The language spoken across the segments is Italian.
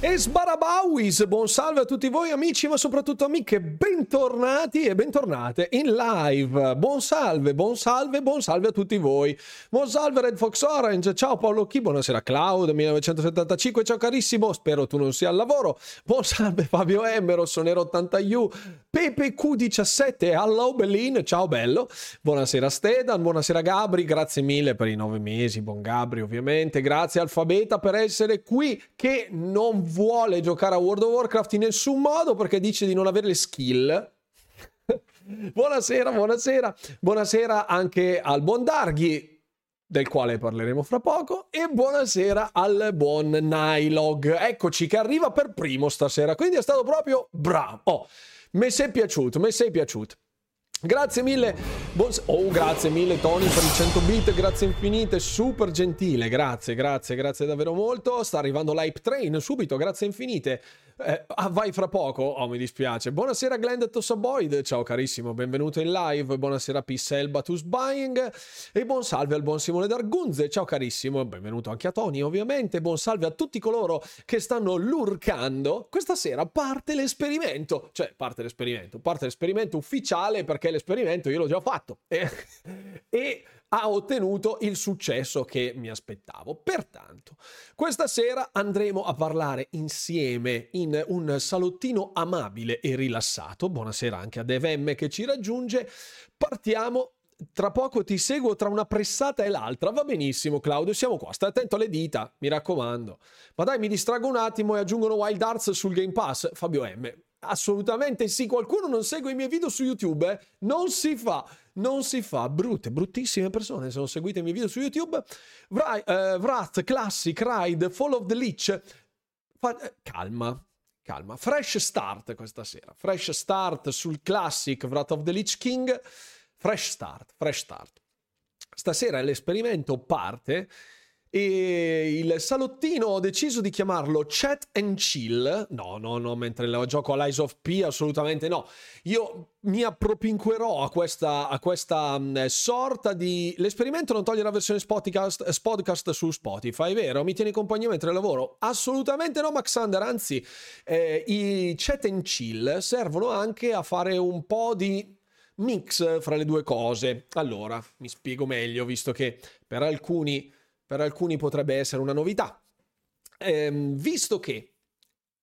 E Sbarabawis, buon salve a tutti voi amici, ma soprattutto amiche, bentornati e bentornate in live. Buon salve, buon salve, buon salve a tutti voi. Buon salve Red Fox Orange, ciao Paolo Chi, buonasera Cloud 1975, ciao carissimo, spero tu non sia al lavoro. Buon salve Fabio M, Rossonero 80U, Pepe Q17, hello Bellin, ciao bello. Buonasera Stedan, buonasera Gabri, grazie mille per i nove mesi, buon Gabri ovviamente, grazie Alfabeta per essere qui che non vuole giocare a World of Warcraft in nessun modo perché dice di non avere le skill. buonasera, buonasera. Buonasera anche al buon Darghi, del quale parleremo fra poco, e buonasera al buon Nylog. Eccoci che arriva per primo stasera, quindi è stato proprio bravo. Oh, mi sei piaciuto, mi sei piaciuto. Grazie mille, oh grazie mille Tony per i 100 bit, grazie infinite, super gentile, grazie, grazie, grazie davvero molto, sta arrivando l'hype train subito, grazie infinite, eh, ah, vai fra poco? Oh, mi dispiace. Buonasera Glenda Tossaboid, ciao carissimo, benvenuto in live. Buonasera Pissel Batus Buying e buon salve al buon Simone D'Argunze, ciao carissimo, benvenuto anche a Tony ovviamente. Buon salve a tutti coloro che stanno lurcando. Questa sera parte l'esperimento, cioè parte l'esperimento, parte l'esperimento ufficiale perché l'esperimento io l'ho già fatto. e, e ha ottenuto il successo che mi aspettavo. Pertanto, questa sera andremo a parlare insieme in un salottino amabile e rilassato. Buonasera anche a Dev che ci raggiunge. Partiamo tra poco ti seguo tra una pressata e l'altra. Va benissimo, Claudio, siamo qua. Stai attento alle dita, mi raccomando. Ma dai, mi distrago un attimo e aggiungono Wild Arts sul Game Pass. Fabio M. Assolutamente sì. Qualcuno non segue i miei video su YouTube? Eh? Non si fa non si fa. Brutte, bruttissime persone. Se non seguite i miei video su YouTube, Vra- uh, Wrath, Classic, Ride, Fall of the Lich. Fa- eh, calma, calma. Fresh start questa sera. Fresh start sul Classic Wrath of the Lich King. Fresh start, fresh start. Stasera l'esperimento parte e il salottino ho deciso di chiamarlo Chat and Chill. No, no, no, mentre lo gioco a Lies of P, assolutamente no. Io mi appropinquerò a questa, a questa mh, sorta di. L'esperimento non toglie la versione podcast, podcast su Spotify, vero? Mi tieni compagnia mentre lavoro? Assolutamente no, Maxander. Anzi, eh, i Chat and Chill servono anche a fare un po' di mix fra le due cose. Allora, mi spiego meglio, visto che per alcuni per alcuni potrebbe essere una novità. Ehm, visto che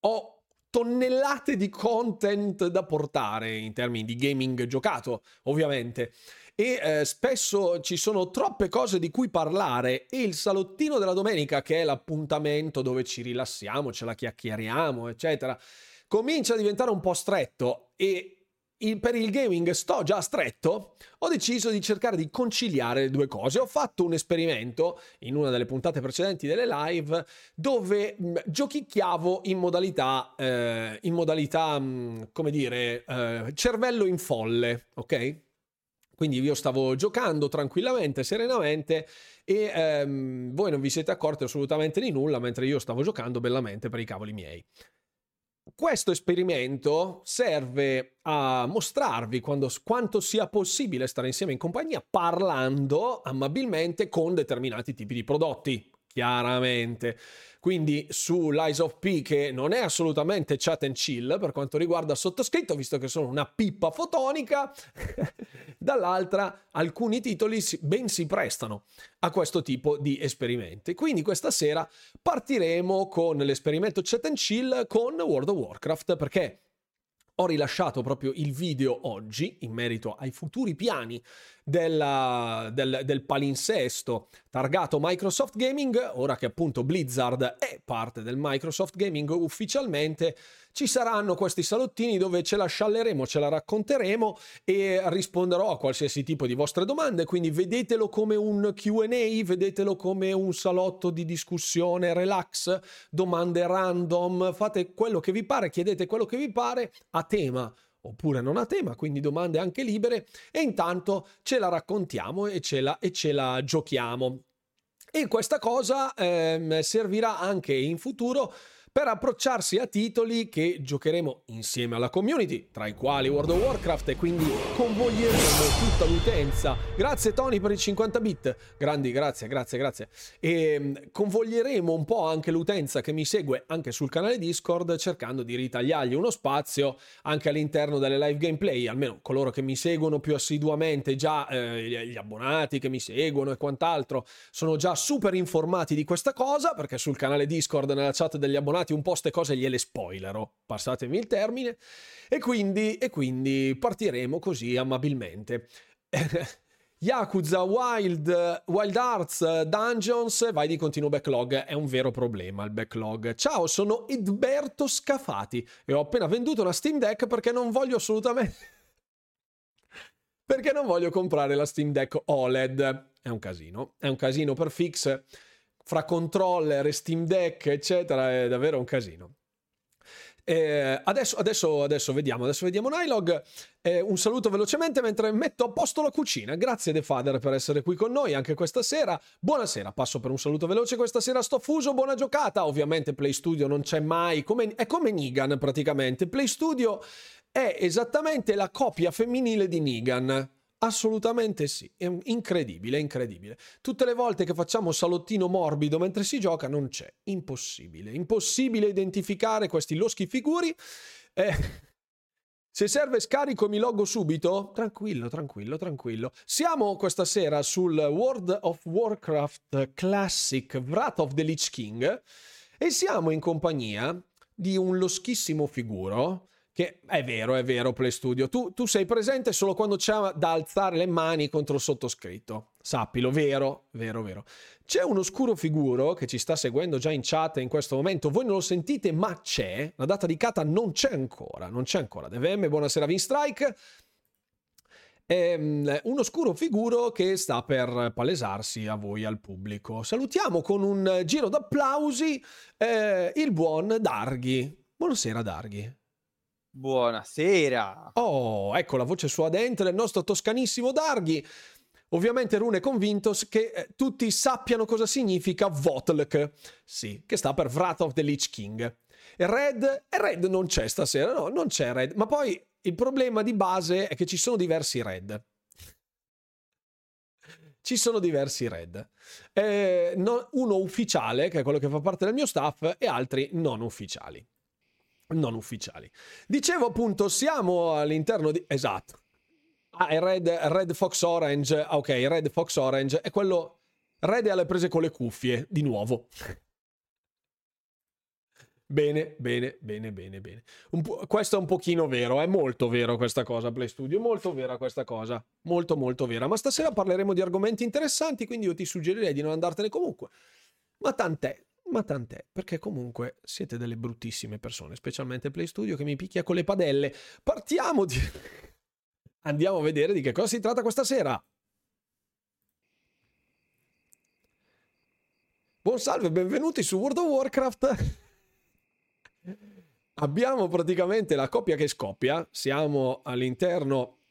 ho tonnellate di content da portare in termini di gaming giocato, ovviamente, e eh, spesso ci sono troppe cose di cui parlare e il salottino della domenica, che è l'appuntamento dove ci rilassiamo, ce la chiacchieriamo, eccetera, comincia a diventare un po' stretto e il, per il gaming sto già stretto, ho deciso di cercare di conciliare le due cose. Ho fatto un esperimento in una delle puntate precedenti delle live dove mh, giochicchiavo in modalità, eh, in modalità, mh, come dire, eh, cervello in folle, ok? Quindi io stavo giocando tranquillamente, serenamente e ehm, voi non vi siete accorti assolutamente di nulla mentre io stavo giocando bellamente per i cavoli miei. Questo esperimento serve a mostrarvi quando, quanto sia possibile stare insieme in compagnia parlando amabilmente con determinati tipi di prodotti, chiaramente. Quindi su Lies of P, che non è assolutamente chat and chill per quanto riguarda sottoscritto, visto che sono una pippa fotonica, dall'altra alcuni titoli ben si prestano a questo tipo di esperimenti. Quindi questa sera partiremo con l'esperimento chat and chill con World of Warcraft, perché ho rilasciato proprio il video oggi in merito ai futuri piani della, del, del, palinsesto targato Microsoft Gaming, ora che appunto Blizzard è parte del Microsoft Gaming ufficialmente, ci saranno questi salottini dove ce la scialleremo, ce la racconteremo e risponderò a qualsiasi tipo di vostre domande, quindi vedetelo come un QA, vedetelo come un salotto di discussione, relax, domande random, fate quello che vi pare, chiedete quello che vi pare. A tema oppure non a tema, quindi domande anche libere e intanto ce la raccontiamo e ce la, e ce la giochiamo. E questa cosa ehm, servirà anche in futuro per approcciarsi a titoli che giocheremo insieme alla community, tra i quali World of Warcraft e quindi convoglieremo tutta l'utenza. Grazie Tony per i 50 bit, grandi, grazie, grazie, grazie. E mm, convoglieremo un po' anche l'utenza che mi segue anche sul canale Discord cercando di ritagliargli uno spazio anche all'interno delle live gameplay, almeno coloro che mi seguono più assiduamente, già eh, gli abbonati che mi seguono e quant'altro, sono già super informati di questa cosa perché sul canale Discord nella chat degli abbonati un po' ste cose gliele spoilerò, passatemi il termine, e quindi, e quindi partiremo così amabilmente. Yakuza Wild, Wild Arts Dungeons, vai di continuo backlog, è un vero problema il backlog. Ciao, sono Edberto Scafati e ho appena venduto una Steam Deck perché non voglio assolutamente... perché non voglio comprare la Steam Deck OLED. È un casino, è un casino per fix fra controller e Steam Deck, eccetera, è davvero un casino. Eh, adesso, adesso, adesso, vediamo, adesso vediamo Nylog. Eh, un saluto velocemente mentre metto a posto la cucina. Grazie The Father per essere qui con noi anche questa sera. Buonasera, passo per un saluto veloce. Questa sera sto fuso, buona giocata. Ovviamente Play Studio non c'è mai, come, è come Nigan praticamente. Play Studio è esattamente la copia femminile di Nigan. Assolutamente sì, è incredibile, incredibile. Tutte le volte che facciamo salottino morbido mentre si gioca non c'è, impossibile, impossibile identificare questi loschi figuri. Eh, se serve scarico mi loggo subito? Tranquillo, tranquillo, tranquillo. Siamo questa sera sul World of Warcraft Classic Wrath of the Lich King e siamo in compagnia di un loschissimo figuro che è vero, è vero, Play Studio. Tu, tu, sei presente solo quando c'è da alzare le mani contro il sottoscritto. Sappilo, vero, vero, vero. C'è un oscuro figuro che ci sta seguendo già in chat in questo momento. Voi non lo sentite, ma c'è. La data di cata non c'è ancora. Non c'è ancora. DVM, buonasera, Vinstrike. Ehm, un oscuro figuro che sta per palesarsi a voi, al pubblico. Salutiamo con un giro d'applausi eh, il buon Darghi. Buonasera, Darghi. Buonasera. Oh, ecco la voce suadente del nostro toscanissimo Darghi. Ovviamente Rune è convinto che eh, tutti sappiano cosa significa Votlk. Sì, che sta per Wrath of the Lich King. Red, e Red non c'è stasera, no, non c'è Red. Ma poi il problema di base è che ci sono diversi Red. Ci sono diversi Red. Eh, no, uno ufficiale, che è quello che fa parte del mio staff, e altri non ufficiali non ufficiali. Dicevo appunto, siamo all'interno di... Esatto. Ah, è Red, Red Fox Orange. Ah, ok, Red Fox Orange è quello... Red è alle prese con le cuffie, di nuovo. Bene, bene, bene, bene, bene. questo è un pochino vero, è molto vero questa cosa, Play Studio, molto vera questa cosa, molto molto vera. Ma stasera parleremo di argomenti interessanti, quindi io ti suggerirei di non andartene comunque. Ma tant'è, ma tant'è, perché comunque siete delle bruttissime persone, specialmente Play Studio che mi picchia con le padelle. Partiamo di... Andiamo a vedere di che cosa si tratta questa sera. Buon salve, benvenuti su World of Warcraft. Abbiamo praticamente la coppia che scoppia, siamo all'interno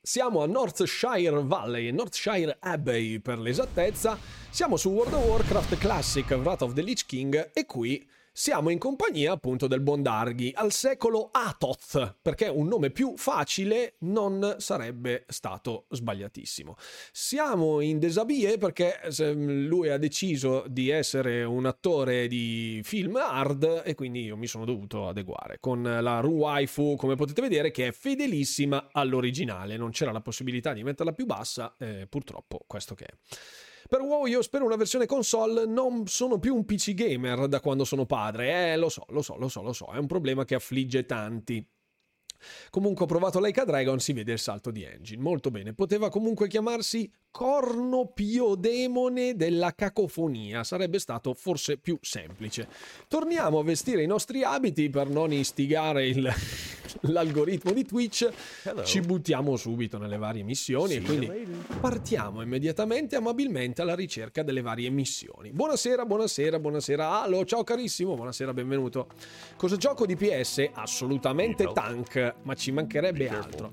siamo a Northshire Valley, Northshire Abbey per l'esattezza. Siamo su World of Warcraft Classic Wrath of the Lich King e qui siamo in compagnia appunto del Bondarghi al secolo Atoth, perché un nome più facile non sarebbe stato sbagliatissimo. Siamo in Desabie perché lui ha deciso di essere un attore di film hard e quindi io mi sono dovuto adeguare con la Ru Waifu, come potete vedere, che è fedelissima all'originale. Non c'era la possibilità di metterla più bassa, eh, purtroppo questo che è. Per WoW io spero una versione console, non sono più un PC gamer da quando sono padre, eh, lo so, lo so, lo so, lo so, è un problema che affligge tanti. Comunque ho provato Leica Dragon, si vede il salto di engine. Molto bene. Poteva comunque chiamarsi Cornopiodemone della cacofonia. Sarebbe stato forse più semplice. Torniamo a vestire i nostri abiti per non istigare il, l'algoritmo di Twitch. Hello. Ci buttiamo subito nelle varie missioni e quindi partiamo immediatamente amabilmente alla ricerca delle varie missioni. Buonasera, buonasera, buonasera. Allo, ciao carissimo, buonasera, benvenuto. Cosa gioco di PS? Assolutamente tank, ma ci mancherebbe altro.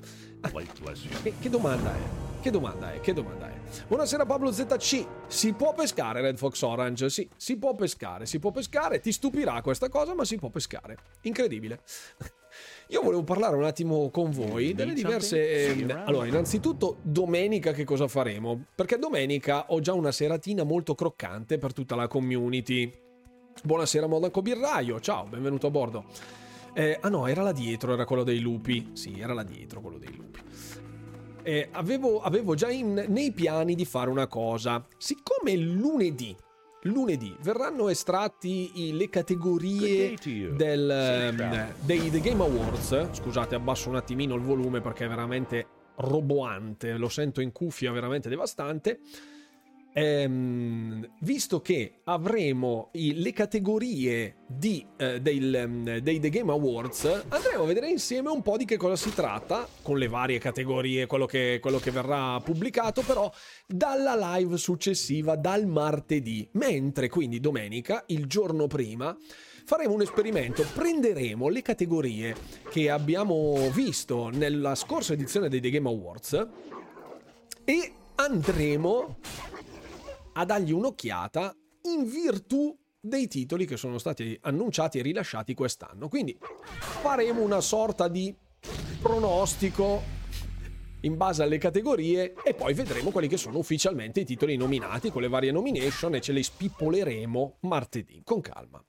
Che, che domanda è? Che domanda è? Che domanda è? Buonasera Pablo ZC. Si può pescare Red Fox Orange? Sì, si può pescare, si può pescare. Ti stupirà questa cosa, ma si può pescare. Incredibile. Io volevo parlare un attimo con voi delle diverse... Eh, allora, innanzitutto, domenica che cosa faremo? Perché domenica ho già una seratina molto croccante per tutta la community. Buonasera Monaco Birraio, ciao, benvenuto a bordo. Eh, ah no, era là dietro, era quello dei lupi. Sì, era là dietro quello dei lupi. Eh, avevo, avevo, già in, nei piani di fare una cosa. Siccome lunedì, lunedì verranno estratti le categorie del, ehm, dei The Game Awards. Scusate, abbasso un attimino il volume perché è veramente roboante. Lo sento in cuffia, veramente devastante ehm, visto che avremo i, le categorie di, eh, del, ehm, dei The Game Awards, andremo a vedere insieme un po' di che cosa si tratta, con le varie categorie, quello che, quello che verrà pubblicato, però dalla live successiva, dal martedì, mentre quindi domenica, il giorno prima, faremo un esperimento, prenderemo le categorie che abbiamo visto nella scorsa edizione dei The Game Awards e andremo a dargli un'occhiata in virtù dei titoli che sono stati annunciati e rilasciati quest'anno. Quindi faremo una sorta di pronostico in base alle categorie e poi vedremo quelli che sono ufficialmente i titoli nominati con le varie nomination e ce le spippoleremo martedì con calma.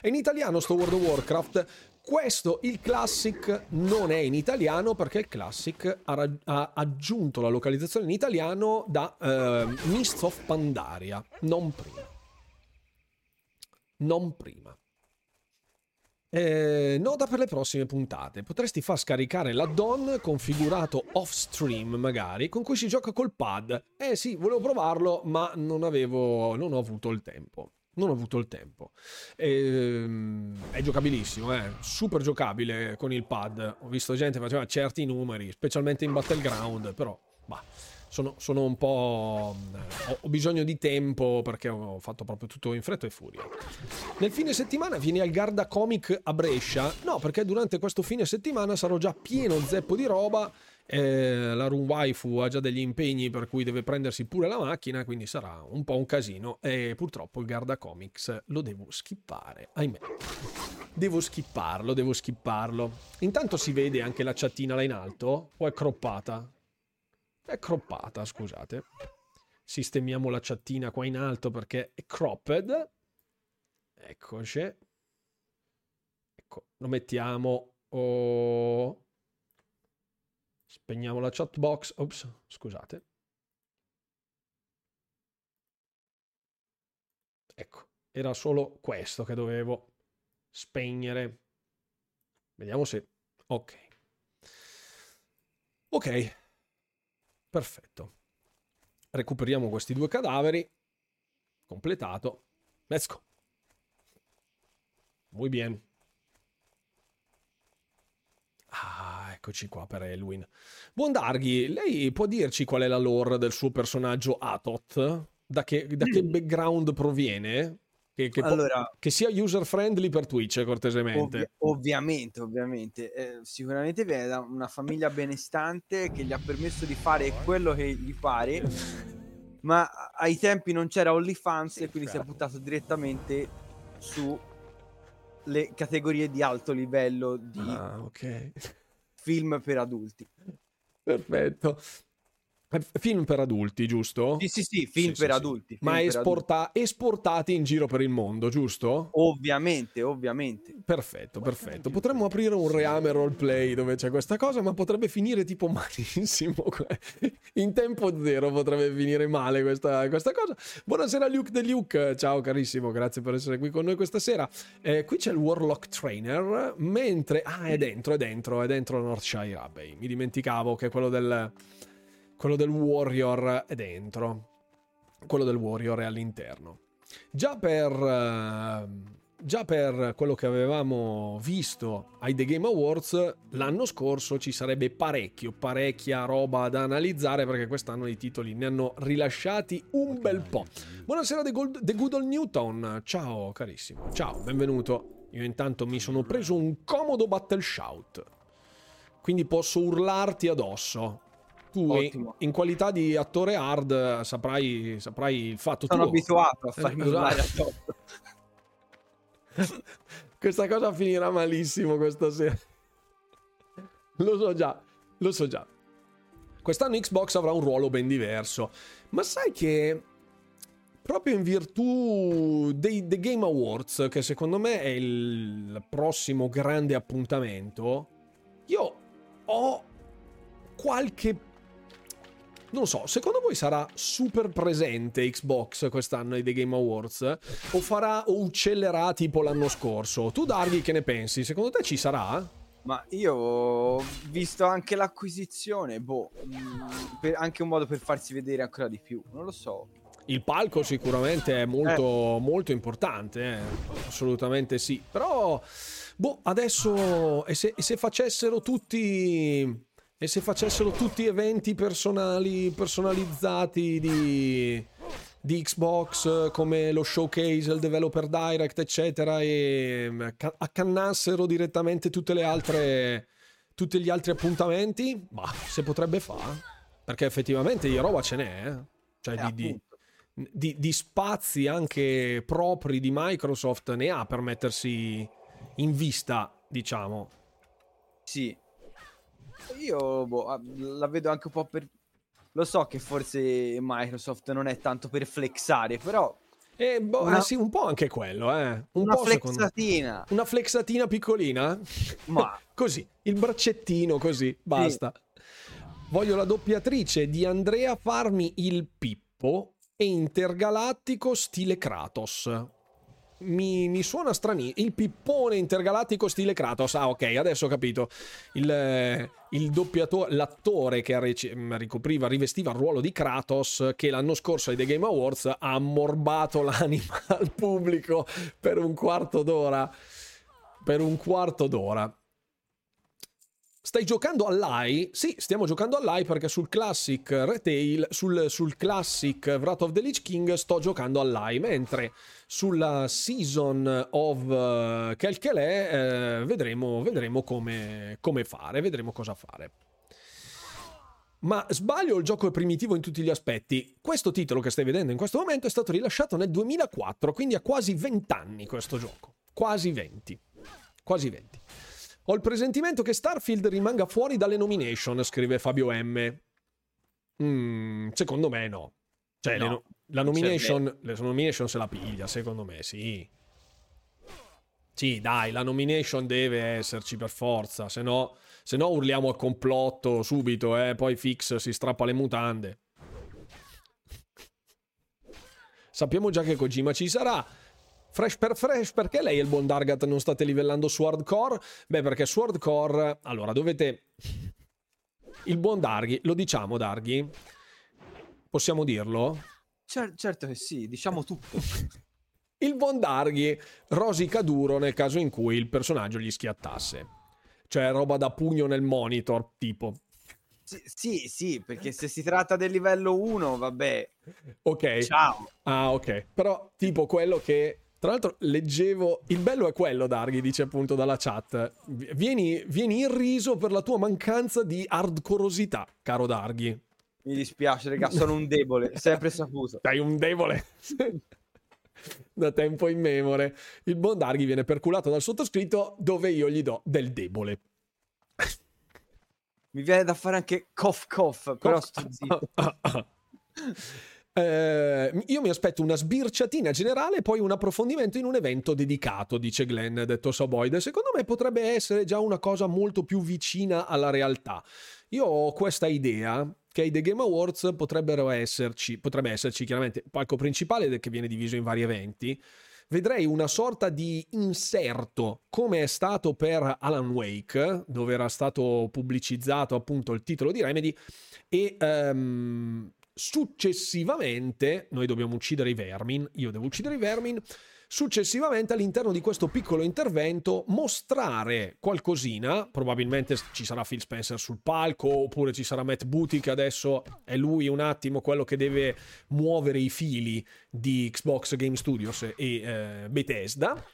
E in italiano sto World of Warcraft questo, il Classic, non è in italiano perché il Classic ha, ha aggiunto la localizzazione in italiano da uh, Mist of Pandaria, non prima. Non prima. Eh, nota per le prossime puntate. Potresti far scaricare l'add-on configurato off-stream, magari, con cui si gioca col pad. Eh sì, volevo provarlo, ma non avevo. non ho avuto il tempo. Non ho avuto il tempo. E, ehm, è giocabilissimo, eh? super giocabile con il pad. Ho visto gente che faceva certi numeri, specialmente in Battleground, però bah, sono, sono, un po'... Ho, ho, bisogno di tempo perché ho fatto proprio tutto in fretta e furia. Nel fine settimana vieni al Garda Comic a Brescia? No, perché durante questo fine settimana sarò già pieno zeppo di roba eh, la Run Waifu ha già degli impegni per cui deve prendersi pure la macchina, quindi sarà un po' un casino. E purtroppo il Garda Comics lo devo skippare, ahimè. Devo skipparlo, devo skipparlo. Intanto si vede anche la chattina là in alto, o è croppata? È croppata, scusate. Sistemiamo la chattina qua in alto perché è cropped. Eccoci. Ecco, lo mettiamo... Oh Spegniamo la chat box. Ops, scusate. Ecco, era solo questo che dovevo spegnere. Vediamo se... Ok. Ok. Perfetto. Recuperiamo questi due cadaveri. Completato. Let's go. Muy bien. Ah, eccoci qua per Elwin. Buon Darghi, lei può dirci qual è la lore del suo personaggio Atot? Da che, da che mm. background proviene? Che, che, allora, po- che, sia user friendly per Twitch, cortesemente. Ovvi- ovviamente, ovviamente. Eh, sicuramente viene da una famiglia benestante che gli ha permesso di fare quello che gli pare, ma ai tempi non c'era OnlyFans e quindi si è buttato direttamente su le categorie di alto livello di ah, okay. Film per adulti. Perfetto. Film per adulti, giusto? Sì, sì, sì, film sì, per sì, adulti. Film Ma per esporta- adulti. esportati in giro per il mondo, giusto? Ovviamente, ovviamente. Perfetto, perfetto. Potremmo aprire un reame roleplay dove c'è questa cosa, ma potrebbe finire tipo malissimo. In tempo zero potrebbe finire male questa, questa cosa. Buonasera Luke De Luke, ciao carissimo, grazie per essere qui con noi questa sera. Eh, qui c'è il Warlock Trainer, mentre... Ah, è dentro, è dentro, è dentro Northshire Abbey. Mi dimenticavo che è quello del quello del Warrior è dentro, quello del Warrior è all'interno. Già per, uh, già per quello che avevamo visto ai The Game Awards, l'anno scorso ci sarebbe parecchio, parecchia roba da analizzare perché quest'anno i titoli ne hanno rilasciati un bel po'. Buonasera The Good Old Newton, ciao carissimo, ciao, benvenuto. Io intanto mi sono preso un comodo battle shout, quindi posso urlarti addosso tu in, in, qualità di attore hard saprai, saprai il fatto Sono tuo. abituato a farmi urlare esatto. Questa cosa finirà malissimo questa sera. Lo so già, lo so già. Quest'anno Xbox avrà un ruolo ben diverso. Ma sai che proprio in virtù dei, dei Game Awards, che secondo me è il prossimo grande appuntamento, io ho qualche non so, secondo voi sarà super presente Xbox quest'anno ai The Game Awards? O farà o uccellerà tipo l'anno scorso? Tu Darghi che ne pensi? Secondo te ci sarà? Ma io ho visto anche l'acquisizione, boh, mm, per, anche un modo per farsi vedere ancora di più, non lo so. Il palco sicuramente è molto, eh. molto importante, eh. assolutamente sì. Però, boh, adesso, e se, e se facessero tutti... E se facessero tutti eventi personali, personalizzati di, di Xbox come lo showcase, il developer direct, eccetera, e mm, accannassero direttamente tutte le altre, tutti gli altri appuntamenti, ma se potrebbe fare, perché effettivamente di roba ce n'è, eh? cioè eh, di, di, di, di, spazi anche propri di Microsoft ne ha per mettersi in vista, diciamo. Sì. Io boh, la vedo anche un po' per lo so che forse Microsoft non è tanto per flexare, però... Eh, boh, una... eh sì, un po' anche quello, eh. Un una po' flexatina. Una flexatina piccolina? Ma... così, il braccettino così, basta. Sì. Voglio la doppiatrice di Andrea farmi il Pippo e intergalattico stile Kratos mi, mi suona stranissimo. Il pippone intergalattico stile Kratos. Ah, ok, adesso ho capito. Il, il doppiatore, l'attore che ricopriva, rivestiva il ruolo di Kratos, che l'anno scorso ai The Game Awards ha ammorbato l'anima al pubblico per un quarto d'ora. Per un quarto d'ora. Stai giocando all'AI? Sì, stiamo giocando all'AI perché sul Classic Retail, sul, sul Classic Wrath of the Lich King sto giocando all'AI, mentre sulla Season of uh, Kelkelè eh, vedremo, vedremo come, come fare, vedremo cosa fare. Ma sbaglio, il gioco è primitivo in tutti gli aspetti. Questo titolo che stai vedendo in questo momento è stato rilasciato nel 2004, quindi ha quasi 20 anni questo gioco. Quasi 20. Quasi 20. Ho il presentimento che Starfield rimanga fuori dalle nomination, scrive Fabio M. Mm, secondo me no. Cioè, no, no- la nomination, le nomination se la piglia, secondo me, sì. Sì, dai, la nomination deve esserci per forza, se no, se no urliamo al complotto subito, eh, poi Fix si strappa le mutande. Sappiamo già che Kojima ci sarà. Fresh per fresh, perché lei e il buon Dargat non state livellando su hardcore? Beh, perché su hardcore, allora, dovete... Il buon Darghi, lo diciamo Darghi? Possiamo dirlo? Cer- certo che sì, diciamo tutto. il buon Darghi rosica duro nel caso in cui il personaggio gli schiattasse. Cioè roba da pugno nel monitor, tipo. Sì, sì, sì, perché se si tratta del livello 1, vabbè. Ok. Ciao. Ah, ok. Però tipo quello che tra l'altro leggevo, il bello è quello, Darghi dice appunto dalla chat, vieni, vieni irriso per la tua mancanza di hardcorosità, caro Darghi. Mi dispiace, raga, sono un debole, sempre saputo. Sei un debole. da tempo in memore. Il buon Darghi viene perculato dal sottoscritto dove io gli do del debole. Mi viene da fare anche cough cough, però sto zitto. Eh, io mi aspetto una sbirciatina generale e poi un approfondimento in un evento dedicato, dice Glenn, detto Soboid. Secondo me potrebbe essere già una cosa molto più vicina alla realtà. Io ho questa idea che ai The Game Awards potrebbero esserci, potrebbe esserci chiaramente il palco principale che viene diviso in vari eventi. Vedrei una sorta di inserto, come è stato per Alan Wake, dove era stato pubblicizzato appunto il titolo di Remedy, e um, Successivamente, noi dobbiamo uccidere i vermin, io devo uccidere i vermin. Successivamente, all'interno di questo piccolo intervento, mostrare qualcosina. Probabilmente ci sarà Phil Spencer sul palco, oppure ci sarà Matt Booty, che adesso è lui un attimo quello che deve muovere i fili di Xbox Game Studios e eh, Bethesda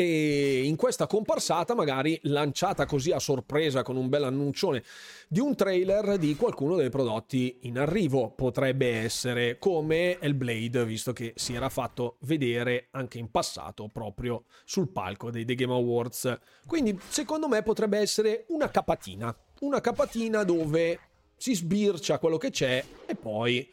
e in questa comparsata magari lanciata così a sorpresa con un bel annuncione di un trailer di qualcuno dei prodotti in arrivo potrebbe essere come Hellblade visto che si era fatto vedere anche in passato proprio sul palco dei The Game Awards. Quindi secondo me potrebbe essere una capatina. Una capatina dove si sbircia quello che c'è e poi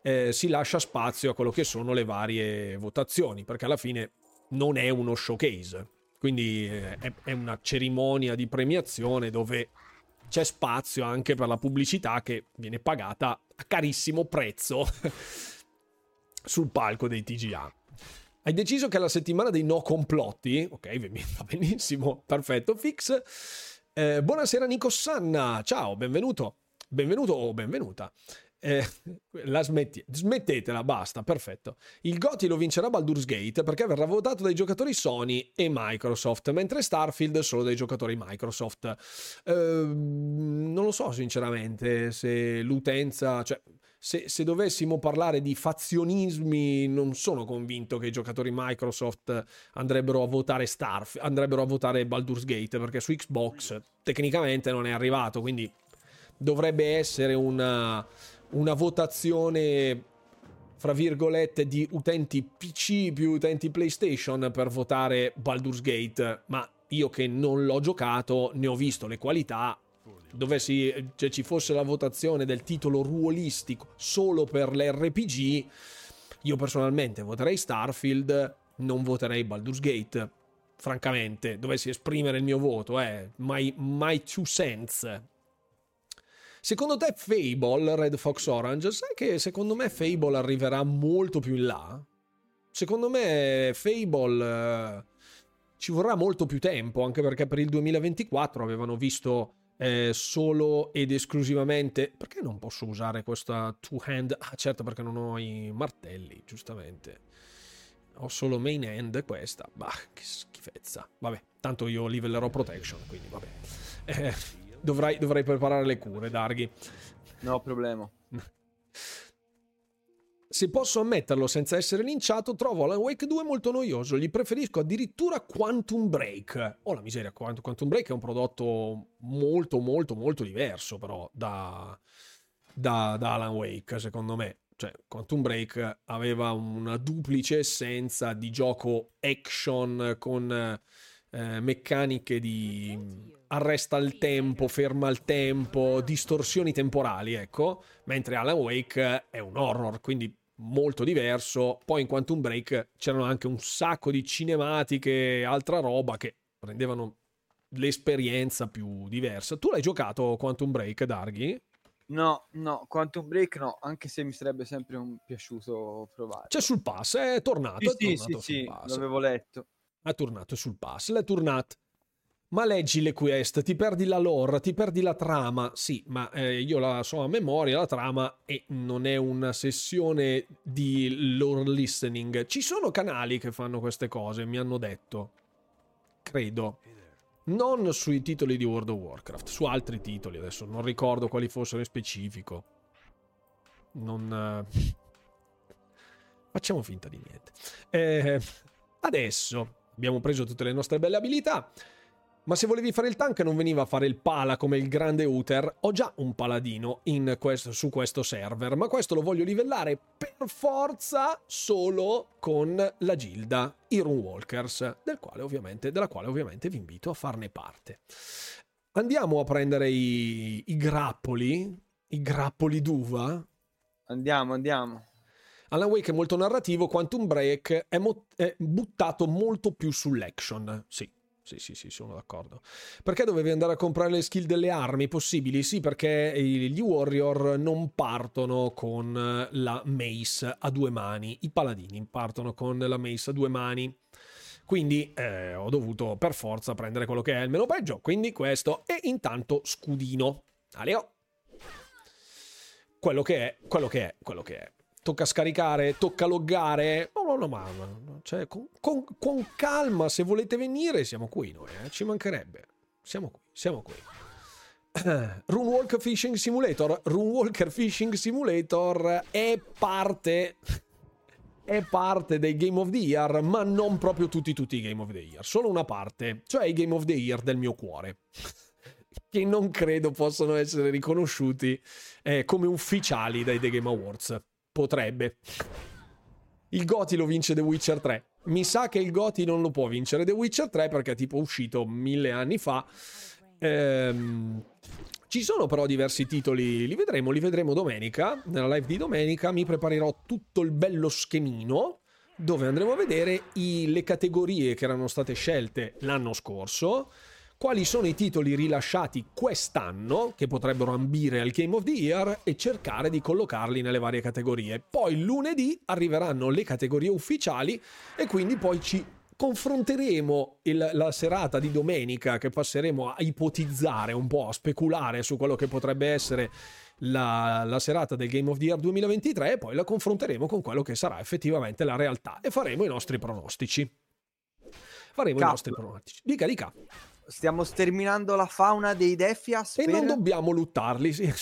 eh, si lascia spazio a quello che sono le varie votazioni perché alla fine non è uno showcase, quindi eh, è, una cerimonia di premiazione dove c'è spazio anche per la pubblicità che viene pagata a carissimo prezzo sul palco dei TGA. Hai deciso che la settimana dei no complotti? Ok, va benissimo, perfetto, fix. Eh, buonasera Nico Sanna, ciao, benvenuto, benvenuto o benvenuta. Eh, la smetti- smettetela, basta, perfetto. Il GOTY lo vincerà Baldur's Gate perché verrà votato dai giocatori Sony e Microsoft, mentre Starfield solo dai giocatori Microsoft. Eh, non lo so sinceramente se l'utenza... Cioè, se, se, dovessimo parlare di fazionismi, non sono convinto che i giocatori Microsoft andrebbero a votare Starfield, andrebbero a votare Baldur's Gate perché su Xbox tecnicamente non è arrivato, quindi dovrebbe essere una una votazione fra virgolette di utenti PC più utenti PlayStation per votare Baldur's Gate, ma io che non l'ho giocato ne ho visto le qualità dovessi cioè, ci fosse la votazione del titolo ruolistico solo per l'RPG, io personalmente voterei Starfield, non voterei Baldur's Gate. Francamente, dovessi esprimere il mio voto, eh, my, my two cents. Secondo te Fable, Red Fox Orange, sai che secondo me Fable arriverà molto più in là? Secondo me Fable eh, ci vorrà molto più tempo, anche perché per il 2024 avevano visto eh, solo ed esclusivamente... Perché non posso usare questa two hand? Ah certo perché non ho i martelli, giustamente. Ho solo main hand questa. Bah, che schifezza. Vabbè, tanto io livellerò protection, quindi vabbè. Eh, Dovrai, dovrai preparare le cure, Darghi. No problema. Se posso ammetterlo senza essere linciato, trovo Alan Wake 2 molto noioso. Gli preferisco addirittura Quantum Break. Oh la miseria, Quantum Break è un prodotto molto, molto, molto diverso, però, da, da, da Alan Wake, secondo me. Cioè, Quantum Break aveva una duplice essenza di gioco action con eh, meccaniche di arresta il tempo, ferma il tempo, distorsioni temporali, ecco, mentre Alan Wake è un horror, quindi molto diverso. Poi in Quantum Break c'erano anche un sacco di cinematiche e altra roba che rendevano l'esperienza più diversa. Tu l'hai giocato Quantum Break, Darghi? No, no, Quantum Break no, anche se mi sarebbe sempre un piaciuto provare. C'è sul pass, è tornato. Sì, è sì, tornato sì, sì pass. l'avevo letto. È tornato sul pass, l'è tornato. Ma leggi le quest, ti perdi la lore, ti perdi la trama. Sì, ma eh, io la so a memoria la trama e non è una sessione di lore listening. Ci sono canali che fanno queste cose, mi hanno detto. Credo. Non sui titoli di World of Warcraft, su altri titoli adesso, non ricordo quali fossero in specifico. Non... Eh... Facciamo finta di niente. Eh, adesso abbiamo preso tutte le nostre belle abilità. Ma se volevi fare il tank non veniva a fare il pala come il grande Uther. Ho già un paladino questo, su questo server, ma questo lo voglio livellare per forza solo con la gilda, i Runewalkers, del quale della quale ovviamente vi invito a farne parte. Andiamo a prendere i, i grappoli, i grappoli d'uva. Andiamo, andiamo. Alan Wake è molto narrativo, Quantum Break è, mo- è buttato molto più sull'action, sì. Sì, sì, sì, sono d'accordo. Perché dovevi andare a comprare le skill delle armi possibili? Sì, perché gli warrior non partono con la mace a due mani, i paladini partono con la mace a due mani. Quindi eh, ho dovuto per forza prendere quello che è il meno peggio, quindi questo e intanto scudino. Aleo. Quello che è, quello che è, quello che è tocca scaricare, tocca loggare. No, no, no, ma cioè, con, con, con, calma, se volete venire, siamo qui noi, eh? ci mancherebbe. Siamo qui, siamo qui. Runewalker Fishing Simulator. Runewalker Fishing Simulator è parte è parte dei Game of the Year, ma non proprio tutti, tutti i Game of the Year, solo una parte, cioè i Game of the Year del mio cuore, che non credo possano essere riconosciuti eh, come ufficiali dai The Game Awards. Potrebbe. Il Goti lo vince The Witcher 3. Mi sa che il Goti non lo può vincere The Witcher 3 perché è tipo uscito mille anni fa. Ehm, ci sono però diversi titoli, li vedremo, li vedremo domenica, nella live di domenica mi preparerò tutto il bello schemino dove andremo a vedere i, le categorie che erano state scelte l'anno scorso, quali sono i titoli rilasciati quest'anno che potrebbero ambire al Game of the Year e cercare di collocarli nelle varie categorie. Poi lunedì arriveranno le categorie ufficiali e quindi poi ci confronteremo il, la serata di domenica che passeremo a ipotizzare un po', a speculare su quello che potrebbe essere la, la, serata del Game of the Year 2023 e poi la confronteremo con quello che sarà effettivamente la realtà e faremo i nostri pronostici. Faremo Cap. i nostri pronostici. Dica, dica. Stiamo sterminando la fauna dei Defias. E per... non dobbiamo luttarli, sì.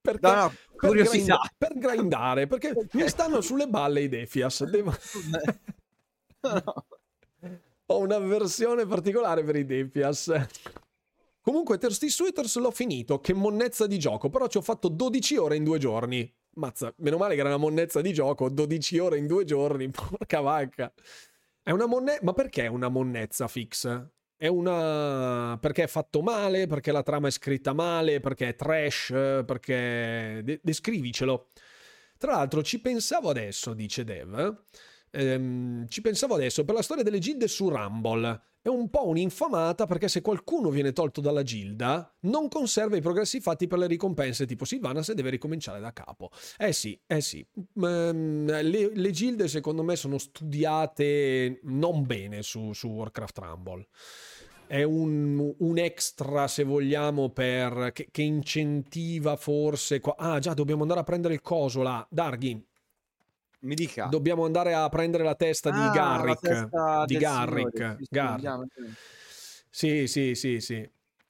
Perché, no, no, per, grind, per grindare, perché okay. mi stanno sulle balle i Defias. Devo... no ho un'avversione particolare per i Defias. Comunque, Thirsty Sweeters l'ho finito, che monnezza di gioco, però ci ho fatto 12 ore in due giorni. Mazza, meno male che era una monnezza di gioco, 12 ore in due giorni, porca vacca. È una monnezza, ma perché è una monnezza fix? È una... perché è fatto male, perché la trama è scritta male, perché è trash, perché... De- descrivicelo. Tra l'altro ci pensavo adesso, dice Dev, ehm, ci pensavo adesso, per la storia delle gilde su Rumble, è un po' un'infamata perché se qualcuno viene tolto dalla gilda, non conserva i progressi fatti per le ricompense, tipo Sylvanas e deve ricominciare da capo. Eh sì, eh sì. Ehm, le, le, gilde secondo me sono studiate non bene su, su Warcraft Rumble è un, un, extra, se vogliamo, per, che, che incentiva forse. Qua... Ah, già, dobbiamo andare a prendere il coso là. Darghi, mi dica. Dobbiamo andare a prendere la testa ah, di Garrick. Testa di Garrick. Garrick. Sì, sì, sì, sì.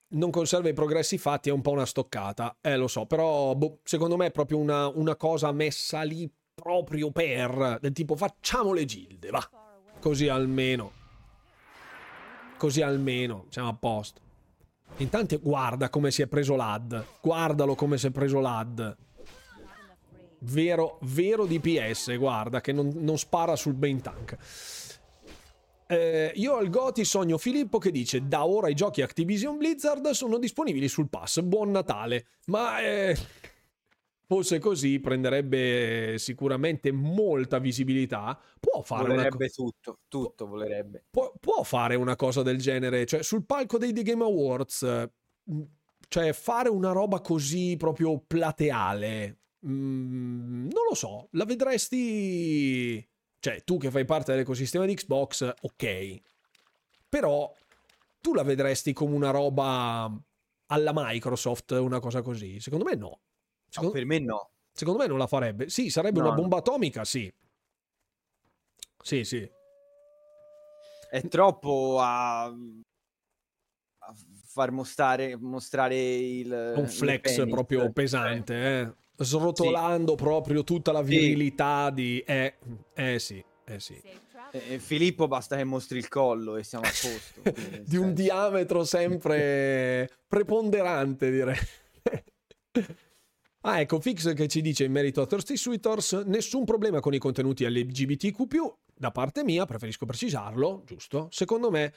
Non conserva i progressi fatti, è un po' una stoccata. Eh, lo so, però boh, secondo me è proprio una, una cosa messa lì proprio per... Del tipo facciamo le gilde, va. Così almeno. Così almeno siamo a posto. Intanto guarda come si è preso l'ad. Guardalo come si è preso l'ad vero, vero DPS, guarda, che non, non spara sul main tank. Eh, io al Goti sogno Filippo che dice da ora i giochi Activision Blizzard sono disponibili sul pass, buon Natale. Ma eh, fosse così prenderebbe sicuramente molta visibilità. Può fare volerebbe una co- tutto, tutto volerebbe. Può, può, fare una cosa del genere, cioè sul palco dei The Game Awards, cioè fare una roba così proprio plateale Mm, non lo so, la vedresti... Cioè, tu che fai parte dell'ecosistema di Xbox, ok. Però tu la vedresti come una roba alla Microsoft, una cosa così? Secondo me no. Secondo... no per me no. Secondo me non la farebbe. Sì, sarebbe no. una bomba atomica, sì. Sì, sì. È troppo a, a far mostrare, mostrare il... Un flex proprio pesante, eh srotolando sì. proprio tutta la virilità sì. di... Eh, eh sì, eh sì. Eh, Filippo basta che mostri il collo e siamo a posto. di senso. un diametro sempre preponderante, direi. ah, ecco, Fix che ci dice in merito a Thirsty Sweeters, nessun problema con i contenuti LGBTQ+, da parte mia, preferisco precisarlo, giusto? Secondo me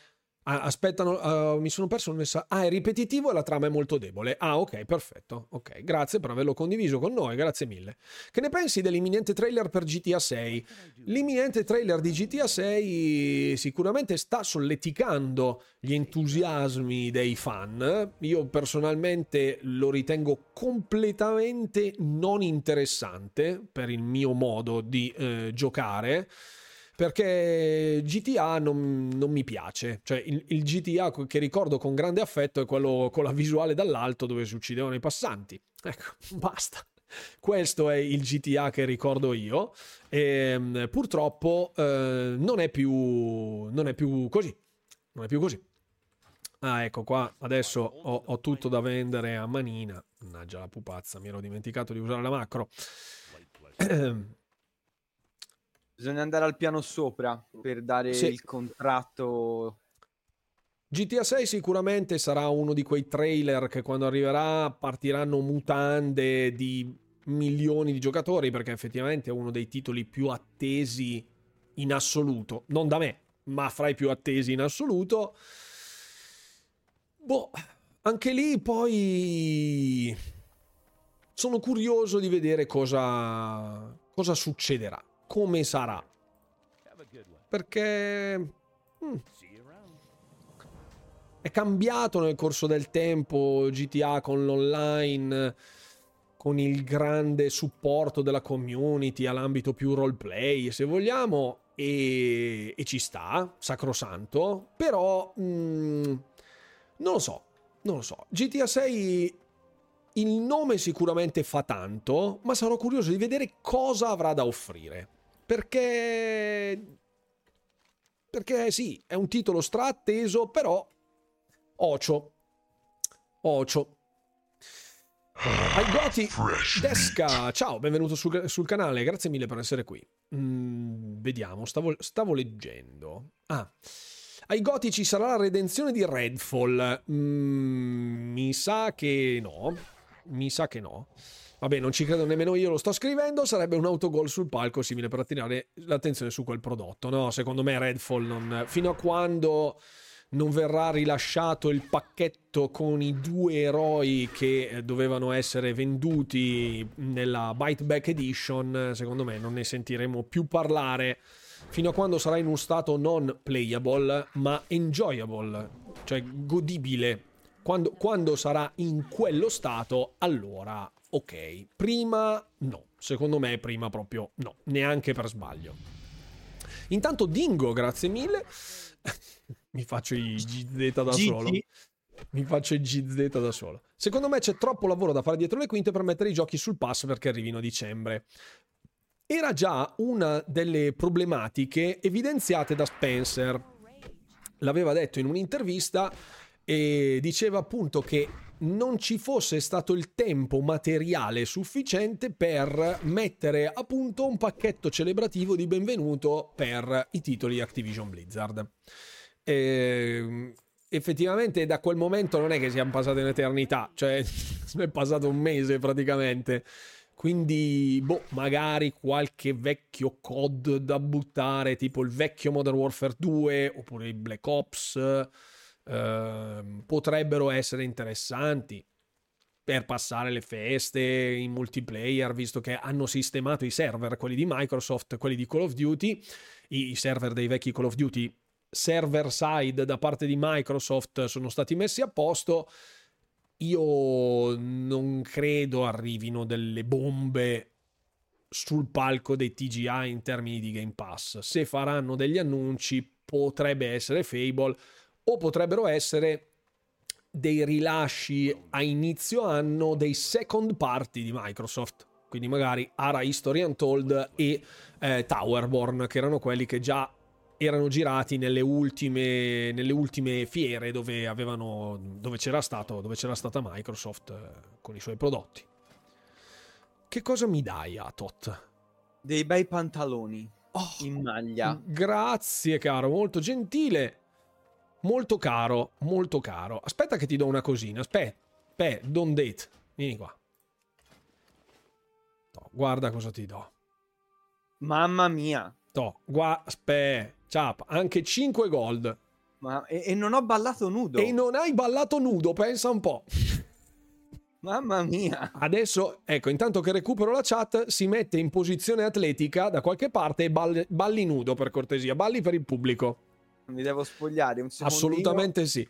aspettano, uh, mi sono perso un messaggio. Ah, è ripetitivo e la trama è molto debole. Ah, ok, perfetto. Ok, grazie per averlo condiviso con noi, grazie mille. Che ne pensi dell'imminente trailer per GTA 6? L'imminente trailer di GTA 6 sicuramente sta solleticando gli entusiasmi dei fan. Io personalmente lo ritengo completamente non interessante per il mio modo di eh, giocare perché GTA non, non mi piace. Cioè, il, il, GTA che ricordo con grande affetto è quello con la visuale dall'alto dove si uccidevano i passanti. Ecco, basta. Questo è il GTA che ricordo io e ehm, purtroppo eh, non, è più, non è più così. Non è più così. Ah, ecco qua, adesso ho, ho, tutto da vendere a manina. Mannaggia la pupazza, mi ero dimenticato di usare la macro. Bisogna andare al piano sopra per dare Sì. il contratto. GTA 6 sicuramente sarà uno di quei trailer che quando arriverà partiranno mutande di milioni di giocatori perché effettivamente è uno dei titoli più attesi in assoluto, non da me, ma fra i più attesi in assoluto. Boh, anche lì poi sono curioso di vedere cosa, cosa succederà, come sarà. Perché mm, è cambiato nel corso del tempo GTA con l'online, con il grande supporto della community all'ambito più roleplay, se vogliamo, e, e ci sta, sacrosanto, però mm, non lo so, non lo so. GTA 6 il nome sicuramente fa tanto, ma sarò curioso di vedere cosa avrà da offrire. Perché perché sì, è un titolo straatteso, però Ocio. Ocio. Ai Goti Desca, ciao, benvenuto sul, sul canale, grazie mille per essere qui. Mm, vediamo, stavo, stavo leggendo. Ah, ai Goti ci sarà la redenzione di Redfall. Mm, mi sa che no. Mi sa che no. Vabbè, non ci credo nemmeno io, lo sto scrivendo. Sarebbe un autogol sul palco simile per attirare l'attenzione su quel prodotto. No, secondo me Redfall non. Fino a quando non verrà rilasciato il pacchetto con i due eroi che eh, dovevano essere venduti nella Bite Back Edition, secondo me non ne sentiremo più parlare fino a quando sarà in un stato non playable ma enjoyable, cioè godibile. Quando, quando sarà in quello stato, allora ok. Prima no, secondo me prima proprio no, neanche per sbaglio. Intanto Dingo, grazie mille. Mi faccio i GZ da GT. solo. Mi faccio i GZ da solo. Secondo me c'è troppo lavoro da fare dietro le quinte per mettere i giochi sul pass perché arrivino a dicembre. Era già una delle problematiche evidenziate da Spencer. L'aveva detto in un'intervista e diceva appunto che non ci fosse stato il tempo materiale sufficiente per mettere a punto un pacchetto celebrativo di benvenuto per i titoli Activision Blizzard. E, effettivamente da quel momento non è che siamo passati un'eternità, cioè è passato un mese praticamente. Quindi, boh, magari qualche vecchio COD da buttare, tipo il vecchio Modern Warfare 2 oppure i Black Ops, ehm, potrebbero essere interessanti per passare le feste in multiplayer, visto che hanno sistemato i server, quelli di Microsoft, quelli di Call of Duty, i, server dei vecchi Call of Duty server side da parte di Microsoft sono stati messi a posto. Io non credo arrivino delle bombe sul palco dei TGI in termini di Game Pass. Se faranno degli annunci, potrebbe essere Fable o potrebbero essere dei rilasci a inizio anno dei second party di Microsoft. Quindi magari Ara History Untold e eh, Towerborn, che erano quelli che già erano girati nelle ultime, nelle ultime fiere dove, avevano, dove, c'era stato, dove c'era stata Microsoft eh, con i suoi prodotti. Che cosa mi dai, Atot? Dei bei pantaloni Oh, in maglia. grazie, caro, molto gentile. Molto caro, molto caro. Aspetta che ti do una cosina. Aspetta, aspetta, don't date. Vieni qua. Toh, guarda cosa ti do. Mamma mia. Toh, gua- aspetta. Ciao, anche 5 gold. Ma, e, e non ho ballato nudo. E non hai ballato nudo, pensa un po'. Mamma mia. Adesso, ecco, intanto che recupero la chat, si mette in posizione atletica da qualche parte e balli, balli nudo per cortesia, balli per il pubblico. Mi devo spogliare un secondo. Assolutamente sì.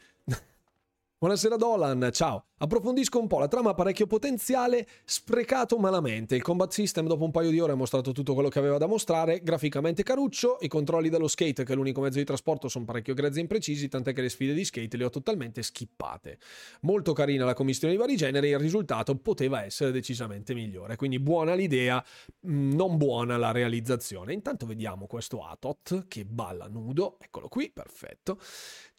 Buonasera Dolan, ciao. Approfondisco un po', la trama parecchio potenziale, sprecato malamente. Il combat system dopo un paio di ore ha mostrato tutto quello che aveva da mostrare, graficamente caruccio, i controlli dello skate che è l'unico mezzo di trasporto sono parecchio grezzi e imprecisi, tant'è che le sfide di skate le ho totalmente skippate. Molto carina la commissione di vari generi, il risultato poteva essere decisamente migliore, quindi buona l'idea, mh, non buona la realizzazione. Intanto vediamo questo Atot che balla nudo, eccolo qui, perfetto.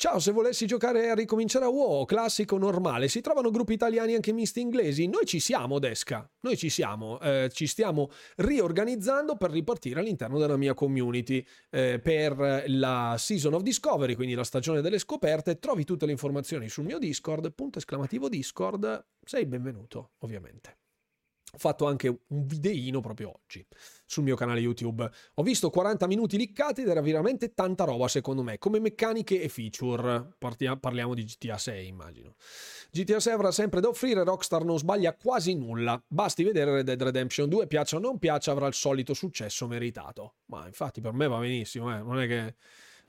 Ciao, se volessi giocare a ricominciare a WoW, classico, normale. Si trovano gruppi italiani anche misti inglesi? Noi ci siamo, Desca. Noi ci siamo. Eh, ci stiamo riorganizzando per ripartire all'interno della mia community eh, per la Season of Discovery, quindi la stagione delle scoperte. Trovi tutte le informazioni sul mio Discord, punto esclamativo Discord. Sei benvenuto, ovviamente. Ho fatto anche un videino proprio oggi sul mio canale YouTube. Ho visto 40 minuti liccati ed era veramente tanta roba secondo me, come meccaniche e feature. Parliamo di GTA 6 immagino. GTA 6 avrà sempre da offrire, Rockstar non sbaglia quasi nulla. Basti vedere Red Dead Redemption 2, piaccia o non piaccia, avrà il solito successo meritato. Ma infatti per me va benissimo, eh. non è che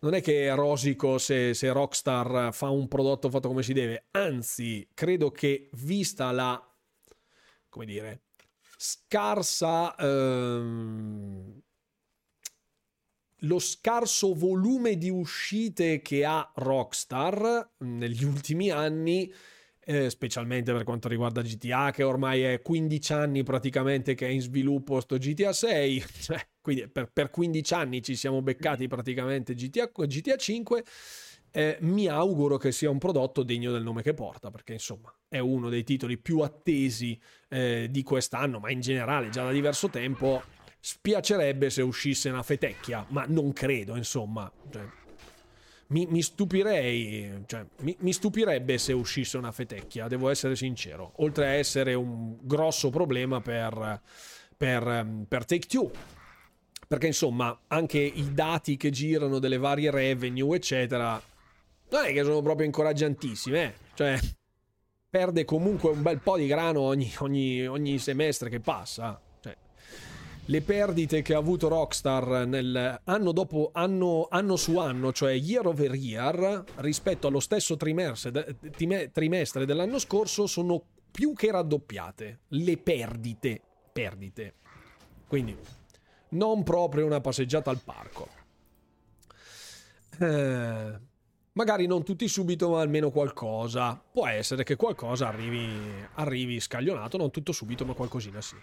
non è che rosico se, se, Rockstar fa un prodotto fatto come si deve, anzi, credo che vista la, come dire, scarsa... Ehm, lo scarso volume di uscite che ha Rockstar negli ultimi anni, eh, specialmente per quanto riguarda GTA, che ormai è 15 anni praticamente che è in sviluppo sto GTA 6, cioè, quindi per, per 15 anni ci siamo beccati praticamente GTA, GTA 5 eh, mi auguro che sia un prodotto degno del nome che porta, perché insomma è uno dei titoli più attesi eh, di quest'anno, ma in generale già da diverso tempo. Spiacerebbe se uscisse una fetecchia, ma non credo, insomma. Cioè, mi, mi, stupirei, cioè, mi, mi, stupirebbe se uscisse una fetecchia, devo essere sincero. Oltre a essere un grosso problema per, per, per Take Two, perché insomma anche i dati che girano delle varie revenue eccetera non è che sono proprio incoraggiantissime, eh? cioè perde comunque un bel po' di grano ogni, ogni, ogni semestre che passa. Cioè, le perdite che ha avuto Rockstar nel anno dopo anno, anno su anno, cioè year over year, rispetto allo stesso trimestre, trimestre dell'anno scorso, sono più che raddoppiate. Le perdite, perdite. Quindi non proprio una passeggiata al parco. Eh, Magari non tutti subito, ma almeno qualcosa. Può essere che qualcosa arrivi, arrivi scaglionato, non tutto subito, ma qualcosina sì.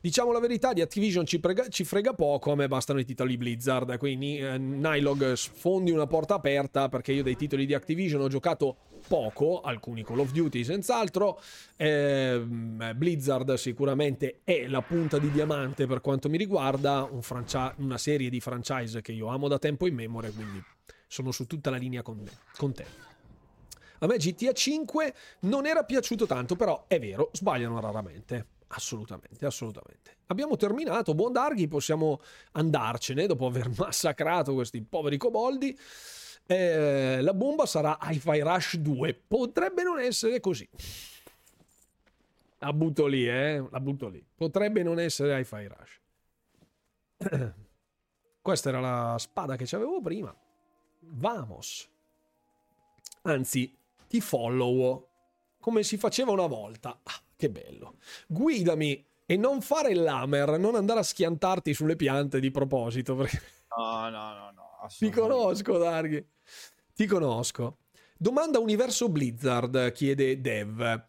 Diciamo la verità, di Activision ci, prega, ci frega poco, a me bastano i titoli Blizzard, quindi eh, Nylog sfondi una porta aperta perché io dei titoli di Activision ho giocato poco, alcuni Call of Duty senz'altro, eh, Blizzard sicuramente è la punta di diamante per quanto mi riguarda, un franchi- una serie di franchise che io amo da tempo in memoria, quindi sono su tutta la linea con, me, con te. A me GTA 5 non era piaciuto tanto, però è vero, sbagliano raramente. Assolutamente, assolutamente. Abbiamo terminato, buon Darghi, possiamo andarcene dopo aver massacrato questi poveri coboldi. Eh, la bomba sarà Hi-Fi Rush 2. Potrebbe non essere così. La butto lì, eh? La butto lì. Potrebbe non essere Hi-Fi Rush. Questa era la spada che avevo prima. Vamos. Anzi, ti follow come si faceva una volta. Ah, che bello. Guidami e non fare l'hammer, non andare a schiantarti sulle piante di proposito. Perché... No, no, no, no. Ti conosco, Darghi. Ti conosco. Domanda Universo Blizzard, chiede Dev.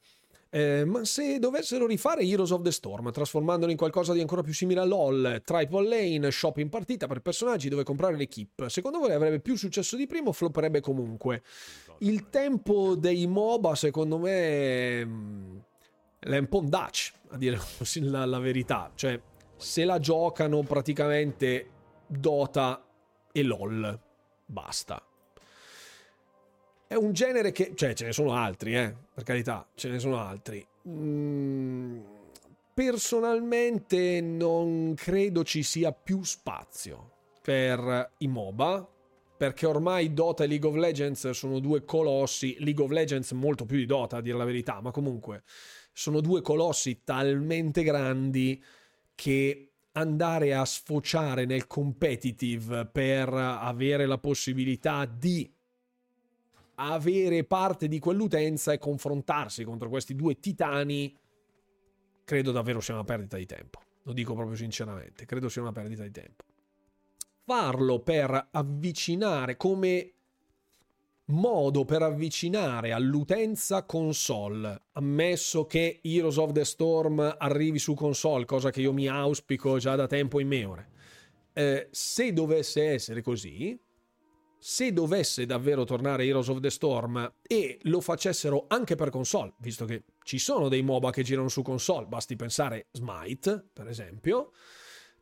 Eh, ma se dovessero rifare Heroes of the Storm, trasformandolo in qualcosa di ancora più simile a LOL, Triple Lane, shop in partita per personaggi dove comprare l'equipe, secondo voi avrebbe più successo di prima o flopperebbe comunque? Il tempo dei MOBA, secondo me, mm, è un po' un Dutch, a dire la, la verità. Cioè, se la giocano praticamente Dota e LOL, basta è un genere che, cioè ce ne sono altri, eh, per carità, ce ne sono altri. Mm, personalmente non credo ci sia più spazio per i MOBA, perché ormai Dota e League of Legends sono due colossi, League of Legends molto più di Dota a dire la verità, ma comunque sono due colossi talmente grandi che andare a sfociare nel competitive per avere la possibilità di avere parte di quell'utenza e confrontarsi contro questi due titani, credo davvero sia una perdita di tempo. Lo dico proprio sinceramente, credo sia una perdita di tempo. Farlo per avvicinare come modo per avvicinare all'utenza console, ammesso che Heroes of the Storm arrivi su console, cosa che io mi auspico già da tempo in memoria. Eh, se dovesse essere così, se dovesse davvero tornare Heroes of the Storm e lo facessero anche per console, visto che ci sono dei MOBA che girano su console, basti pensare Smite, per esempio,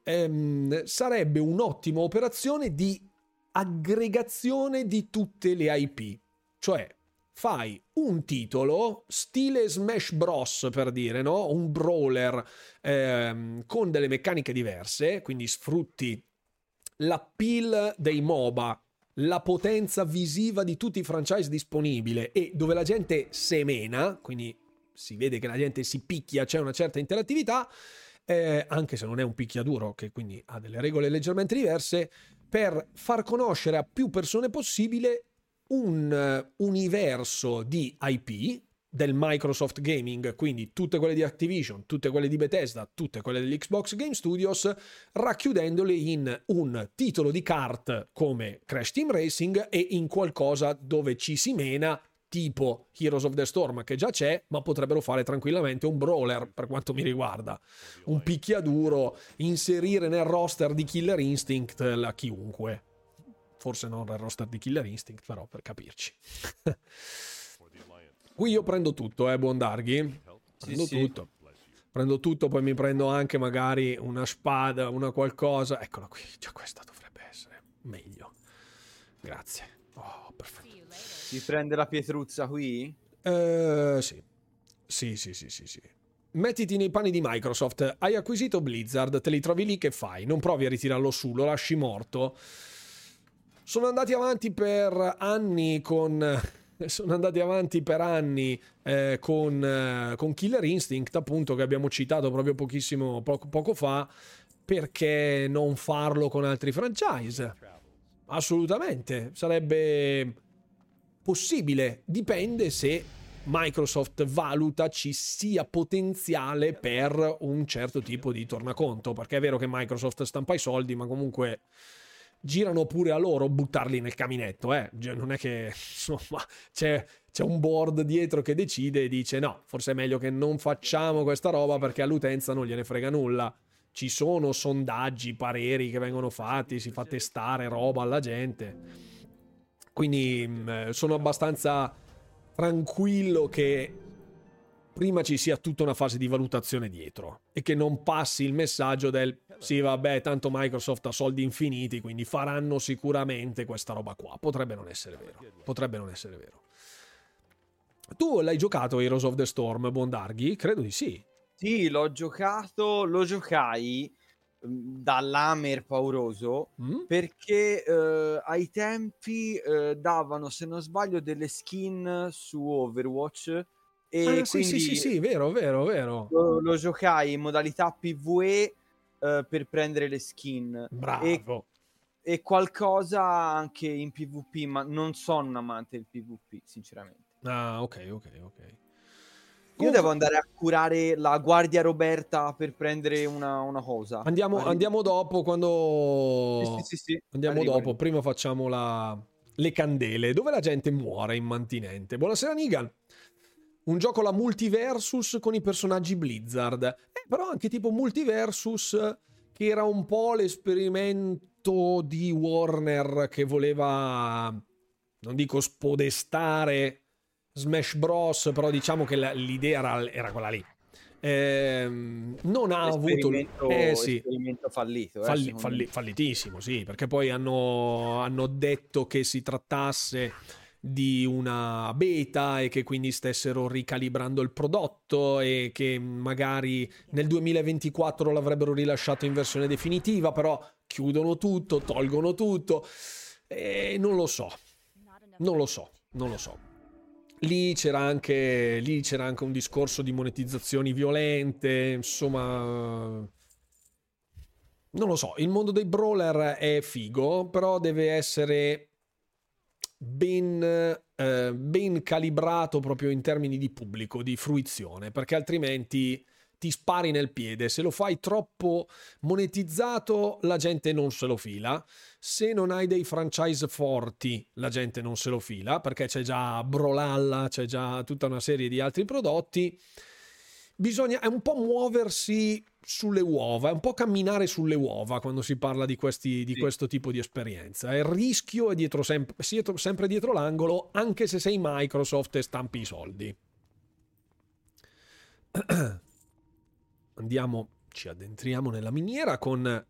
ehm, sarebbe un'ottima operazione di aggregazione di tutte le IP. Cioè, fai un titolo stile Smash Bros per dire, no? Un brawler ehm, con delle meccaniche diverse, quindi sfrutti l'appeal dei MOBA la potenza visiva di tutti i franchise disponibili e dove la gente semena, quindi si vede che la gente si picchia, c'è una certa interattività, eh, anche se non è un picchiaduro, che quindi ha delle regole leggermente diverse, per far conoscere a più persone possibile un uh, universo di IP del Microsoft Gaming, quindi tutte quelle di Activision, tutte quelle di Bethesda, tutte quelle dell'Xbox Game Studios, racchiudendole in un titolo di kart come Crash Team Racing e in qualcosa dove ci si mena tipo Heroes of the Storm che già c'è, ma potrebbero fare tranquillamente un brawler per quanto mi riguarda, un picchiaduro, inserire nel roster di Killer Instinct la chiunque. Forse non nel roster di Killer Instinct, però per capirci. Qui io prendo tutto, eh, Buondarghi. Prendo sì, tutto. Sì. Prendo tutto, poi mi prendo anche magari una spada, una qualcosa. Eccola qui, già questa dovrebbe essere meglio. Grazie. Oh, perfetto. Si prende la pietruzza qui? Eh, sì. Sì, sì, sì, sì, sì. Mettiti nei panni di Microsoft. Hai acquisito Blizzard, te li trovi lì, che fai? Non provi a ritirarlo su, lo lasci morto. Sono andati avanti per anni con sono andati avanti per anni eh, con, eh, con, Killer Instinct, appunto, che abbiamo citato proprio pochissimo poco, poco fa. Perché non farlo con altri franchise? Assolutamente, sarebbe possibile. Dipende se Microsoft valuta ci sia potenziale per un certo tipo di tornaconto. Perché è vero che Microsoft stampa i soldi, ma comunque girano pure a loro buttarli nel caminetto, eh. Non è che insomma c'è, c'è un board dietro che decide e dice no, forse è meglio che non facciamo questa roba perché all'utenza non gliene frega nulla. Ci sono sondaggi, pareri che vengono fatti, si fa testare roba alla gente. Quindi mm, eh, sono abbastanza tranquillo che prima ci sia tutta una fase di valutazione dietro e che non passi il messaggio del sì vabbè tanto Microsoft ha soldi infiniti quindi faranno sicuramente questa roba qua potrebbe non essere vero potrebbe non essere vero tu l'hai giocato Heroes of the Storm Bondarghi? credo di sì sì l'ho giocato lo giocai mm, dall'Amer pauroso mm? perché eh, ai tempi eh, davano se non sbaglio delle skin su Overwatch e ah, sì, sì, sì, sì, vero, vero, vero. Lo, lo giocai in modalità PvE uh, per prendere le skin. Bravo. E, e, qualcosa anche in PvP, ma non sono un amante del PvP, sinceramente. Ah, ok, ok, ok. Io devo andare a curare la guardia Roberta per prendere una, una cosa. Andiamo, andiamo, dopo quando... Sì, sì, sì, andiamo Arrivo. dopo, prima facciamo la... le candele, dove la gente muore in mantinente. Buonasera Nigan un gioco la multiversus con i personaggi Blizzard, eh, però anche tipo multiversus che era un po' l'esperimento di Warner che voleva, non dico spodestare Smash Bros, però diciamo che la, l'idea era, era, quella lì. Eh, non ha avuto eh, sì. esperimento fallito, eh, Falli, falli, fallitissimo, sì, perché poi hanno, hanno detto che si trattasse di una beta e che quindi stessero ricalibrando il prodotto e che magari nel 2024 l'avrebbero rilasciato in versione definitiva, però chiudono tutto, tolgono tutto e non lo so. Non lo so, non lo so. Lì c'era, anche, lì c'era anche un discorso di monetizzazioni violente, insomma... Non lo so, il mondo dei brawler è figo, però deve essere ben, eh, ben calibrato proprio in termini di pubblico, di fruizione, perché altrimenti ti spari nel piede. Se lo fai troppo monetizzato, la gente non se lo fila. Se non hai dei franchise forti, la gente non se lo fila, perché c'è già Brolalla, c'è già tutta una serie di altri prodotti. Bisogna, è un po' muoversi sulle uova, è un po' camminare sulle uova quando si parla di, questi, di Sì. questo tipo di esperienza. Il rischio è dietro sempre, sempre dietro l'angolo, anche se sei Microsoft e stampi i soldi. Andiamo, ci addentriamo nella miniera con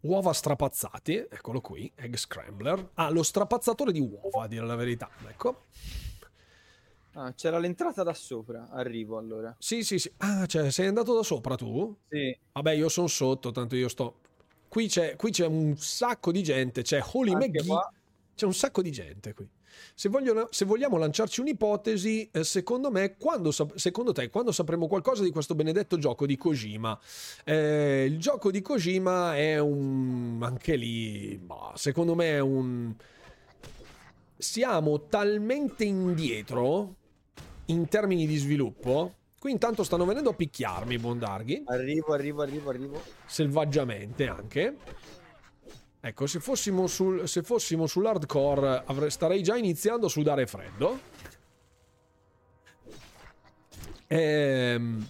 uova strapazzate, eccolo qui, egg scrambler. Ah, lo strapazzatore di uova, a dire la verità, ecco. Ah, c'era l'entrata da sopra. Arrivo allora. Sì, sì, sì. Ah, cioè, sei andato da sopra tu? Sì. Vabbè, io sono sotto, tanto io sto... Qui c'è, qui c'è un sacco di gente, c'è Holy McGee, qua. c'è un sacco di gente qui. Se, vogliono- se vogliamo lanciarci un'ipotesi, eh, secondo me, quando secondo te, quando sapremo qualcosa di questo benedetto gioco di Kojima, eh, il gioco di Kojima è un... anche lì, bah, secondo me è un... Siamo talmente indietro in termini di sviluppo. Qui intanto stanno venendo a picchiarmi, Bondarghi Arrivo, arrivo, arrivo, arrivo. selvaggiamente anche. Ecco, se fossimo, sul, se fossimo sull'hardcore avre- starei già iniziando a sudare freddo. Ehm...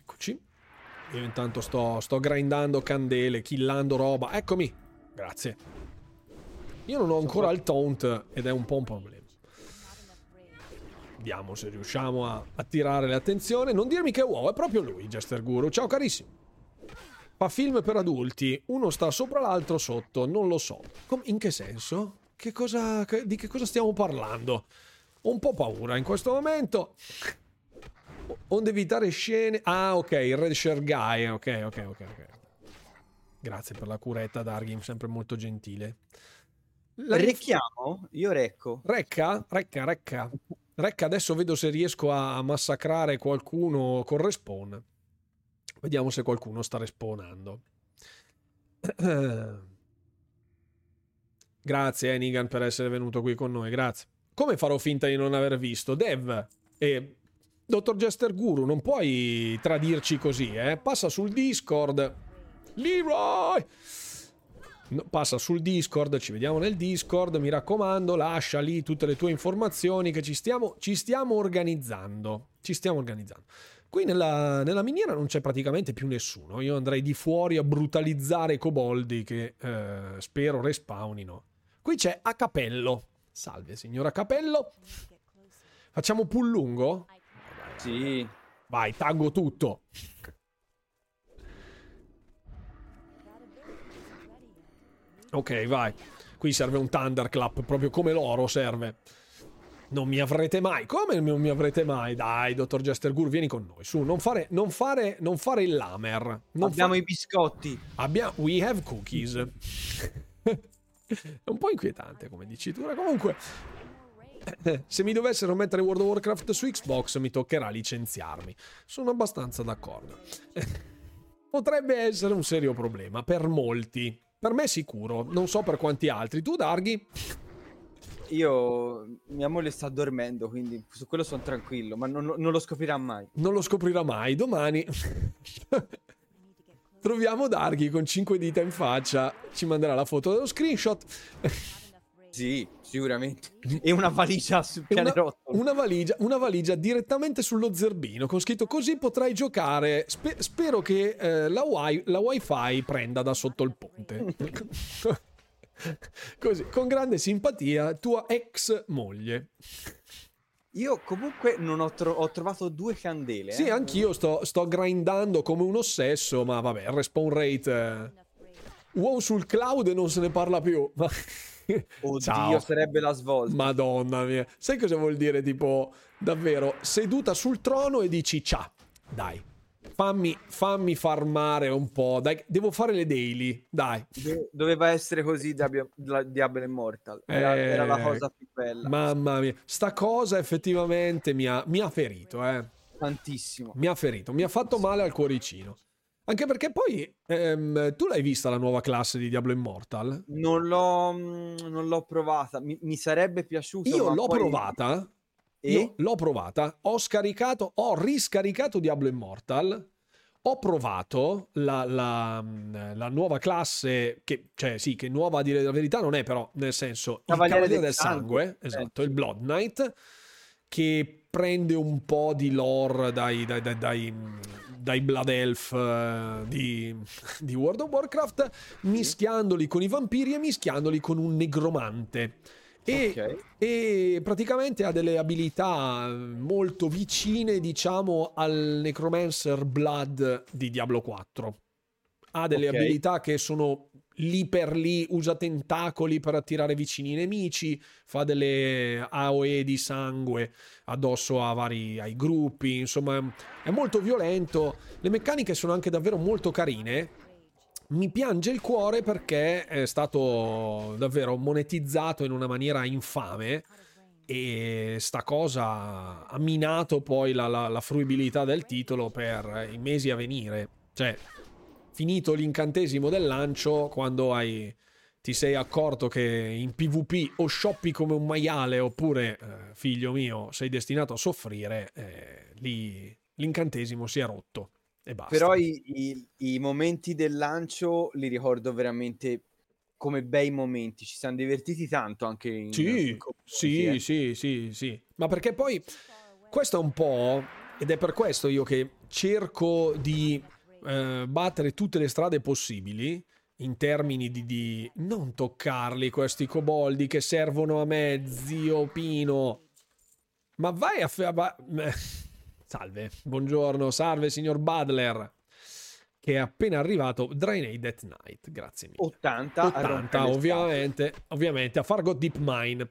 Eccoci. Io intanto sto, sto grindando candele, killando roba. Eccomi. Grazie. Io non ho ancora il taunt ed è un po' un problema. Vediamo se riusciamo a attirare l'attenzione. Non dirmi che wow, è proprio lui, Jester Guru. Ciao carissimo. Fa film per adulti, uno sta sopra l'altro sotto, non lo so. Com- in che senso? Che cosa, che- di che cosa stiamo parlando? Ho un po' paura in questo momento. O- Onde evitare scene. Ah, ok, il Red Share Guy. Ok, ok, ok, ok. Grazie per la curetta, Dargim, sempre molto gentile. La- Recchiamo? Io recco. Recca, recca, recca. Recca, adesso vedo se riesco a massacrare qualcuno con respawn. Vediamo se qualcuno sta respawnando. Grazie Enigan per essere venuto qui con noi, grazie. Come farò finta di non aver visto? Dev e Dottor Jester Guru, non puoi tradirci così, eh? Passa sul Discord. Leroy! Passa sul Discord, ci vediamo nel Discord, mi raccomando, lascia lì tutte le tue informazioni che ci stiamo, ci stiamo organizzando. Ci stiamo organizzando. Qui nella, nella miniera non c'è praticamente più nessuno. Io andrei di fuori a brutalizzare i coboldi che eh, spero respawnino. Qui c'è a capello. Salve, signora Capello. Facciamo pull lungo? Sì. Vai, taggo tutto. Ok, vai. Qui serve un Thunderclap, proprio come l'oro serve. Non mi avrete mai. Come non mi avrete mai? Dai, dottor Jester Gur, vieni con noi. Su, non fare, non fare, non fare il lamer. Non Abbiamo fa- i biscotti. Abbiamo... We have cookies. È un po' inquietante come dicitura. Comunque, se mi dovessero mettere World of Warcraft su Xbox, mi toccherà licenziarmi. Sono abbastanza d'accordo. Potrebbe essere un serio problema per molti. Per me sicuro, non so per quanti altri. Tu, Darghi? Io, mia moglie sta dormendo, quindi su quello sono tranquillo, ma non, non lo scoprirà mai. Non lo scoprirà mai. Domani troviamo Darghi con 5 dita in faccia. Ci manderà la foto dello screenshot. Sì, sicuramente. E una valigia sul E Una, pianerottolo. una valigia, una valigia direttamente sullo zerbino con scritto così potrai giocare. Spe- spero che eh, la, wi- la wifi prenda da sotto il ponte. così, con grande simpatia, tua ex moglie. Io comunque non ho, tro- ho trovato due candele. Sì, eh. anch'io sto, sto grindando come un ossesso, ma vabbè, il respawn rate. eh, WoW sul cloud e non se ne parla più. Ma- Oddio, Ciao. sarebbe la svolta. Madonna mia. Sai cosa vuol dire? Tipo, davvero, seduta sul trono e dici, ciao, dai, fammi, fammi farmare un po', dai, devo fare le daily, dai. Do- Doveva essere così Diablo Immortal. Era, Eh, era la cosa più bella. Mamma mia, sta cosa effettivamente mi ha, mi ha ferito, eh. Tantissimo. Mi ha ferito, mi ha fatto male al cuoricino. Anche perché poi, ehm, tu l'hai vista la nuova classe di Diablo Immortal? Non l'ho, mm, non l'ho provata. Mi, mi sarebbe piaciuto. Io l'ho poi- provata, E? Io l'ho provata, ho scaricato, ho riscaricato Diablo Immortal, ho provato la, la- la nuova classe, che, cioè sì, che nuova a dire la verità non è però, nel senso, Cavaliere il Cavaliere del, del Sangue, Sangue, esatto, eh, il Blood Knight, che prende un po' di lore dai, dai, dai, dai dai Blood Elf uh, di, di, World of Warcraft, mischiandoli con i vampiri e mischiandoli con un negromante. E, okay. e, praticamente ha delle abilità molto vicine, diciamo, al Necromancer Blood di Diablo 4. Ha delle okay. abilità che sono lì per lì, usa tentacoli per attirare vicini nemici, fa delle AOE di sangue addosso a vari, ai gruppi, insomma è molto violento. Le meccaniche sono anche davvero molto carine. Mi piange il cuore perché è stato davvero monetizzato in una maniera infame e sta cosa ha minato poi la, la, la fruibilità del titolo per i mesi a venire. Cioè, finito l'incantesimo del lancio, quando hai, ti sei accorto che in PvP o shoppi come un maiale oppure, eh, figlio mio, sei destinato a soffrire, eh, lì l'incantesimo si è rotto. E basta. Però i, i, i momenti del lancio li ricordo veramente come bei momenti, ci siamo divertiti tanto anche in Sì, in sì, eh. sì, sì, sì. Ma perché poi questo è un po' ed è per questo io che cerco di eh, battere tutte le strade possibili in termini di, di, non toccarli questi coboldi che servono a me, zio Pino. Ma vai a... Fe- va- salve, buongiorno, salve signor Butler che è appena arrivato Drainade at Night, grazie mille. 80, 80 ovviamente, ovviamente a Fargo Deep Mine.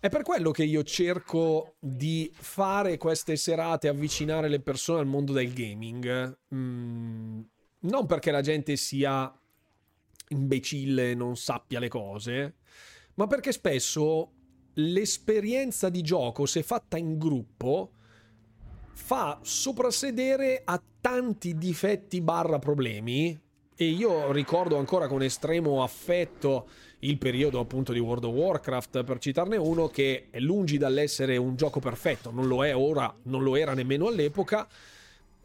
È per quello che io cerco di fare queste serate, avvicinare le persone al mondo del gaming. Mm, non perché la gente sia imbecille e non sappia le cose, ma perché spesso l'esperienza di gioco, se fatta in gruppo, fa soprassedere a tanti difetti barra problemi. E io ricordo ancora con estremo affetto il periodo appunto di World of Warcraft, per citarne uno, che è lungi dall'essere un gioco perfetto, non lo è ora, non lo era nemmeno all'epoca,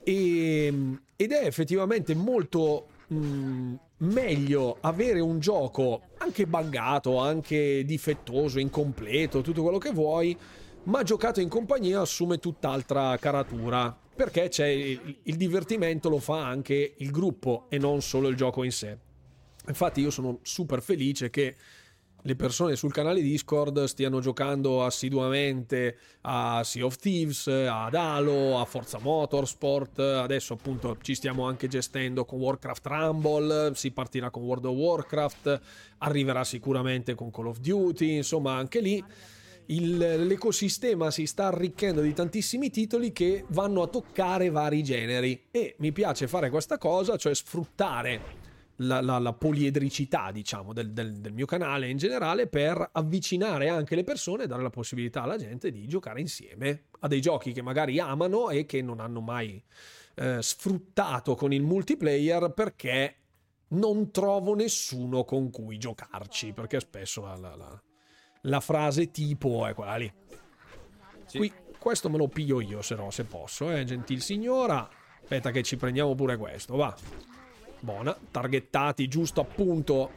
e, ed è effettivamente molto mh, mm, meglio avere un gioco anche buggato, anche difettoso, incompleto, tutto quello che vuoi, ma giocato in compagnia assume tutt'altra caratura. Perché il, il divertimento lo fa anche il gruppo e non solo il gioco in sé. Infatti io sono super felice che le persone sul canale Discord stiano giocando assiduamente a Sea of Thieves, ad Halo, a Forza Motorsport, adesso appunto ci stiamo anche gestendo con Warcraft Rumble, si partirà con World of Warcraft, arriverà sicuramente con Call of Duty, insomma anche lì il, l'ecosistema si sta arricchendo di tantissimi titoli che vanno a toccare vari generi. E mi piace fare questa cosa, cioè sfruttare la, la, la poliedricità, diciamo, del, del, del, mio canale in generale per avvicinare anche le persone e dare la possibilità alla gente di giocare insieme a dei giochi che magari amano e che non hanno mai eh, sfruttato con il multiplayer perché non trovo nessuno con cui giocarci, perché spesso la, la, frase tipo è quella lì. Sì. Qui, questo me lo piglio io, se no, se posso, eh, gentil signora. Aspetta che ci prendiamo pure questo, va. Buona, targettati giusto appunto.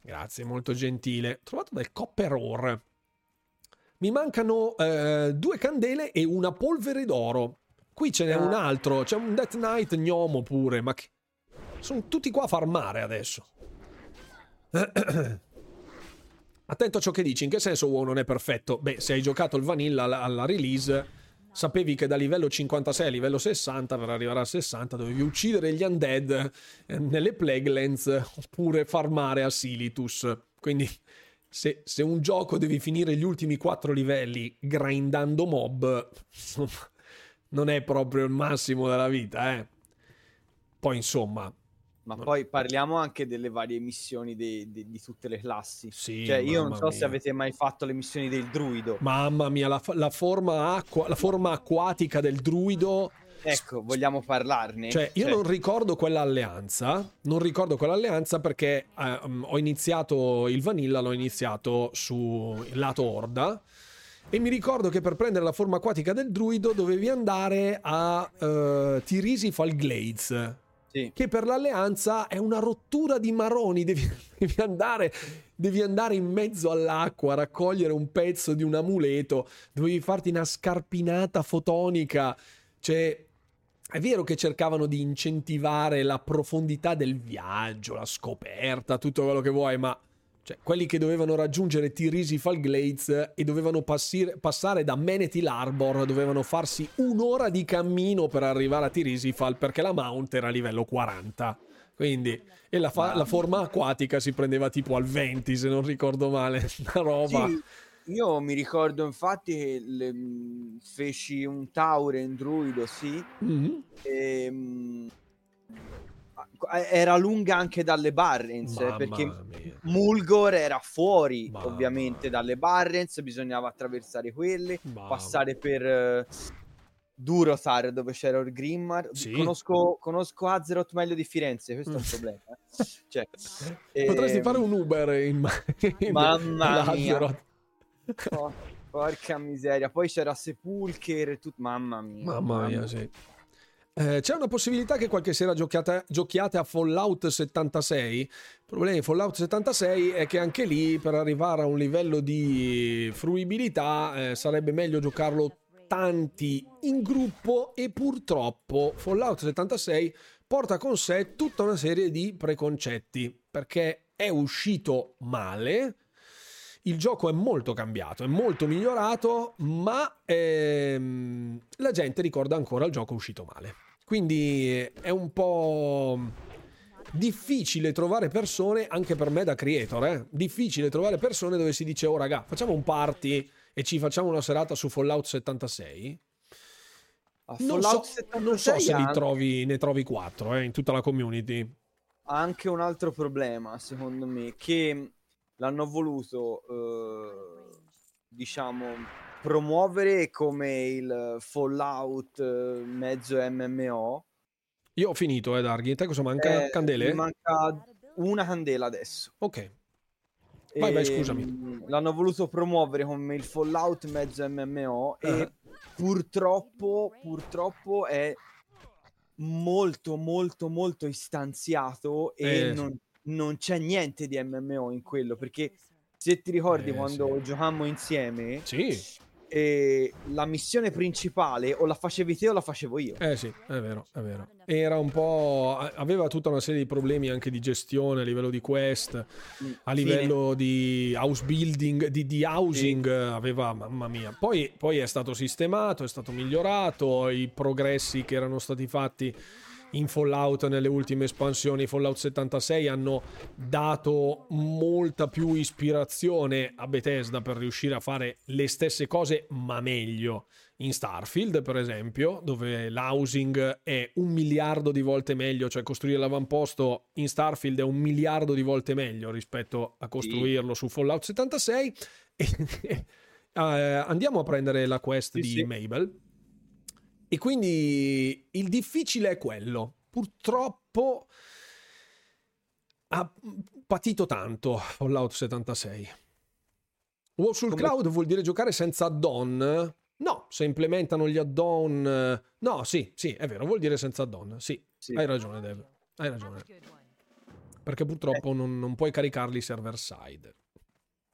Grazie, molto gentile. Trovato del copper ore. Mi mancano eh, due candele e una polvere d'oro. Qui ce n'è un altro, c'è un Death Knight gnomo pure, ma che... Sono tutti qua a farmare adesso. Attento a ciò che dici, in che senso WoW non è perfetto? Beh, se hai giocato il vanilla alla, alla release sapevi che da livello 56 a livello 60 per arrivare a 60 dovevi uccidere gli undead eh, nelle Plaguelands oppure farmare a Silitus. Quindi se, se, un gioco devi finire gli ultimi 4 livelli grindando mob, non è proprio il massimo della vita, eh. Poi insomma, ma poi parliamo anche delle varie missioni de, de, di tutte le classi. Sì, cioè, io non so mia. se avete mai fatto le missioni del druido. Mamma mia, la, la, forma, acqua, la forma acquatica del druido. Ecco, vogliamo parlarne. Cioè, io cioè... non ricordo quell'alleanza. Non ricordo quell'alleanza perché eh, ho iniziato il vanilla, l'ho iniziato sul lato Orda. E mi ricordo che per prendere la forma acquatica del druido dovevi andare a uh, Tirisi Falglades sì. che per l'alleanza è una rottura di maroni, devi, devi, andare, devi andare in mezzo all'acqua, raccogliere un pezzo di un amuleto, dovevi farti una scarpinata fotonica, cioè... È vero che cercavano di incentivare la profondità del viaggio, la scoperta, tutto quello che vuoi, ma cioè, quelli che dovevano raggiungere Tirisi Falglades e dovevano passire, passare da Menethil Arbor, dovevano farsi un'ora di cammino per arrivare a Tirisifal perché la Mount era a livello 40. Quindi, e la, fa- la forma acquatica si prendeva tipo al 20, se non ricordo male, una roba. Sì. Io mi ricordo infatti che le, feci un Tauren druido, sì, mm-hmm. e, mh, era lunga anche dalle Barrens Mamma perché mia. Mulgore era fuori Mamma. ovviamente dalle Barrens, bisognava attraversare quelle, Mamma. passare per uh, Durotar dove c'era il Grimmar. Sì. Conosco, conosco Azeroth meglio di Firenze, questo è il problema. Eh. Cioè, Potresti e... fare un Uber in, in Mamma mia. Oh, porca miseria, poi c'era Sepulcher e tutto, mamma mia. Mamma mia, sì. Eh, c'è una possibilità che qualche sera giochiate, giochiate a Fallout 76. Il problema di Fallout 76 è che anche lì per arrivare a un livello di fruibilità eh, sarebbe meglio giocarlo tanti in gruppo e purtroppo Fallout 76 porta con sé tutta una serie di preconcetti perché è uscito male il gioco è molto cambiato, è molto migliorato, ma ehm, la gente ricorda ancora il gioco uscito male. Quindi è un po' difficile trovare persone, anche per me da creator, eh? difficile trovare persone dove si dice, oh raga, facciamo un party e ci facciamo una serata su Fallout 76. Non so, 76 non so, se anche... trovi, ne trovi 4 eh, in tutta la community. Ha anche un altro problema, secondo me, che l'hanno voluto, eh, diciamo, promuovere come il Fallout eh, mezzo MMO. Io ho finito, eh, Darghi. Te cosa manca? Eh, Candele? Mi manca una candela adesso. Ok. Vai, e, vai, scusami. Mm, l'hanno voluto promuovere come il Fallout mezzo MMO uh-huh. e purtroppo, purtroppo è molto, molto, molto istanziato e eh, non non c'è niente di MMO in quello perché se ti ricordi eh, quando sì. giocammo insieme sì. eh, la missione principale o la facevi te o la facevo io eh sì è vero è vero era un po' aveva tutta una serie di problemi anche di gestione a livello di quest mm, a livello Fine. di house building di, di housing sì. aveva mamma mia poi, poi è stato sistemato è stato migliorato i progressi che erano stati fatti in Fallout nelle ultime espansioni Fallout 76 hanno dato molta più ispirazione a Bethesda per riuscire a fare le stesse cose ma meglio in Starfield per esempio dove l'housing è un miliardo di volte meglio cioè costruire l'avamposto in Starfield è un miliardo di volte meglio rispetto a costruirlo sì. su Fallout 76 e, uh, andiamo a prendere la quest sì, di sì. Mabel e quindi il difficile è quello. Purtroppo ha patito tanto Fallout 76. War sul Come... cloud vuol dire giocare senza add-on? No, se implementano gli add-on... No, sì, sì, è vero, vuol dire senza add-on. Sì, sì. hai ragione, Dev. Hai ragione. Perché purtroppo non, non puoi caricarli server side.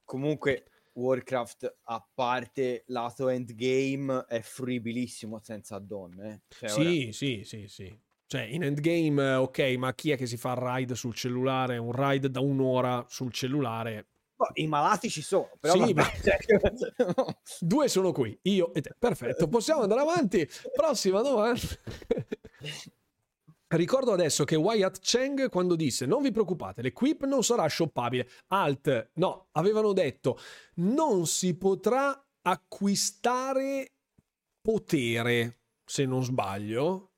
Comunque, Warcraft, a parte lato endgame, è fruibilissimo senza add-on. Eh? Cioè, sì, ora... sì, sì, sì. Cioè, in endgame, ok, ma chi è che si fa il raid sul cellulare? Un raid da un'ora sul cellulare? Oh, I malati ci sono, però sì, vabbè, cioè... due sono qui, io e te. Perfetto, possiamo andare avanti. Prossima domanda. Ricordo adesso che Wyatt Cheng quando disse non vi preoccupate, l'equip non sarà shoppabile. Alt, no, avevano detto non si potrà acquistare potere, se non sbaglio.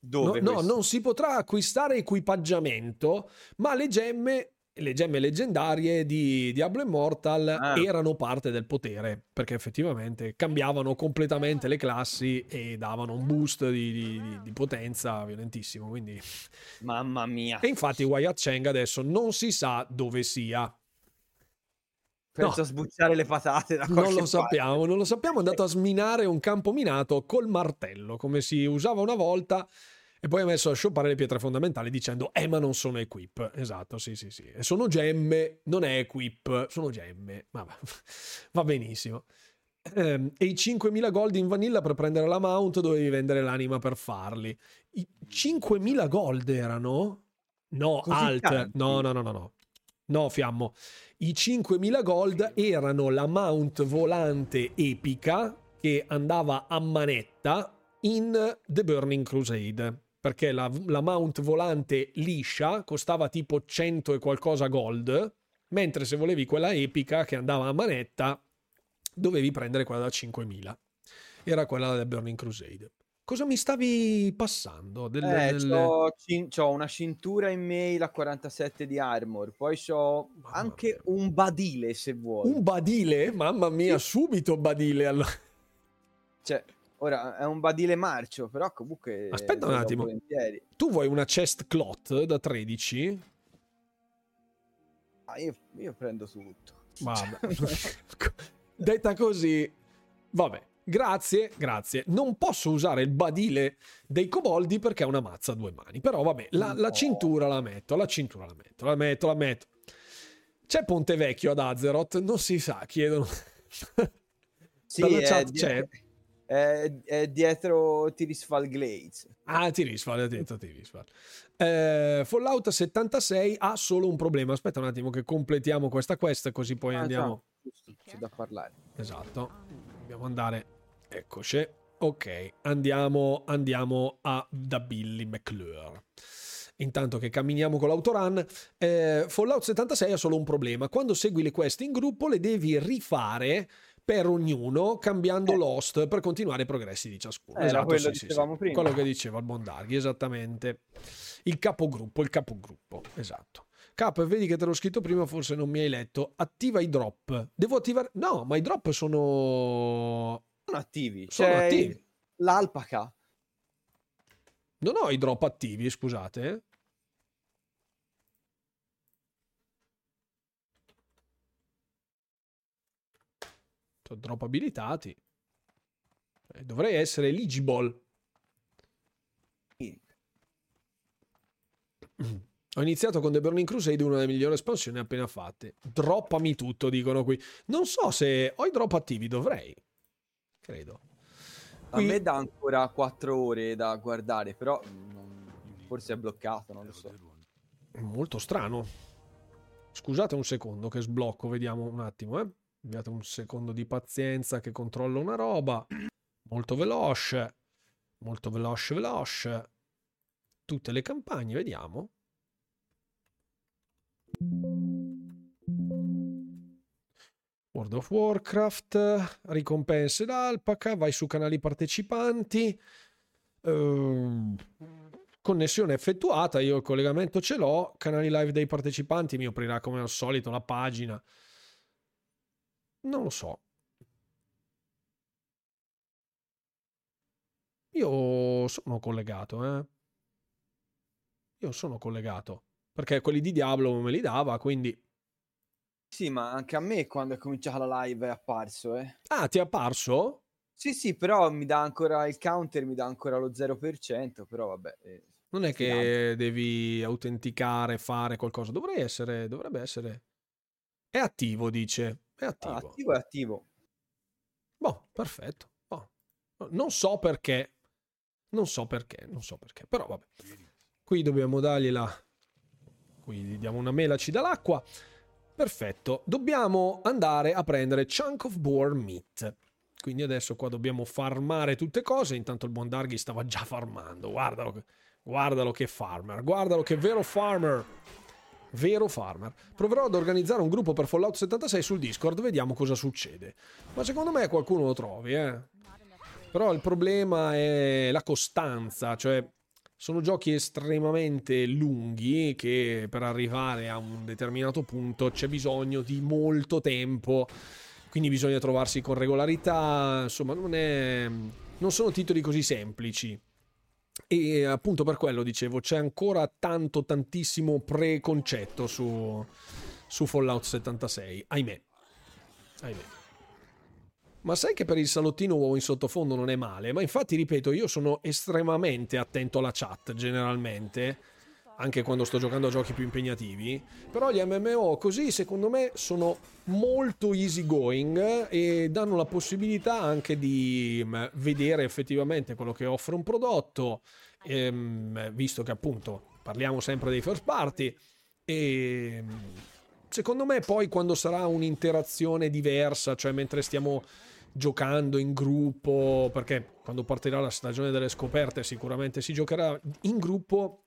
Dove? No, no non si potrà acquistare equipaggiamento, ma le gemme le gemme leggendarie di Diablo Immortal ah. erano parte del potere, perché effettivamente cambiavano completamente le classi e davano un boost di, di, di potenza violentissimo. Quindi... Mamma mia. E infatti Wyatt Cheng adesso non si sa dove sia. Penso no. a sbucciare le patate da Non lo parte. sappiamo, non lo sappiamo. È andato a sminare un campo minato col martello, come si usava una volta. E poi ha messo a scioppare le pietre fondamentali dicendo, eh ma non sono equip. Esatto, sì, sì, sì. Sono gemme, non è equip, sono gemme. Ma va, va benissimo. Ehm, e i 5.000 gold in vanilla per prendere la mount dovevi vendere l'anima per farli. I 5.000 gold erano? No, Così alt. tanti? No, no, no, no, no. No, Fiammo. I 5.000 gold erano la mount volante epica che andava a manetta in The Burning Crusade. Perché la, la mount volante liscia costava tipo 100 e qualcosa gold, mentre se volevi quella epica che andava a manetta dovevi prendere quella da 5.000. Era quella del Burning Crusade. Cosa mi stavi passando? Delle, Eh, delle- c'ho, cin- c'ho una cintura in mail a 47 di armor, poi Mamma anche mia. un badile se vuoi. Un badile? Mamma mia, subito badile. allora. Cioè, ora è un badile marcio, però comunque... Aspetta un attimo. volentieri. Tu vuoi una chest cloth da 13? Ah, io, io prendo tutto. Vabbè. Detta così, vabbè. Grazie, grazie. Non posso usare il badile dei coboldi perché è una mazza a due mani. Però vabbè, la, la No. cintura la metto, la cintura la metto, la metto, la metto. C'è Ponte Vecchio ad Azeroth? Non si sa, chiedono. Sì, Dalla è, chat die- c'è. È- è dietro Tirisfal Glades. Ah, Tirisfal, ha detto Tirisfal. Eh, Fallout 76 ha solo un problema. Aspetta un attimo che completiamo questa quest così poi Ah, andiamo... giusto, c'è da parlare. Esatto. Dobbiamo andare. Eccoci. Ok, andiamo, andiamo a, da Billy McClure. Intanto che camminiamo con l'autorun, eh, Fallout 76 ha solo un problema. Quando segui le quest in gruppo le devi rifare per ognuno, cambiando Eh. l'host per continuare i progressi di ciascuno. Era esatto, quello sì, che sì, sì. dicevamo prima. Quello che diceva il Bondarghi, esattamente. Il capogruppo, il capogruppo, esatto. Cap, vedi che te l'ho scritto prima, forse non mi hai letto. Attiva i drop. Devo attivare... No, ma i drop sono... Sono attivi. Sono C'è attivi. L'alpaca. Non ho i drop attivi, scusate. Sono drop abilitati. Eh, dovrei essere eligible. Ho iniziato con The Burning Crusade, una delle migliori espansioni appena fatte. Droppami tutto, dicono qui. Non so se ho i drop attivi, dovrei. Credo. A Qui- me dà ancora 4 ore da guardare, però forse è bloccato, non lo so. Molto strano. Scusate un secondo che sblocco, vediamo un attimo, eh. Abbiate un secondo di pazienza che controllo una roba. Molto veloce. Molto veloce, veloce. Tutte le campagne, vediamo. World of Warcraft, ricompense d'alpaca, vai su canali partecipanti. Ehm, connessione effettuata, io il collegamento ce l'ho, canali live dei partecipanti mi aprirà come al solito la pagina. Non lo so. Io sono collegato, eh. Io sono collegato. Perché quelli di Diablo me li dava, quindi... Sì, ma anche a me quando è cominciata la live è apparso, eh. Ah, ti è apparso? Sì, sì, però mi dà ancora il counter, mi dà ancora lo 0%, però vabbè. eh, Non è che Sfidante. devi autenticare, fare qualcosa. Dovrei essere, dovrebbe essere. È attivo, dice. È attivo. ah, attivo è attivo. Boh, perfetto. Boh. Non so perché. Non so perché, non so perché. Però vabbè. Qui dobbiamo dargliela. Qui gli diamo una mela, ci dà l'acqua. Perfetto. Dobbiamo andare a prendere Chunk of Boar Meat. Quindi adesso qua dobbiamo farmare tutte cose. Intanto il buon Darghi stava già farmando. Guardalo guardalo che farmer. Guardalo che vero farmer. Vero farmer. Proverò ad organizzare un gruppo per Fallout 76 sul Discord. Vediamo cosa succede. Ma secondo me qualcuno lo trovi, eh. Però il problema è la costanza, cioè sono giochi estremamente lunghi che per arrivare a un determinato punto c'è bisogno di molto tempo, quindi bisogna trovarsi con regolarità, insomma non, è, non sono titoli così semplici. E appunto per quello dicevo, c'è ancora tanto, tantissimo preconcetto su, su Fallout 76, ahimè. ahimè. ma sai che per il salottino uovo in sottofondo non è male? Ma infatti, ripeto, io sono estremamente attento alla chat, generalmente, anche quando sto giocando a giochi più impegnativi. Però gli MMO così, secondo me, sono molto easy going e danno la possibilità anche di mm, vedere effettivamente quello che offre un prodotto, ehm, visto che appunto parliamo sempre dei first party e mm, secondo me poi quando sarà un'interazione diversa, cioè mentre stiamo giocando in gruppo, perché quando partirà la stagione delle scoperte sicuramente si giocherà in gruppo.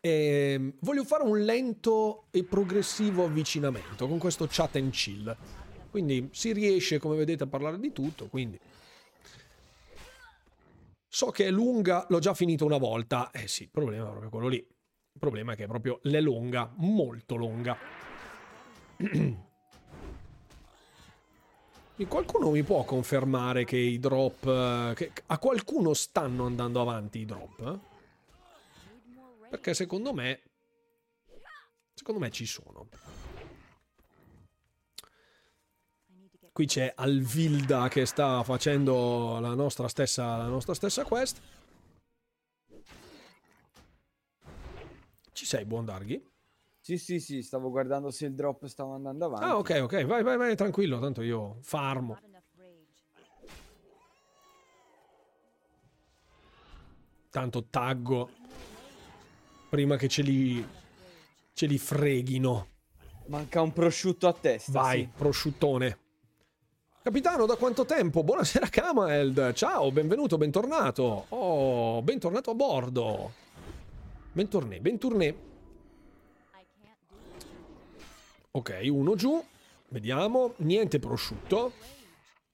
E voglio fare un lento e progressivo avvicinamento con questo chat and chill. Quindi si riesce, come vedete, a parlare di tutto. Quindi so che è lunga, l'ho già finito una volta. Eh sì, il problema è proprio quello lì. Il problema è che è proprio l'è lunga, molto lunga. Qualcuno mi può confermare che i drop... Che a qualcuno stanno andando avanti i drop? Perché secondo me... Secondo me ci sono. Qui c'è Alvilda che sta facendo la nostra stessa, la nostra stessa quest. Ci sei, buon Darghi? Sì, sì, sì, stavo guardando se il drop stava andando avanti. Ah, ok, ok, vai, vai, vai, tranquillo, tanto io farmo. Tanto taggo prima che ce li ce li freghino. Manca un prosciutto a testa. Vai, sì. prosciuttone. Capitano, da quanto tempo? Buonasera Kameld. Ciao, benvenuto, bentornato. Oh, bentornato a bordo. Bentorné, bentorné. Ok, uno giù. Vediamo. Niente prosciutto.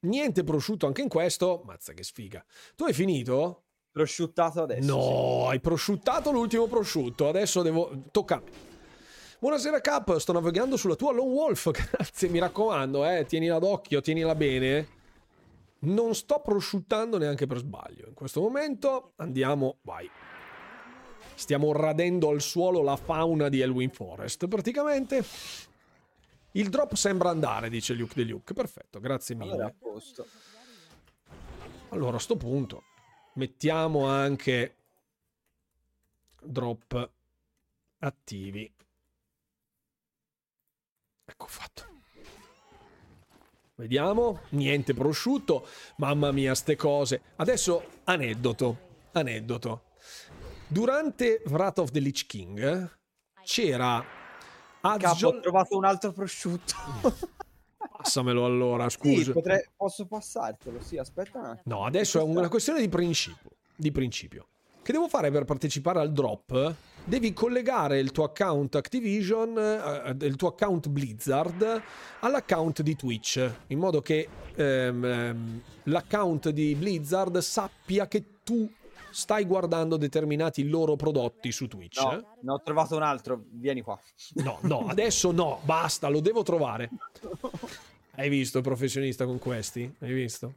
Niente prosciutto anche in questo. Mazza che sfiga. Tu hai finito? Prosciuttato adesso. No, sì. hai prosciuttato l'ultimo prosciutto. Adesso devo... Tocca. Buonasera Cap, sto navigando sulla tua Lone Wolf. Grazie, mi raccomando, eh. Tienila d'occhio, tienila bene. Non sto prosciuttando neanche per sbaglio. In questo momento andiamo... Vai. Stiamo radendo al suolo la fauna di Elwin Forest, praticamente. Il drop sembra andare, dice Luke De Luke. Perfetto, grazie mille. Allora, a posto. Allora, a sto punto mettiamo anche drop attivi. Ecco fatto. Vediamo, niente prosciutto. Mamma mia, ste cose. Adesso aneddoto, aneddoto. Durante Wrath of the Lich King c'era Capo, ho trovato un altro prosciutto. Passamelo allora, scusa. Sì, potrei... posso passartelo, sì, aspetta un attimo. No, adesso è una questione di principio. Di principio. Che devo fare per partecipare al drop? Devi collegare il tuo account Activision, eh, il tuo account Blizzard, all'account di Twitch, in modo che ehm, ehm l'account di Blizzard sappia che tu stai guardando determinati loro prodotti su Twitch. No, eh? ne ho trovato un altro, vieni qua. No, no, adesso no, basta, lo devo trovare. Hai visto il professionista con questi? Hai visto?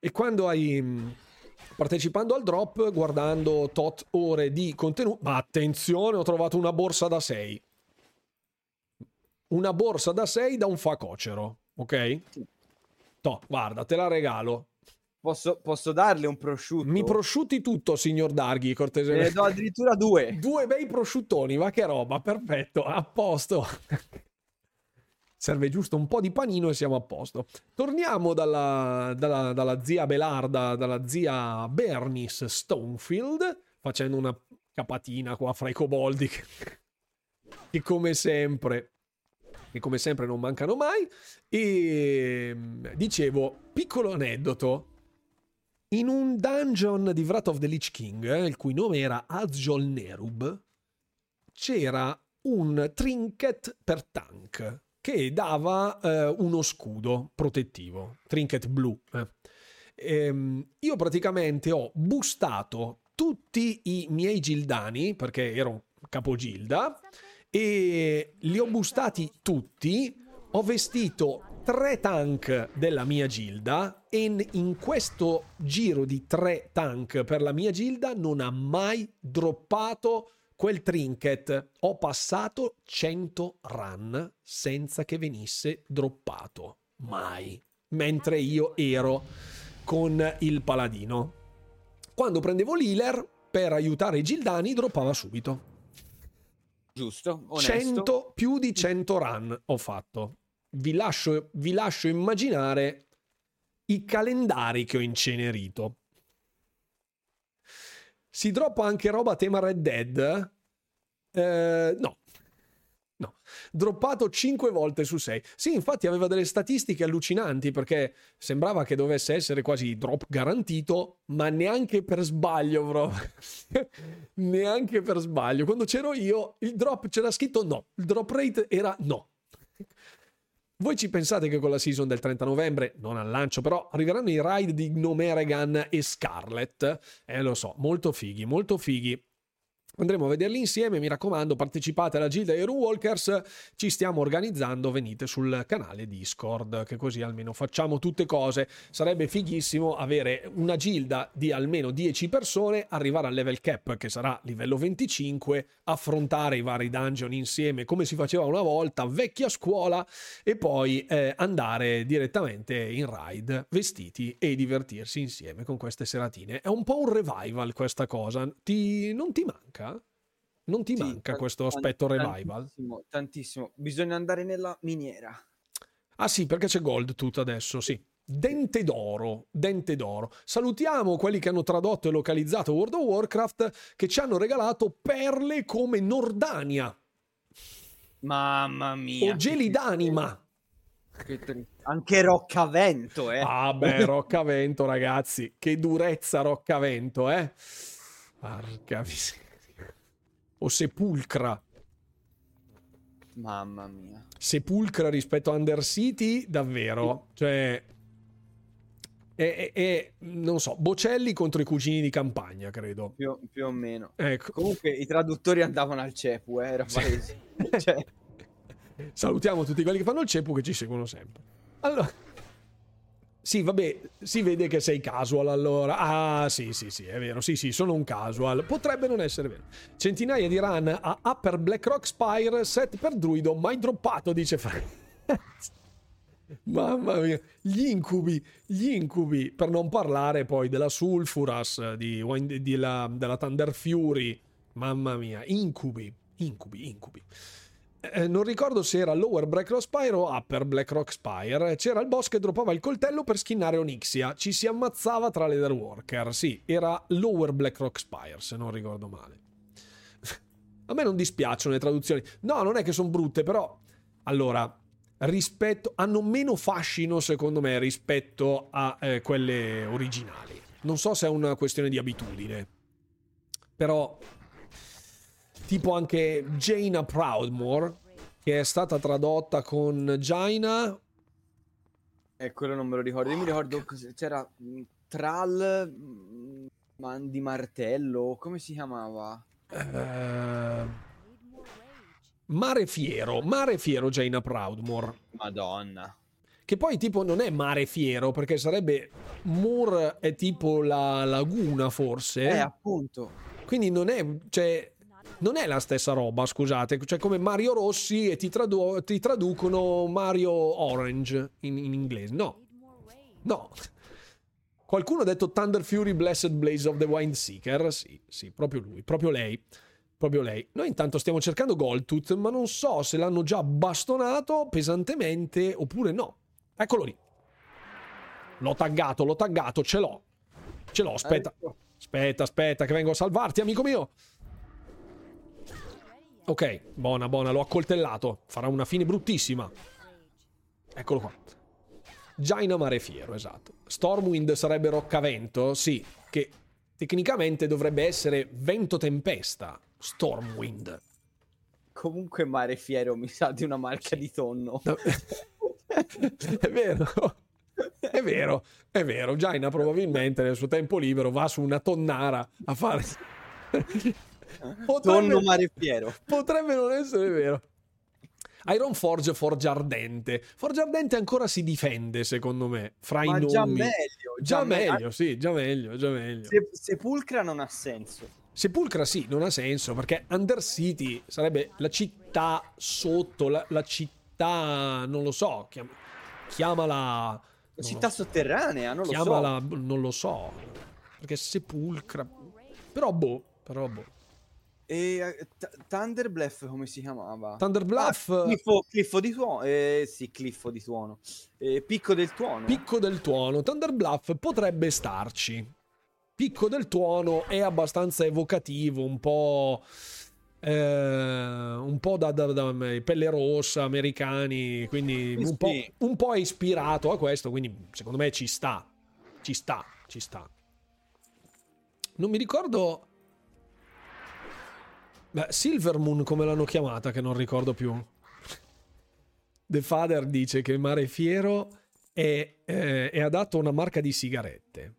E quando hai mm, partecipando al drop, guardando tot ore di contenuto, ma attenzione, ho trovato una borsa da 6. Una borsa da 6 da un facocero, ok? Sì. To, guarda, te la regalo. Posso, posso, darle un prosciutto? Mi prosciutti tutto, signor Darghi, cortesemente. Ne do addirittura due. Due bei prosciuttoni, ma che roba, perfetto, a posto. Serve giusto un po' di panino e siamo a posto. Torniamo dalla, dalla, dalla zia Belarda, dalla zia Bernice Stonefield, facendo una capatina qua fra i coboldi che, che come sempre che come sempre non mancano mai e dicevo piccolo aneddoto in un dungeon di Wrath of the Lich King, eh, il cui nome era Azjol Nerub, c'era un trinket per tank che dava eh, uno scudo protettivo, trinket blu. Eh. Ehm, io praticamente ho bustato tutti i miei gildani, perché ero capogilda, e li ho bustati tutti, ho vestito tre tank della mia gilda e in questo giro di tre tank per la mia gilda non ha mai droppato quel trinket. Ho passato 100 run senza che venisse droppato. Mai. mentre io ero con il paladino. Quando prendevo l'healer per aiutare i Gildani, droppava subito. Giusto, onesto. 100, più di 100 run ho fatto. Vi lascio, vi lascio immaginare i calendari che ho incenerito. Si droppa anche roba a tema Red Dead? Eh, no. No, droppato 5 volte su 6. Sì, infatti aveva delle statistiche allucinanti perché sembrava che dovesse essere quasi drop garantito, ma neanche per sbaglio, bro. neanche per sbaglio. Quando c'ero io, il drop c'era scritto no, il drop rate era no. Voi ci pensate che con la season del 30 novembre, non al lancio, però arriveranno i ride di Gnomeregan e Scarlet? Eh, lo so, molto fighi, molto fighi. Andremo a vederli insieme, mi raccomando, partecipate alla Gilda Hero Walkers, ci stiamo organizzando, venite sul canale Discord, che così almeno facciamo tutte cose. Sarebbe fighissimo avere una gilda di almeno 10 persone, arrivare al level cap che sarà livello 25, affrontare i vari dungeon insieme come si faceva una volta, vecchia scuola, e poi eh, andare direttamente in ride vestiti e divertirsi insieme con queste seratine. È un po' un revival questa cosa, ti... non ti manca? Non ti sì, manca t- questo aspetto revival? Tantissimo, tantissimo. Bisogna andare nella miniera. Ah sì, perché c'è Gold tutto adesso, sì. Dente d'oro, dente d'oro. Salutiamo quelli che hanno tradotto e localizzato World of Warcraft che ci hanno regalato perle come Nordania. Mamma mia. O geli d'anima. Anche Roccavento, eh. Ah beh, Roccavento ragazzi, che durezza Roccavento, eh. Porca miseria o Sepulcra. Mamma mia. Sepulcra rispetto a Undercity, davvero. Cioè, è, è, è, non so, Bocelli contro i cugini di campagna, credo. Più, più o meno. Ecco. Comunque i traduttori andavano al cepu, eh, era palese. cioè. Salutiamo tutti quelli che fanno il cepu che ci seguono sempre. Allora... Sì, vabbè, si vede che sei casual allora. Ah, sì, sì, sì, è vero. Sì, sì, sono un casual. Potrebbe non essere vero. Centinaia di run a Upper Blackrock Spire, set per druido, mai droppato, dice Frank. Mamma mia, gli incubi, gli incubi, per non parlare poi della Sulfuras, di, di la, della Thunder Fury. Mamma mia, incubi, incubi, incubi. Eh, non ricordo se era Lower Blackrock Spire o Upper Blackrock Spire. C'era il boss che droppava il coltello per skinnare Onyxia. Ci si ammazzava tra Leatherwalker. Sì, era Lower Blackrock Spire, se non ricordo male. A me non dispiacciono le traduzioni. No, non è che sono brutte, però... Allora, rispetto... hanno meno fascino, secondo me, rispetto a eh, quelle originali. Non so se è una questione di abitudine. Però tipo anche Jaina Proudmore, che è stata tradotta con Jaina. E eh, quello non me lo ricordo. Io mi ricordo c'era Tral mm, di Martello, come si chiamava? Uh, Mare Fiero, Mare Fiero Jaina Proudmore. Madonna. Che poi tipo non è mare fiero, perché sarebbe Moor è tipo la laguna forse. Eh, appunto. Quindi non è, cioè, non è la stessa roba, scusate, cioè come Mario Rossi e ti, tradu- ti traducono Mario Orange in, in inglese. No, no. Qualcuno ha detto Thunder Fury Blessed Blaze of the Wind Seeker? Sì, sì, proprio lui, proprio lei. Proprio lei. Noi intanto stiamo cercando Goldtooth, ma non so se l'hanno già bastonato pesantemente oppure no. Eccolo lì. L'ho taggato, l'ho taggato, ce l'ho. Ce l'ho, aspetta. Ecco. Aspetta, aspetta, che vengo a salvarti, amico mio. Ok, buona, buona, l'ho accoltellato. Farà una fine bruttissima. Eccolo qua. Jaina Mare Fiero, esatto. Stormwind sarebbe roccavento? Sì, che tecnicamente dovrebbe essere vento tempesta. Stormwind. Comunque Mare Fiero mi sa di una marca di tonno. No. è vero. È vero, è vero. Jaina probabilmente nel suo tempo libero va su una tonnara a fare Potrebbe, Tonno mare fiero. Potrebbe non essere vero. Iron Forge Forge Ardente. Forge Ardente ancora si difende, secondo me. Fra Ma i nomi. Già meglio. Già, già meglio, sì, già meglio, già meglio. Se, Sepulcra non ha senso. Sepulcra sì, non ha senso, perché Undercity sarebbe la città sotto, la, la città, non lo so, chiam- chiamala città sotterranea, non lo Chiamala, so. non lo so. Perché sepulcra. Però boh, però boh. E eh, T- Thunder Bluff come si chiamava? Thunder Bluff, Ah, Cliffo, Cliffo di Tuono. Eh, sì, Cliffo di Tuono. Eh, Picco del Tuono. Picco del Tuono. Thunder Bluff potrebbe starci. Picco del Tuono è abbastanza evocativo, un po'. eh, un po' da, da- da- pelle rossa, americani, quindi un po', un po' ispirato a questo, quindi secondo me ci sta, ci sta, ci sta. Non mi ricordo... Beh, Silvermoon come l'hanno chiamata, che non ricordo più. The Father dice che Mare Fiero è, eh, è adatto a una marca di sigarette.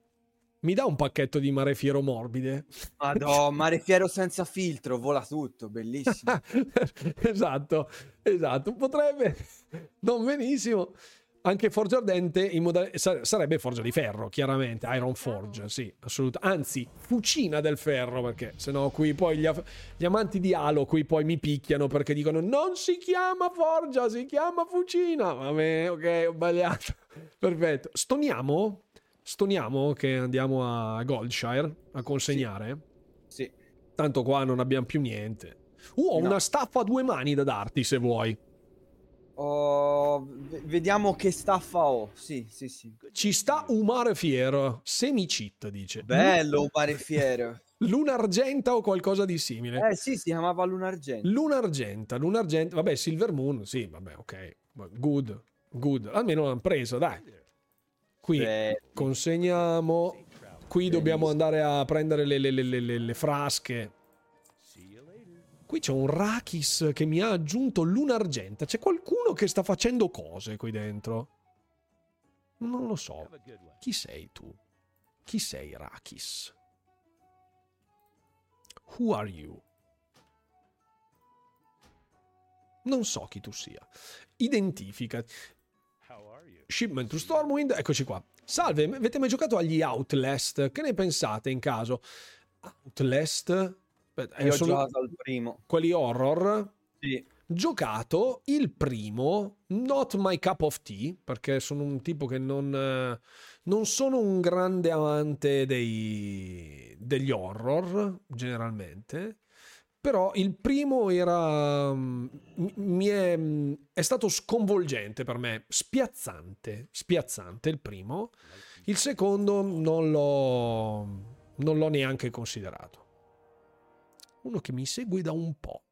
Mi dà un pacchetto di Mare Fiero morbide? Madò, mare fiero senza filtro, vola tutto, bellissimo. esatto, esatto. Potrebbe non benissimo. Anche Forge Ardente in moda- sa- sarebbe Forgia di Ferro, chiaramente. Iron Forge, sì, assolutamente. Anzi, fucina del ferro, perché sennò qui poi gli, af- gli amanti di Halo qui poi mi picchiano perché dicono non si chiama Forgia, si chiama fucina. Vabbè, ok, ho sbagliato. Perfetto. Stoniamo? Stoniamo che andiamo a Goldshire a consegnare? Sì. Tanto qua non abbiamo più niente. Uh, ho No. una staffa a due mani da darti se vuoi. Oh, vediamo che staffa ho. Sì, sì, sì. Ci sta Umare Fiero, semi-cheat dice. Bello, un mare fiero. Luna Argenta o qualcosa di simile. Eh sì, si chiamava Luna Argento. Luna Argenta, Luna Argenta, vabbè, Silver Moon, sì, vabbè, ok. Good, good. Almeno l'hanno preso, dai. Qui Beh, consegniamo. Qui dobbiamo andare a prendere le- le- le- le frasche. Qui c'è un Rakis che mi ha aggiunto Luna Argenta. C'è qualcuno che sta facendo cose qui dentro? Non lo so. Chi sei tu? Chi sei Rakis? Who are you? Non so chi tu sia. Identifica. Shipment to Stormwind, eccoci qua. Salve, avete mai giocato agli Outlast? Che ne pensate in caso? Outlast? Aspetta, io ho giocato al primo. quelli horror. Sì. Giocato il primo, not my cup of tea, perché sono un tipo che non, non sono un grande amante dei, degli horror, generalmente. Però il primo era. mm, mi- è, è stato sconvolgente per me, spiazzante. Spiazzante il primo. Il secondo non l'ho. Non l'ho neanche considerato. Uno che mi segue da un po'.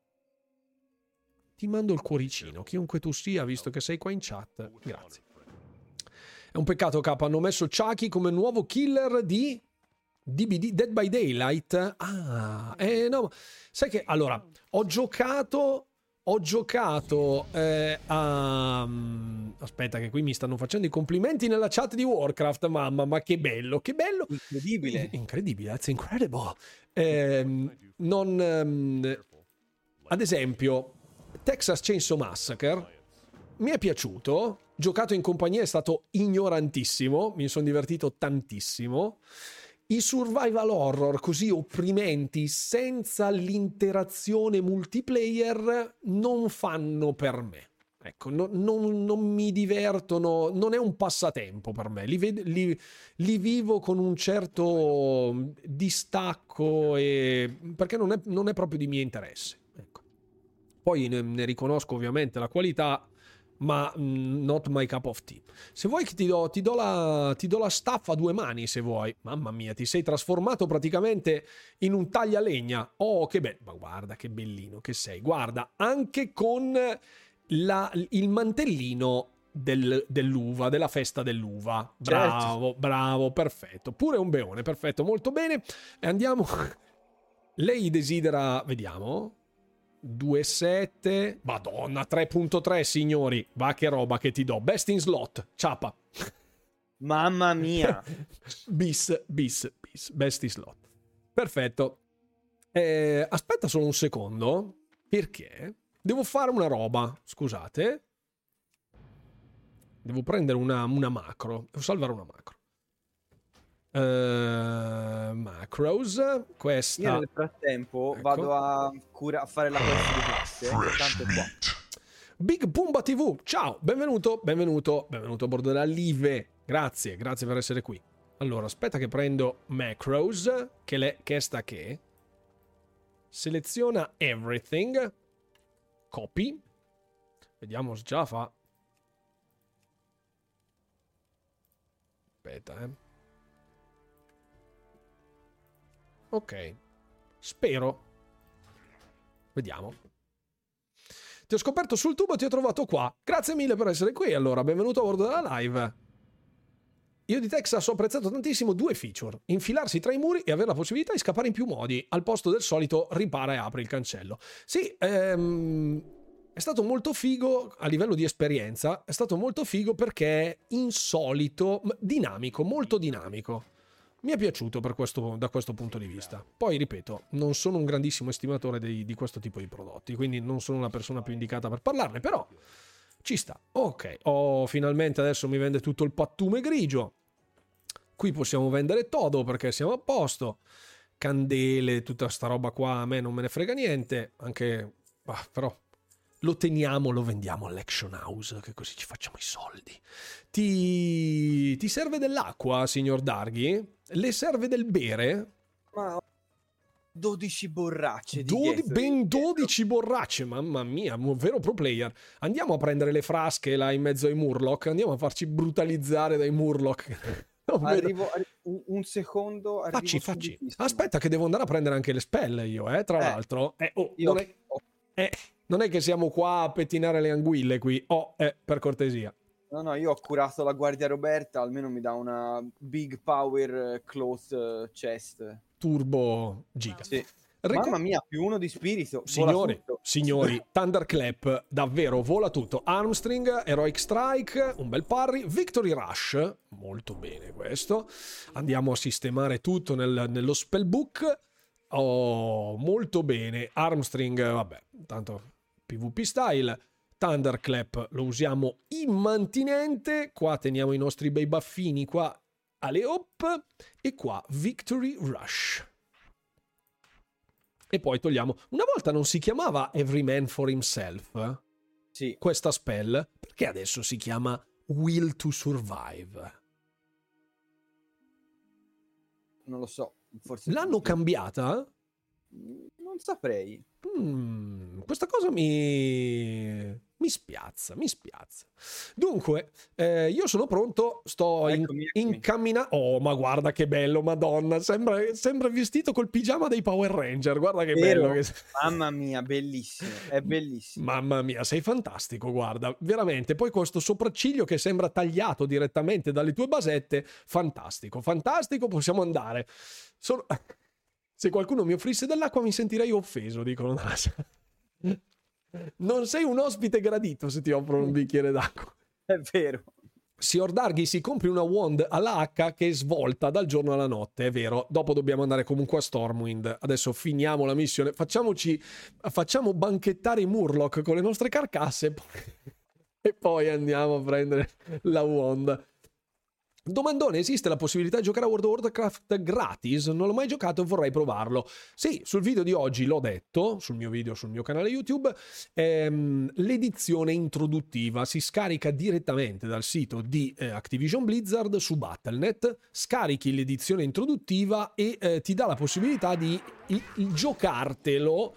Ti mando il cuoricino, chiunque tu sia, visto che sei qua in chat. Grazie. È un peccato, K. Hanno messo Chucky come nuovo killer di DBD Dead by Daylight. Ah, eh no. Sai che allora ho giocato. Ho giocato eh, a. mm, Aspetta, che qui mi stanno facendo i complimenti nella chat di Warcraft. Mamma, ma che bello, che bello. Incredibile. Incredibile, that's incredible. Ehm, non, ehm, ad esempio, Texas Chainsaw Massacre mi è piaciuto. Giocato in compagnia è stato ignorantissimo. Mi sono divertito tantissimo. I survival horror così opprimenti senza l'interazione multiplayer non fanno per me. Ecco, no- non, non mi divertono, non è un passatempo per me. Li, ved- li- li vivo con un certo distacco e... perché non è, non è proprio di mio interesse. Ecco. Poi ne, ne riconosco ovviamente la qualità, ma mm, not my cup of tea. Se vuoi che ti do, ti do la, ti do la staffa a due mani, se vuoi. Mamma mia, ti sei trasformato praticamente in un taglialegna. Oh, che bello. Ma guarda che bellino che sei. Guarda, anche con la- il mantellino del- dell'uva, della festa dell'uva. Bravo, bravo, perfetto. Pure un beone, perfetto, molto bene. E andiamo. Lei desidera, vediamo. 2,7. Madonna, 3.3, signori. Va che roba che ti do. Best in slot. Ciapa. Mamma mia. bis, bis, bis. Best in slot. Perfetto. Eh, aspetta solo un secondo. Perché? Devo fare una roba. Scusate. Devo prendere una, una macro. Devo salvare una macro. Eh, macros. Questa. Io nel frattempo Ecco. vado a, cura- a fare la quest di classe. Big Pumba TV, ciao, benvenuto, benvenuto, benvenuto a bordo della Live. Grazie, grazie per essere qui. Allora, aspetta che prendo macros, che, le, che sta che. Seleziona everything. Copy. Vediamo se già fa. Aspetta, eh. Ok. Spero. Vediamo. Ti ho scoperto sul tubo e ti ho trovato qua. Grazie mille per essere qui. Allora, benvenuto a bordo della live. Io di Texas ho apprezzato tantissimo due feature. Infilarsi tra i muri e avere la possibilità di scappare in più modi, al posto del solito ripara e apri il cancello. Sì, ehm, è stato molto figo a livello di esperienza, è stato molto figo perché insolito, dinamico, molto dinamico. Mi è piaciuto questo, da questo punto di vista. Poi, ripeto, non sono un grandissimo estimatore di, di questo tipo di prodotti, quindi non sono la persona più indicata per parlarne, però ci sta. Ok, oh, finalmente adesso mi vende tutto il pattume grigio. Qui possiamo vendere todo perché siamo a posto. Candele, tutta sta roba qua, a me non me ne frega niente. Anche, bah, però lo teniamo, lo vendiamo all'Action House, che così ci facciamo i soldi. Ti, ti serve dell'acqua, signor Darghi? Le serve del bere? Ma 12 borracce. Di Dodi, ben 12 borracce, mamma mia, un vero pro player. Andiamo a prendere le frasche là in mezzo ai Murloc, andiamo a farci brutalizzare dai Murloc. Arrivo, arrivo, un secondo. Facci, facci. Aspetta, che devo andare a prendere anche le spelle io, eh, tra eh, l'altro. Eh, oh, io, non, è, oh. eh, non, è, che siamo qua a pettinare le anguille qui. Oh, eh, per cortesia. No, no, io ho curato la guardia Roberta, almeno mi dà una big power close chest. Turbo giga. Sì. Ric- Mamma mia, più uno di spirito. Signori, signori, Thunderclap, davvero vola tutto. Armstring, Heroic Strike, un bel parry, Victory Rush, molto bene questo. Andiamo a sistemare tutto nel, nello spellbook. Oh, molto bene. Armstring, vabbè, tanto PvP style. Thunderclap lo usiamo immantinente. Qua teniamo i nostri bei baffini qua alle hop. E qua Victory Rush e poi togliamo. Una volta non si chiamava Every Man for Himself? Sì. Questa spell? Perché adesso si chiama Will to Survive? Non lo so. Forse L'hanno cambiata? Non saprei. Mm, questa cosa mi mi spiazza, mi spiazza. Dunque, eh, io sono pronto, sto eccomi, in, incamminando. Oh, ma guarda che bello, madonna, sembra, sembra, vestito col pigiama dei Power Ranger, guarda che Vero. bello. Che... Mamma mia, bellissimo, è bellissimo. Mamma mia, sei fantastico, guarda, veramente. Poi questo sopracciglio che sembra tagliato direttamente dalle tue basette, fantastico, fantastico, possiamo andare. Sono... Se qualcuno mi offrisse dell'acqua mi sentirei offeso, dicono. Non sei un ospite gradito se ti offrono un bicchiere d'acqua. È vero. Signor Darghi si compri una wand alla H che svolta dal giorno alla notte, è vero. Dopo dobbiamo andare comunque a Stormwind. Adesso finiamo la missione. Facciamoci. Facciamo banchettare i Murloc con le nostre carcasse. e poi andiamo a prendere la wand. Domandone, esiste la possibilità di giocare a World of Warcraft gratis? Non l'ho mai giocato e vorrei provarlo. Sì, sul video di oggi l'ho detto, sul mio video, sul mio canale YouTube, ehm, l'edizione introduttiva si scarica direttamente dal sito di eh, Activision Blizzard su Battle.net, scarichi l'edizione introduttiva e eh, ti dà la possibilità di, di giocartelo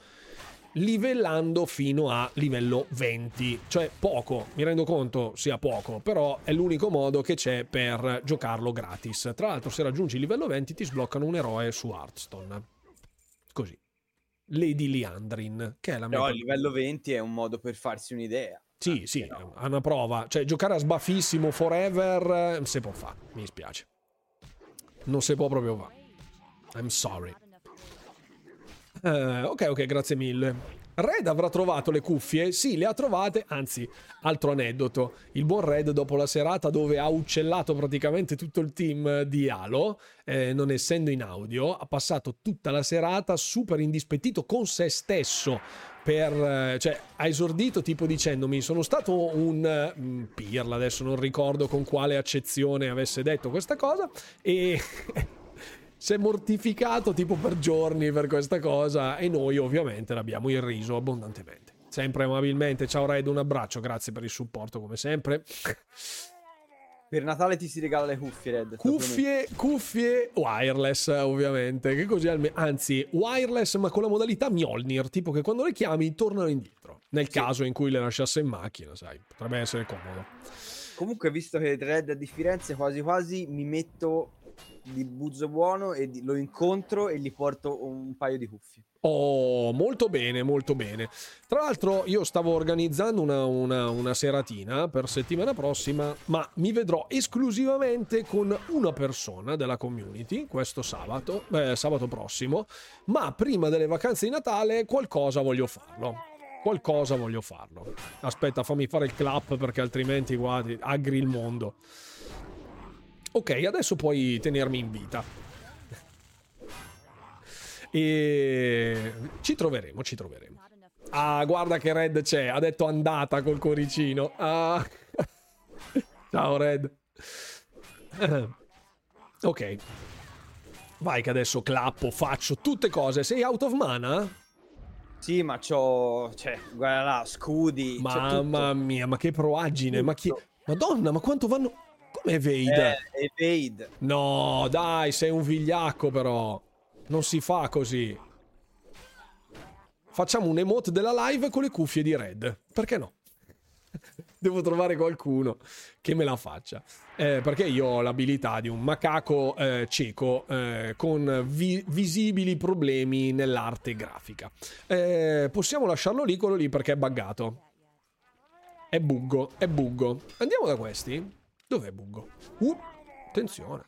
livellando fino a livello 20, cioè poco, mi rendo conto sia poco, però è l'unico modo che c'è per giocarlo gratis. Tra l'altro se raggiungi il livello 20 ti sbloccano un eroe su Hearthstone. Così. Lady Liandrin, che è la mia... Però il livello 20 è un modo per farsi un'idea. Sì, sì, no. a una prova. Cioè, giocare a sbaffissimo forever si può fare, mi dispiace. Non si può proprio fare. I'm sorry. Uh, ok, ok, grazie mille. Red avrà trovato le cuffie? Sì, le ha trovate, anzi, altro aneddoto. Il buon Red dopo la serata dove ha uccellato praticamente tutto il team di Halo, eh, non essendo in audio, ha passato tutta la serata super indispettito con se stesso. Per, eh, cioè, ha esordito tipo dicendomi sono stato un mm, pirla, adesso non ricordo con quale accezione avesse detto questa cosa e si è mortificato tipo per giorni per questa cosa e noi ovviamente l'abbiamo irriso abbondantemente. Sempre amabilmente, ciao Red, un abbraccio, grazie per il supporto come sempre. Per Natale ti si regala le cuffie, Red. Cuffie, cuffie wireless, ovviamente. Che così almeno. Anzi, wireless, ma con la modalità Mjolnir, tipo che quando le chiami tornano indietro. Nel sì. caso in cui le lasciasse in macchina, sai, potrebbe essere comodo. Comunque, visto che Red a differenza, quasi quasi mi metto di buzzo buono e di, lo incontro e gli porto un paio di cuffie. Oh, molto bene, molto bene. Tra l'altro io stavo organizzando una, una, una, seratina per settimana prossima, ma mi vedrò esclusivamente con una persona della community questo sabato, eh, sabato prossimo, ma prima delle vacanze di Natale qualcosa voglio farlo. Qualcosa voglio farlo. Aspetta, fammi fare il clap perché altrimenti, guardi, agri il mondo. Ok, adesso puoi tenermi in vita. E ci troveremo, ci troveremo. Ah, guarda che Red c'è. Ha detto andata col cuoricino. Ah. Ciao Red. ok. Vai che adesso clappo, faccio tutte cose. Sei out of mana? Sì, ma c'ho... Cioè, guarda là, scudi. Mamma mia, ma che proagine. Ma chi... Madonna, ma quanto vanno... Evade? Eh, evade. No, dai, sei un vigliacco però. Non si fa così. Facciamo un emote della live con le cuffie di Red. Perché no? Devo trovare qualcuno che me la faccia. Eh, perché io ho l'abilità di un macaco eh, cieco eh, con vi- visibili problemi nell'arte grafica. Eh, possiamo lasciarlo lì, quello lì, perché è buggato. È buggo, è buggo. Andiamo da questi? Dov'è buggo? Uh, attenzione.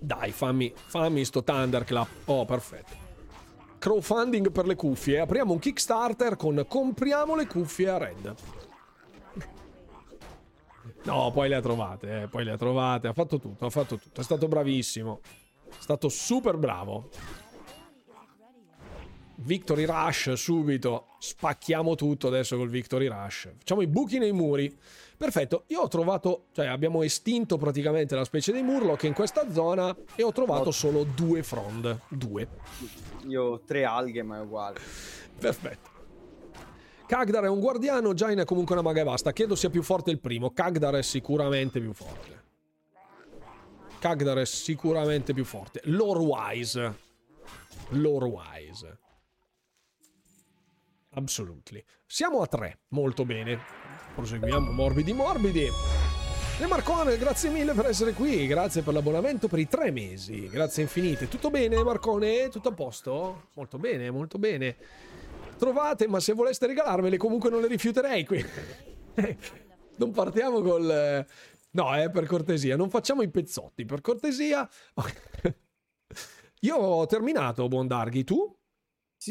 Dai, fammi, fammi sto Thunderclap. Oh, perfetto. Crowdfunding per le cuffie. Apriamo un Kickstarter con compriamo le cuffie a Red. No, poi le ha trovate, eh, poi le ha trovate. Ha fatto tutto, ha fatto tutto. È stato bravissimo. È stato super bravo. Victory Rush subito. Spacchiamo tutto adesso col Victory Rush. Facciamo i buchi nei muri. Perfetto, io ho trovato, cioè abbiamo estinto praticamente la specie dei Murloc in questa zona e ho trovato solo due frond. Due. Io ho tre alghe, ma è uguale. Perfetto. Kagdar è un guardiano, Jain è comunque una maga e basta. Chiedo sia più forte il primo. Kagdar è sicuramente più forte. Kagdar è sicuramente più forte. Lore wise. Lore wise. Absolutely. Siamo a tre. Molto bene. Proseguiamo morbidi morbidi. E Marcone, grazie mille per essere qui, grazie per l'abbonamento per i tre mesi, grazie infinite. Tutto bene Marcone? Tutto a posto? Molto bene, molto bene. Trovate, ma se voleste regalarmele comunque non le rifiuterei qui. non partiamo col... No, eh, per cortesia, non facciamo i pezzotti, per cortesia. Io ho terminato, Bondarghi, tu?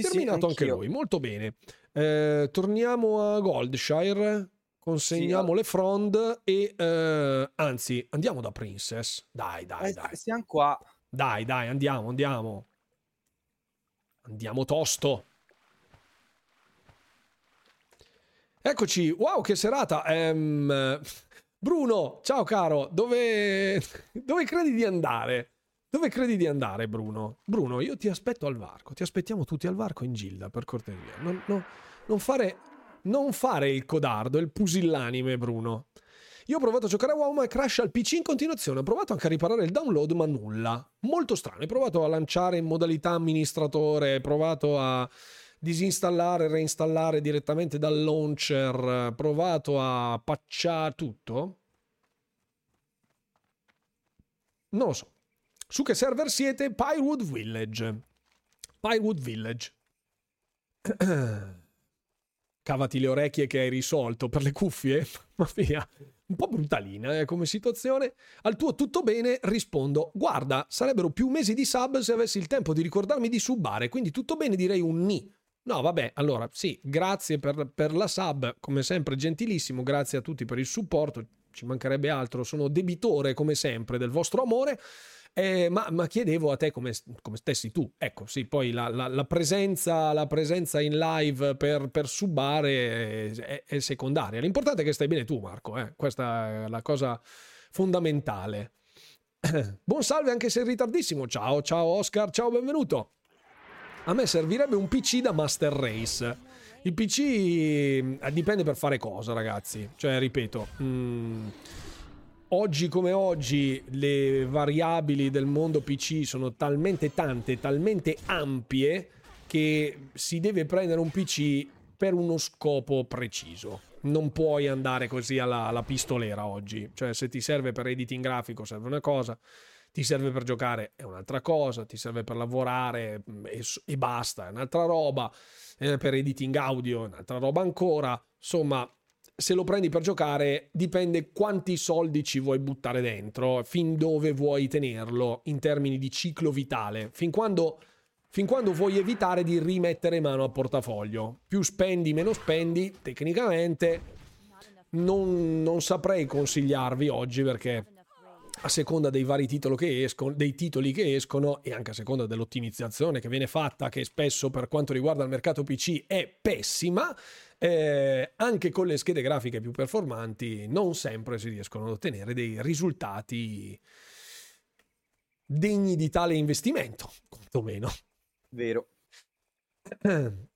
Sì, terminato sì, anche lui, molto bene. Eh, torniamo a Goldshire. Consegniamo sì, le frond e eh, anzi andiamo da Princess. Dai, dai, eh, dai. Siamo qua. Dai, dai, andiamo, andiamo. Andiamo tosto. Eccoci, wow, che serata. Ehm, Bruno, ciao caro, dove, dove credi di andare? Dove credi di andare, Bruno? Bruno, io ti aspetto al varco, ti aspettiamo tutti al varco in Gilda, per cortesia. Non, no, non fare non fare il codardo, il pusillanime, Bruno. Io ho provato a giocare a WoW ma crash al PC in continuazione. Ho provato anche a riparare il download ma nulla. Molto strano. Ho provato a lanciare in modalità amministratore, ho provato a disinstallare reinstallare direttamente dal launcher, ho provato a patchare tutto. Non lo so. Su che server siete? Pyrood Village. Pyrood Village. cavati le orecchie che hai risolto per le cuffie, ma via, un po' brutalina eh, come situazione. Al tuo tutto bene rispondo, guarda, sarebbero più mesi di sub se avessi il tempo di ricordarmi di subbare, quindi tutto bene direi un ni. No, vabbè, allora sì, grazie per, per la sub, come sempre gentilissimo, grazie a tutti per il supporto, ci mancherebbe altro, sono debitore come sempre del vostro amore. Eh, ma, ma, chiedevo a te come, come, stessi tu. Ecco, sì, poi la, la, la, presenza, la presenza, in live per, per subare è, è, secondaria. L'importante è che stai bene tu, Marco. Eh? Questa è la cosa fondamentale. Buon salve anche se in ritardissimo. Ciao, ciao Oscar, ciao, benvenuto. A me servirebbe un PC da Master Race. Il PC eh, dipende per fare cosa, ragazzi. Cioè, ripeto, mh, mm, oggi come oggi le variabili del mondo PC sono talmente tante, talmente ampie che si deve prendere un PC per uno scopo preciso. Non puoi andare così alla, alla pistolera oggi. Cioè, se ti serve per editing grafico serve una cosa, ti serve per giocare è un'altra cosa, ti serve per lavorare mm, e, e basta, è un'altra roba, eh, per editing audio è un'altra roba ancora. Insomma, se lo prendi per giocare dipende quanti soldi ci vuoi buttare dentro, fin dove vuoi tenerlo in termini di ciclo vitale, fin quando, fin quando vuoi evitare di rimettere mano a portafoglio. Più spendi, meno spendi, tecnicamente non, non saprei consigliarvi oggi perché a seconda dei vari titoli che escono, titoli che escono e anche a seconda dell'ottimizzazione che viene fatta, che spesso per quanto riguarda il mercato PC è pessima, eh, anche con le schede grafiche più performanti non sempre si riescono ad ottenere dei risultati degni di tale investimento, quantomeno. Vero.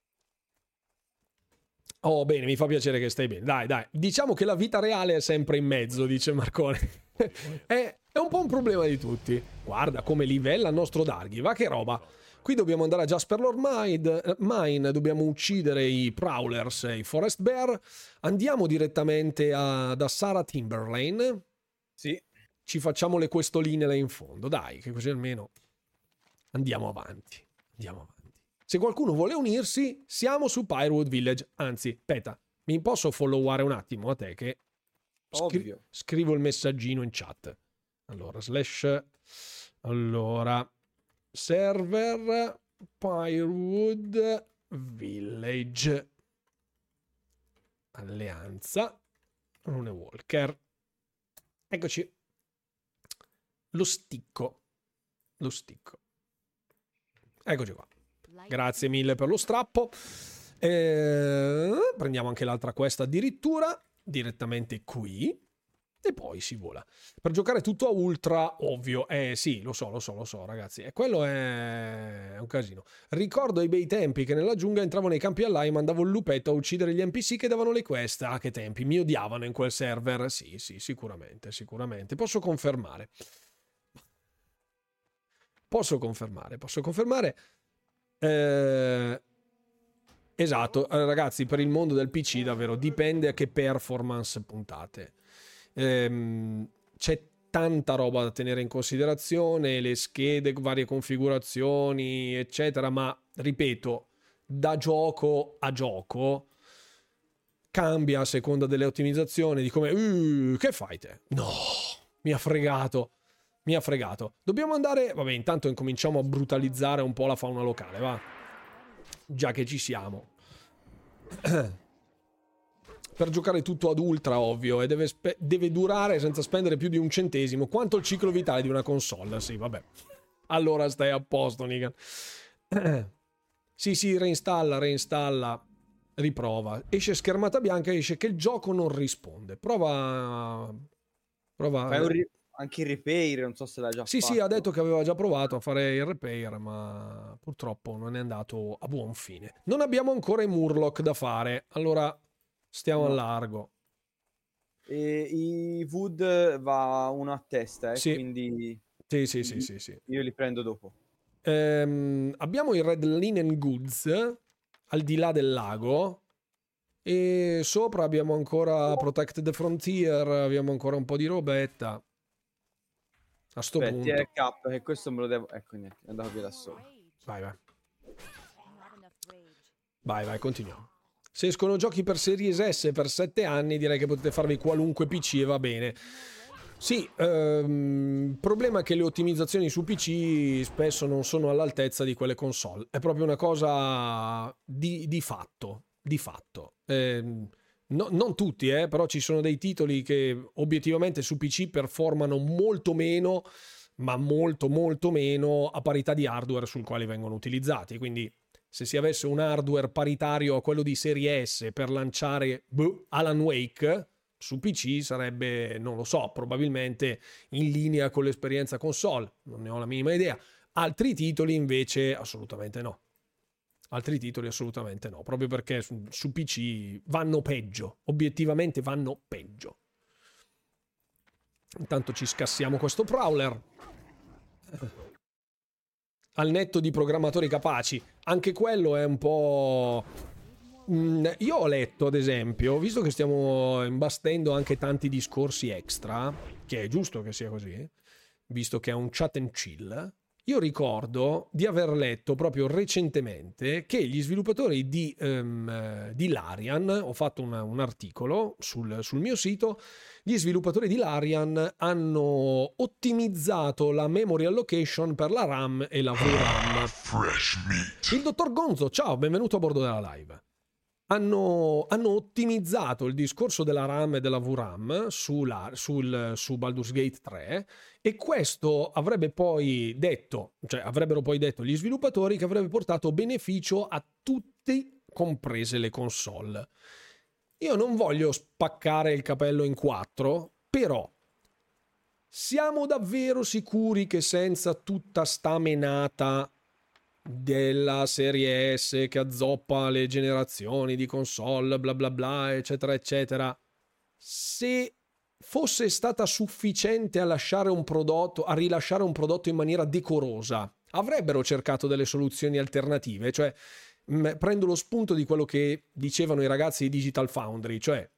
Oh, bene, mi fa piacere che stai bene. Dai, dai. Diciamo che la vita reale è sempre in mezzo, dice Marcone. è, è, un po' un problema di tutti. Guarda come livella il nostro Darghi, va che roba. Qui dobbiamo andare a Jasper Lord Mine, Mine, dobbiamo uccidere i Prowlers e i Forest Bear. Andiamo direttamente a, da Sarah Timberlane. Sì. Ci facciamo le questoline là in fondo, dai, che così almeno andiamo avanti. Andiamo avanti. Se qualcuno vuole unirsi, siamo su Pyrowood Village. Anzi, Peta, mi posso followare un attimo a te che scri- scrivo il messaggino in chat. Allora, slash... Allora, server Pyrowood Village. Alleanza. Rune Walker. Eccoci. Lo sticco. Lo sticco. Eccoci qua. Grazie mille per lo strappo. Eh, prendiamo anche l'altra questa addirittura, direttamente qui. E poi si vola. Per giocare tutto a ultra, ovvio. Eh sì, lo so, lo so, lo so, ragazzi. E quello è un casino. Ricordo ai bei tempi che nella giungla entravo nei campi all'AI e mandavo il lupetto a uccidere gli NPC che davano le quest. Ah, che tempi. Mi odiavano in quel server. Sì, sì, sicuramente, sicuramente. Posso confermare. Posso confermare, posso confermare. Eh, esatto, eh, ragazzi, per il mondo del PC davvero dipende a che performance puntate. Eh, c'è tanta roba da tenere in considerazione, le schede, varie configurazioni, eccetera, ma ripeto, da gioco a gioco cambia a seconda delle ottimizzazioni di come uh, che fai te? No, mi ha fregato mi ha fregato. Dobbiamo andare... Vabbè, intanto incominciamo a brutalizzare un po' la fauna locale, va. Già che ci siamo. per giocare tutto ad ultra, ovvio, e deve, spe- deve, durare senza spendere più di un centesimo. Quanto il ciclo vitale di una console? Sì, vabbè. Allora stai a posto, Nigan. sì, sì, reinstalla, reinstalla, riprova. Esce schermata bianca, esce che il gioco non risponde. Prova... Prova... Ri- anche il repair, non so se l'ha già sì, fatto. Sì, sì, ha detto che aveva già provato a fare il repair, ma purtroppo non è andato a buon fine. Non abbiamo ancora i Murloc da fare, allora stiamo no. a largo. E i Wood va uno a testa, eh, sì. quindi... Sì, sì, sì, sì, sì. Io li prendo dopo. Ehm, abbiamo i Red Linen Goods al di là del lago e sopra abbiamo ancora Protect the Frontier, abbiamo ancora un po' di robetta. A sto Aspetti, punto. è K, che questo me lo devo... Ecco, niente, è andato via da solo. Vai, vai. Vai, vai, continuiamo. Se escono giochi per Series S per 7 anni, direi che potete farvi qualunque PC e va bene. Sì, ehm, problema è che le ottimizzazioni su PC spesso non sono all'altezza di quelle console. È proprio una cosa di, di fatto. Di fatto. Eh, No, non tutti, eh, però ci sono dei titoli che obiettivamente su PC performano molto meno, ma molto molto meno a parità di hardware sul quale vengono utilizzati. Quindi se si avesse un hardware paritario a quello di serie S per lanciare boh, Alan Wake su PC sarebbe, non lo so, probabilmente in linea con l'esperienza console, non ne ho la minima idea. Altri titoli invece assolutamente no. Altri titoli assolutamente no, proprio perché su, su PC vanno peggio, obiettivamente vanno peggio. Intanto ci scassiamo questo Prowler. Al netto di programmatori capaci, anche quello è un po'... Mm, io ho letto, ad esempio, visto che stiamo imbastendo anche tanti discorsi extra, che è giusto che sia così, visto che è un chat and chill, io ricordo di aver letto proprio recentemente che gli sviluppatori di, um, di Larian, ho fatto una, un articolo sul, sul mio sito, gli sviluppatori di Larian hanno ottimizzato la memory allocation per la RAM e la VRAM. Il dottor Gonzo, ciao, benvenuto a bordo della live hanno, hanno, ottimizzato il discorso della RAM e della VRAM sulla, sul, su Baldur's Gate 3 e questo avrebbe poi detto, cioè avrebbero poi detto gli sviluppatori che avrebbe portato beneficio a tutti, comprese le console. Io non voglio spaccare il capello in quattro, però siamo davvero sicuri che senza tutta sta menata della serie S che azzoppa le generazioni di console, bla bla bla, eccetera, eccetera, se fosse stata sufficiente a lasciare un prodotto, a rilasciare un prodotto in maniera decorosa, avrebbero cercato delle soluzioni alternative, cioè mh, prendo lo spunto di quello che dicevano i ragazzi di Digital Foundry, cioè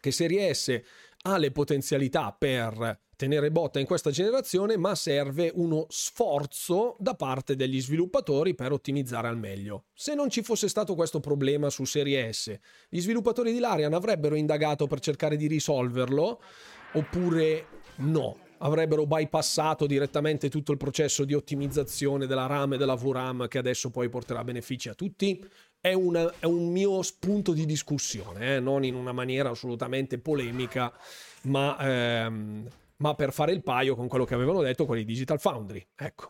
che Serie S ha le potenzialità per tenere botta in questa generazione, ma serve uno sforzo da parte degli sviluppatori per ottimizzare al meglio. Se non ci fosse stato questo problema su Serie S, gli sviluppatori di Larian avrebbero indagato per cercare di risolverlo oppure no? Avrebbero bypassato direttamente tutto il processo di ottimizzazione della RAM e della VRAM che adesso poi porterà benefici a tutti? È, una, è un mio spunto di discussione, eh? non in una maniera assolutamente polemica, ma... Ehm, ma per fare il paio con quello che avevano detto quelli di Digital Foundry. Ecco.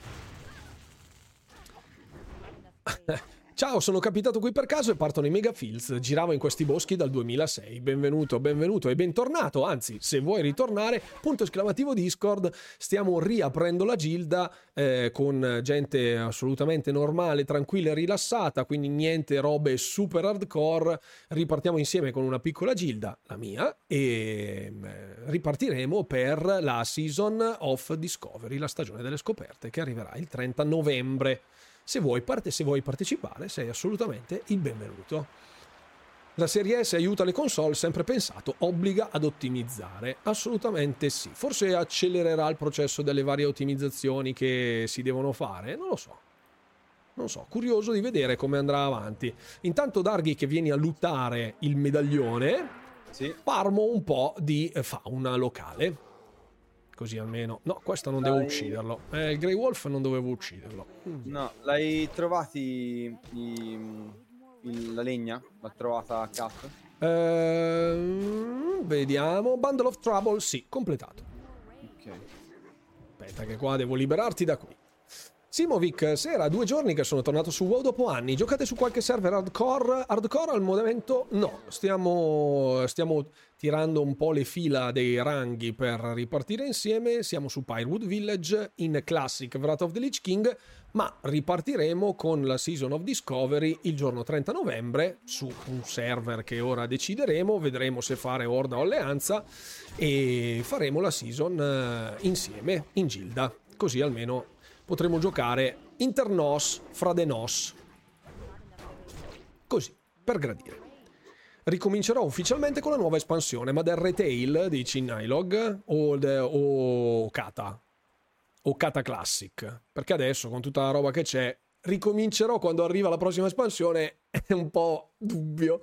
Ciao, sono capitato qui per caso e partono i Megafields. Giravo in questi boschi dal 2006. Benvenuto, benvenuto e bentornato. Anzi, se vuoi ritornare, punto esclamativo Discord. Stiamo riaprendo la gilda eh, con gente assolutamente normale, tranquilla e rilassata. Quindi niente robe super hardcore. Ripartiamo insieme con una piccola gilda, la mia, e eh, ripartiremo per la Season of Discovery, la stagione delle scoperte, che arriverà il 30 novembre. Se vuoi, parte, se vuoi partecipare, sei assolutamente il benvenuto. La serie S aiuta le console, sempre pensato, obbliga ad ottimizzare. Assolutamente sì. Forse accelererà il processo delle varie ottimizzazioni che si devono fare, non lo so. Non so, curioso di vedere come andrà avanti. Intanto Darghi che vieni a lottare il medaglione, sì. parmo un po' di fauna locale. Così almeno. No, questo non devo ucciderlo. Eh, il Grey Wolf non dovevo ucciderlo. No, l'hai trovati i, i, la legna? L'ha trovata a Cap? Eh, vediamo. Bundle of Trouble, sì, completato. Ok. Aspetta che qua devo liberarti da qui. Simovic, sera, due giorni che sono tornato su WoW dopo anni. Giocate su qualche server hardcore? Hardcore al momento no. Stiamo, stiamo tirando un po' le fila dei ranghi per ripartire insieme. Siamo su Pinewood Village in Classic Wrath of the Lich King, ma ripartiremo con la Season of Discovery il giorno 30 novembre su un server che ora decideremo. Vedremo se fare Orda o Alleanza e faremo la season eh, insieme in Gilda. Così almeno potremo giocare internos fra de nos. Così, per gradire. Ricomincerò ufficialmente con la nuova espansione, ma del retail di Nylog o, o Kata. O Kata Classic. Perché adesso, con tutta la roba che c'è, ricomincerò quando arriva la prossima espansione. È un po' dubbio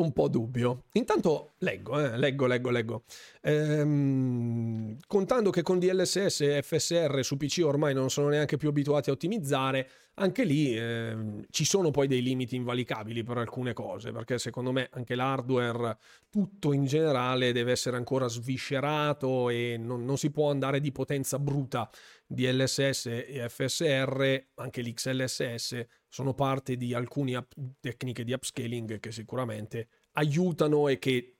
un po' dubbio. Intanto leggo, eh, leggo, leggo, leggo. Ehm, contando che con DLSS e FSR su PC ormai non sono neanche più abituati a ottimizzare, anche lì eh, ci sono poi dei limiti invalicabili per alcune cose, perché secondo me anche l'hardware, tutto in generale, deve essere ancora sviscerato e non, non si può andare di potenza bruta. DLSS e FSR, anche l'XLSS, sono parte di alcune up- tecniche di upscaling che sicuramente aiutano e che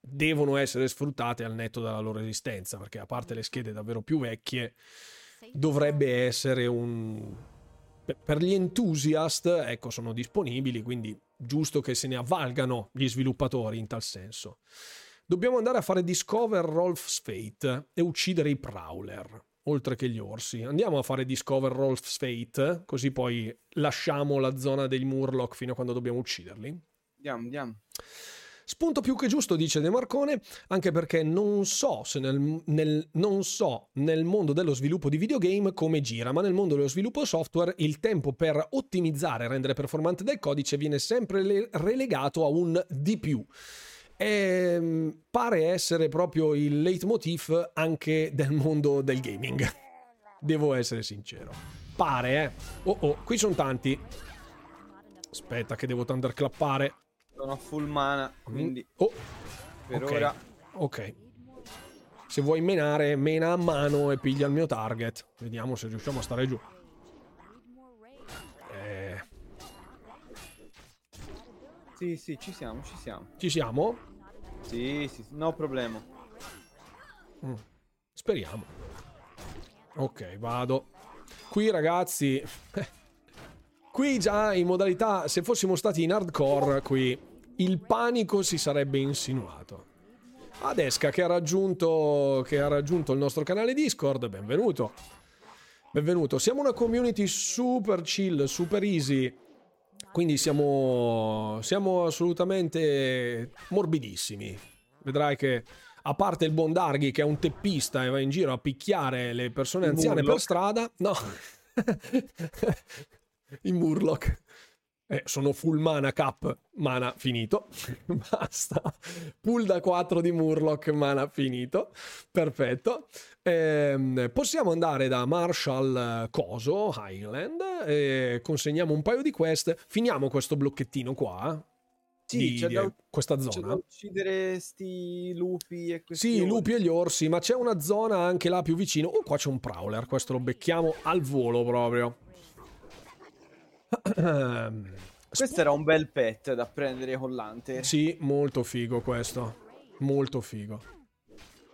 devono essere sfruttate al netto della loro esistenza, perché a parte le schede davvero più vecchie, dovrebbe essere un per gli enthusiast, ecco, sono disponibili, quindi giusto che se ne avvalgano gli sviluppatori in tal senso. Dobbiamo andare a fare Discover Rolf's Fate e uccidere i Prowler, oltre che gli orsi. Andiamo a fare Discover Rolf's Fate, così poi lasciamo la zona dei Murloc fino a quando dobbiamo ucciderli. Andiamo, andiamo. Spunto più che giusto, dice De Marcone, anche perché non so, se nel, nel, non so nel mondo dello sviluppo di videogame come gira, ma nel mondo dello sviluppo software il tempo per ottimizzare e rendere performante del codice viene sempre le, relegato a un di più. E ehm, pare essere proprio il leitmotiv anche del mondo del gaming. Devo essere sincero. Pare, eh. Oh oh, qui sono tanti. Aspetta che devo thunderclappare. Sono full mana, quindi... Oh, per ok. ora... Ok. Se vuoi menare, mena a mano e piglia il mio target. Vediamo se riusciamo a stare giù. Eh, Sì, sì, ci siamo, ci siamo. ci siamo? Sì, sì, no problema. Mm. Speriamo. Ok, vado. Qui ragazzi... qui già in modalità... Se fossimo stati in hardcore, qui il panico si sarebbe insinuato. Adesca che ha raggiunto, che ha raggiunto il nostro canale Discord, benvenuto. Benvenuto. Siamo una community super chill, super easy. Quindi siamo, siamo assolutamente morbidissimi. Vedrai che, a parte il buon Darghi che è un teppista e va in giro a picchiare le persone anziane per Murloc. strada, no. I Murloc. Eh, sono full mana cap, mana finito. Basta. Pool da 4 di Murloc, mana finito. Perfetto. Ehm, possiamo andare da Marshall eh, Coso, Highland, e consegniamo un paio di quest. Finiamo questo blocchettino qua. Sì, di- c'è di- da, questa c'è da zona. uccidere sti lupi e questi Sì, i lupi e gli orsi, ma c'è una zona anche là più vicino. Oh, qua c'è un prowler, questo lo becchiamo al volo proprio. Questo era un bel pet da prendere con l'ante. Sì, molto figo questo. Molto figo.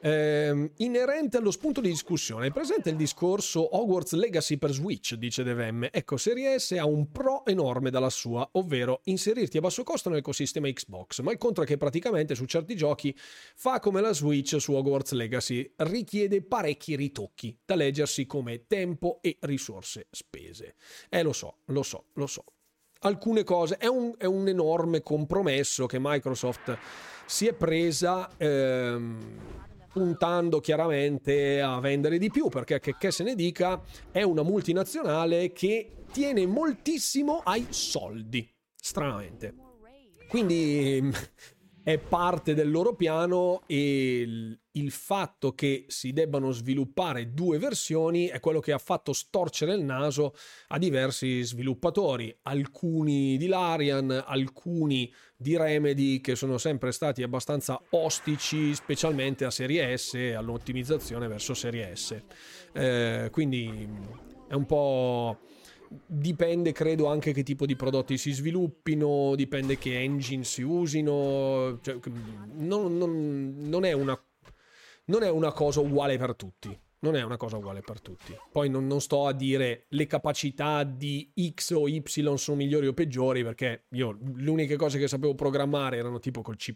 Ehm, inerente allo spunto di discussione, è presente il discorso Hogwarts Legacy per Switch, dice Devem. Ecco, Serie S ha un pro enorme dalla sua, ovvero inserirti a basso costo nell'ecosistema Xbox, ma il contro è che praticamente su certi giochi fa come la Switch su Hogwarts Legacy, richiede parecchi ritocchi da leggersi come tempo e risorse spese. Eh, lo so, lo so, lo so alcune cose. È un, è un enorme compromesso che Microsoft si è presa ehm, puntando chiaramente a vendere di più, perché che, che se ne dica, è una multinazionale che tiene moltissimo ai soldi, stranamente. Quindi è parte del loro piano e il, fatto che si debbano sviluppare due versioni è quello che ha fatto storcere il naso a diversi sviluppatori, alcuni di Larian, alcuni di Remedy che sono sempre stati abbastanza ostici, specialmente a Serie S e all'ottimizzazione verso Serie S. Eh, quindi è un po' dipende credo anche che tipo di prodotti si sviluppino, dipende che engine si usino, cioè, non, non- non è una, non è una cosa uguale per tutti. Non è una cosa uguale per tutti. Poi non, non sto a dire le capacità di X o Y sono migliori o peggiori, perché io le uniche cose che sapevo programmare erano tipo col C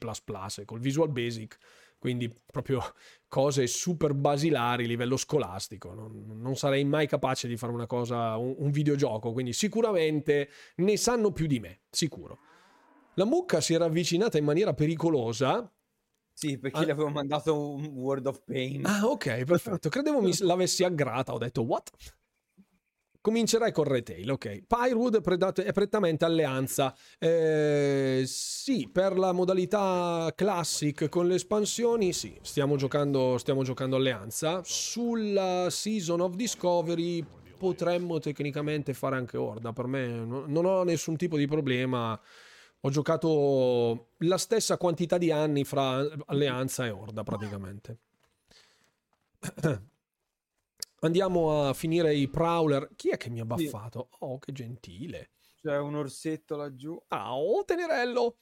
e col Visual Basic, quindi proprio cose super basilari a livello scolastico. Non, non sarei mai capace di fare una cosa, un, un videogioco, quindi sicuramente ne sanno più di me, sicuro. La mucca si era avvicinata in maniera pericolosa. Sì, perché Ah. gli avevo mandato un Word of Pain. Ah, ok, perfetto. Credevo mi l'avessi aggrata. Ho detto, what? Comincerai con Retail, ok. Pyrood è, prettamente alleanza. Eh, sì, per la modalità classic con le espansioni, sì, stiamo giocando, stiamo giocando alleanza. Sulla Season of Discovery potremmo tecnicamente fare anche Horda. Per me no- non ho nessun tipo di problema. Ho giocato la stessa quantità di anni fra alleanza e Horda praticamente. Andiamo a finire i Prowler. Chi è che mi ha baffato? Oh, che gentile. C'è un orsetto laggiù. Ah, oh, tenerello!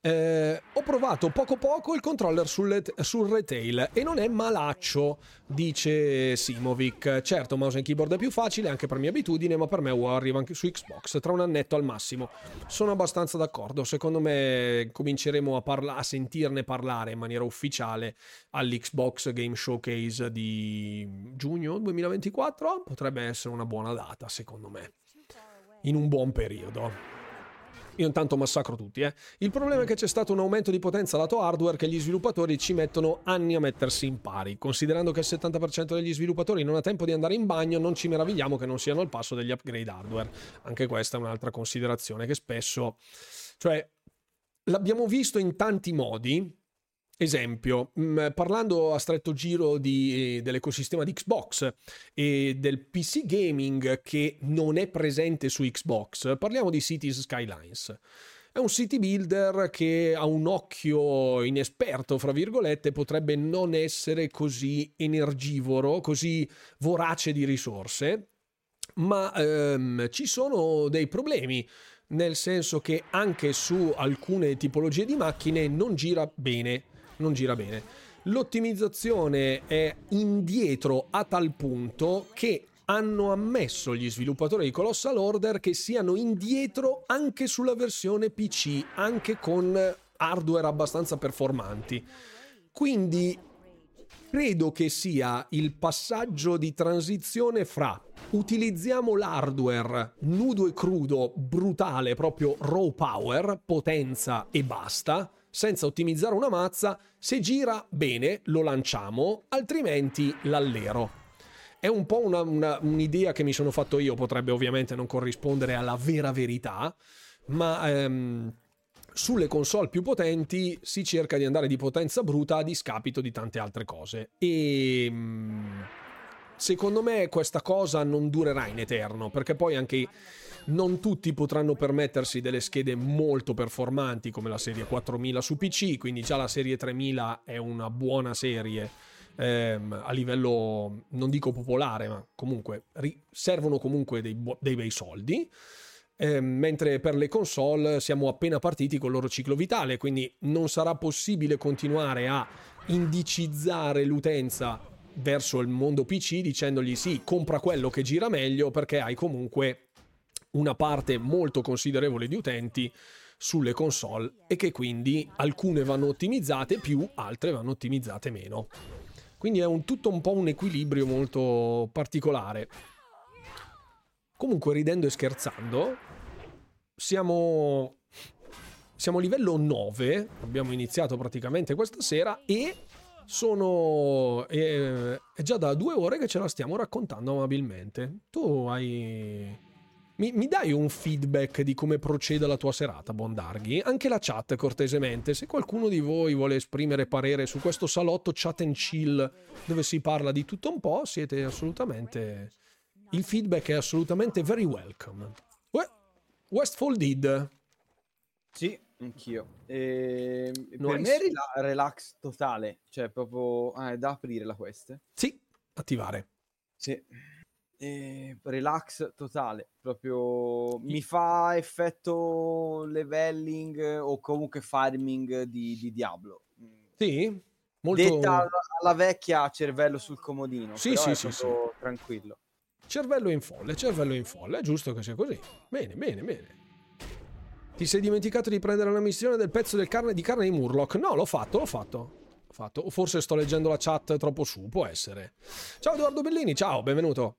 Eh, ho provato poco poco il controller sul, sul, retail e non è malaccio, dice Simovic. Certo, mouse e keyboard è più facile anche per mia abitudine, ma per me wow, arriva anche su Xbox tra un annetto al massimo. Sono abbastanza d'accordo. Secondo me cominceremo a, parla- a sentirne parlare in maniera ufficiale all'Xbox Game Showcase di giugno 2024. Potrebbe essere una buona data, secondo me. In un buon periodo. Io intanto massacro tutti, eh. Il problema è che c'è stato un aumento di potenza lato hardware che gli sviluppatori ci mettono anni a mettersi in pari. Considerando che il 70% degli sviluppatori non ha tempo di andare in bagno, non ci meravigliamo che non siano al passo degli upgrade hardware. Anche questa è un'altra considerazione che spesso... Cioè, l'abbiamo visto in tanti modi, Esempio, mm, parlando a stretto giro di, eh, dell'ecosistema di Xbox e del PC gaming che non è presente su Xbox, parliamo di Cities Skylines. È un city builder che a un occhio inesperto, fra virgolette, potrebbe non essere così energivoro, così vorace di risorse, ma ehm, ci sono dei problemi nel senso che anche su alcune tipologie di macchine non gira bene non gira bene. L'ottimizzazione è indietro a tal punto che hanno ammesso gli sviluppatori di Colossal Order che siano indietro anche sulla versione PC, anche con hardware abbastanza performanti. Quindi credo che sia il passaggio di transizione fra utilizziamo l'hardware nudo e crudo, brutale, proprio raw power, potenza e basta, senza ottimizzare una mazza, se gira bene lo lanciamo, altrimenti l'allero. È un po' una, una, un'idea che mi sono fatto io, potrebbe ovviamente non corrispondere alla vera verità, ma ehm, sulle console più potenti si cerca di andare di potenza bruta a discapito di tante altre cose. E ehm, secondo me questa cosa non durerà in eterno, perché poi anche non tutti potranno permettersi delle schede molto performanti come la serie 4000 su PC, quindi già la serie 3000 è una buona serie ehm, a livello, non dico popolare, ma comunque ri- servono comunque dei, bu- dei bei soldi. Eh, mentre per le console siamo appena partiti con il loro ciclo vitale, quindi non sarà possibile continuare a indicizzare l'utenza verso il mondo PC dicendogli sì, compra quello che gira meglio perché hai comunque una parte molto considerevole di utenti sulle console e che quindi alcune vanno ottimizzate più, altre vanno ottimizzate meno. Quindi è un, tutto un po' un equilibrio molto particolare. Comunque, ridendo e scherzando, siamo, siamo a livello 9, abbiamo iniziato praticamente questa sera e sono... È, è già da due ore che ce la stiamo raccontando amabilmente. Tu hai mi, mi, dai un feedback di come proceda la tua serata, Bondarghi? Anche la chat, cortesemente. Se qualcuno di voi vuole esprimere parere su questo salotto chat and chill dove si parla di tutto un po', siete assolutamente... Il feedback è assolutamente very welcome. Westfall did. Sì, anch'io. E... Ehm, per me è relax totale, cioè proprio ah, è da aprire la quest. Sì, attivare. Sì eh, relax totale, proprio mi fa effetto leveling o comunque farming di, di Diablo. Sì, molto... Detta alla, alla vecchia cervello sul comodino. Sì, sì, sì, sì. Tranquillo. Cervello in folle, cervello in folle, è giusto che sia così. Bene, bene, bene. Ti sei dimenticato di prendere la missione del pezzo del carne, di carne di Murloc? No, l'ho fatto, l'ho fatto. Fatto. O forse sto leggendo la chat troppo su, può essere. Ciao Edoardo Bellini, ciao, benvenuto.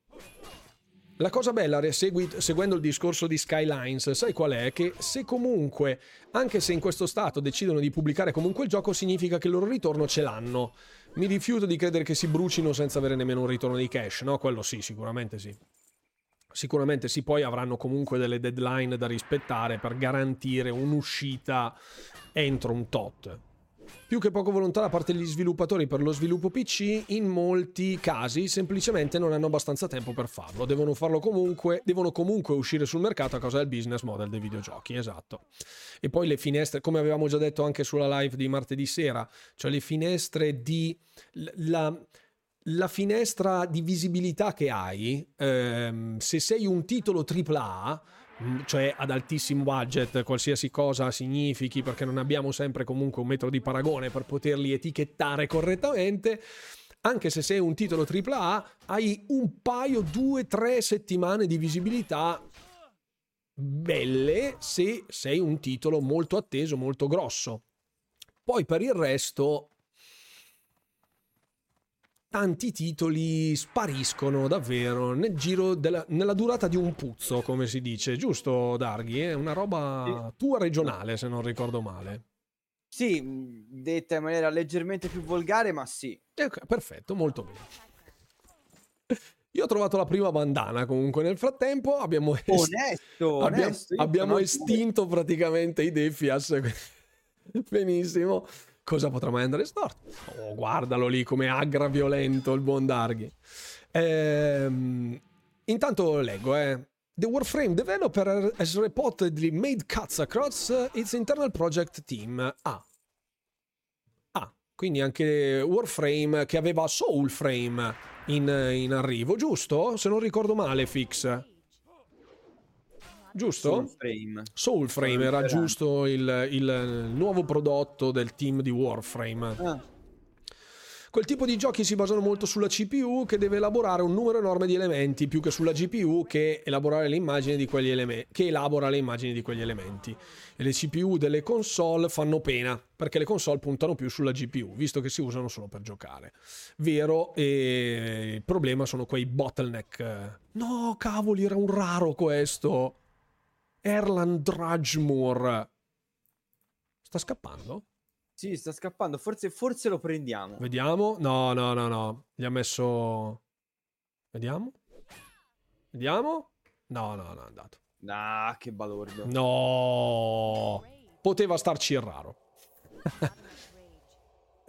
La cosa bella, seguendo il discorso di Skylines, sai qual è? Che se comunque, anche se in questo stato decidono di pubblicare comunque il gioco, significa che il loro ritorno ce l'hanno. Mi rifiuto di credere che si brucino senza avere nemmeno un ritorno di cash, no? Quello sì, sicuramente sì. Sicuramente sì, poi avranno comunque delle deadline da rispettare per garantire un'uscita entro un tot più che poco volontà da parte degli sviluppatori per lo sviluppo PC, in molti casi semplicemente non hanno abbastanza tempo per farlo. Devono farlo comunque, devono comunque uscire sul mercato a causa del business model dei videogiochi, esatto. E poi le finestre, come avevamo già detto anche sulla live di martedì sera, cioè le finestre di... La, la finestra di visibilità che hai, ehm, se sei un titolo AAA, cioè ad altissimo budget, qualsiasi cosa significhi, perché non abbiamo sempre comunque un metro di paragone per poterli etichettare correttamente. Anche se sei un titolo AAA, hai un paio, due, tre settimane di visibilità belle se sei un titolo molto atteso, molto grosso. Poi per il resto tanti titoli spariscono davvero nel giro della, nella durata di un puzzo, come si dice, giusto Darghi? È una roba tua regionale, se non ricordo male. Sì, detta in maniera leggermente più volgare, ma sì. Eh, perfetto, molto bene. Io ho trovato la prima bandana comunque nel frattempo, abbiamo, onesto, abbiamo, onesto. abbiamo estinto praticamente i Defias. Benissimo cosa potrà mai andare storto? Oh, guardalo lì come aggra violento il buon Darghi. Ehm, intanto leggo, eh. The Warframe developer has reportedly made cuts across its internal project team. Ah. Ah, quindi anche Warframe che aveva Soulframe in, in arrivo, giusto? Se non ricordo male, Fix giusto? Soulframe. Era giusto il, il, nuovo prodotto del team di Warframe. Ah. Quel tipo di giochi si basano molto sulla CPU che deve elaborare un numero enorme di elementi più che sulla GPU che, le immagini di quegli eleme- che elabora le immagini di quegli elementi. E le CPU delle console fanno pena perché le console puntano più sulla GPU visto che si usano solo per giocare. Vero, e il problema sono quei bottleneck. No, cavoli, era un raro questo. Erland Drudgemore. Sta scappando? Sì, sta scappando. Forse, forse lo prendiamo. Vediamo. No, no, no, no. Gli ha messo... Vediamo. Vediamo. No, no, no, è andato. Ah, che balordo. No. Poteva starci il raro.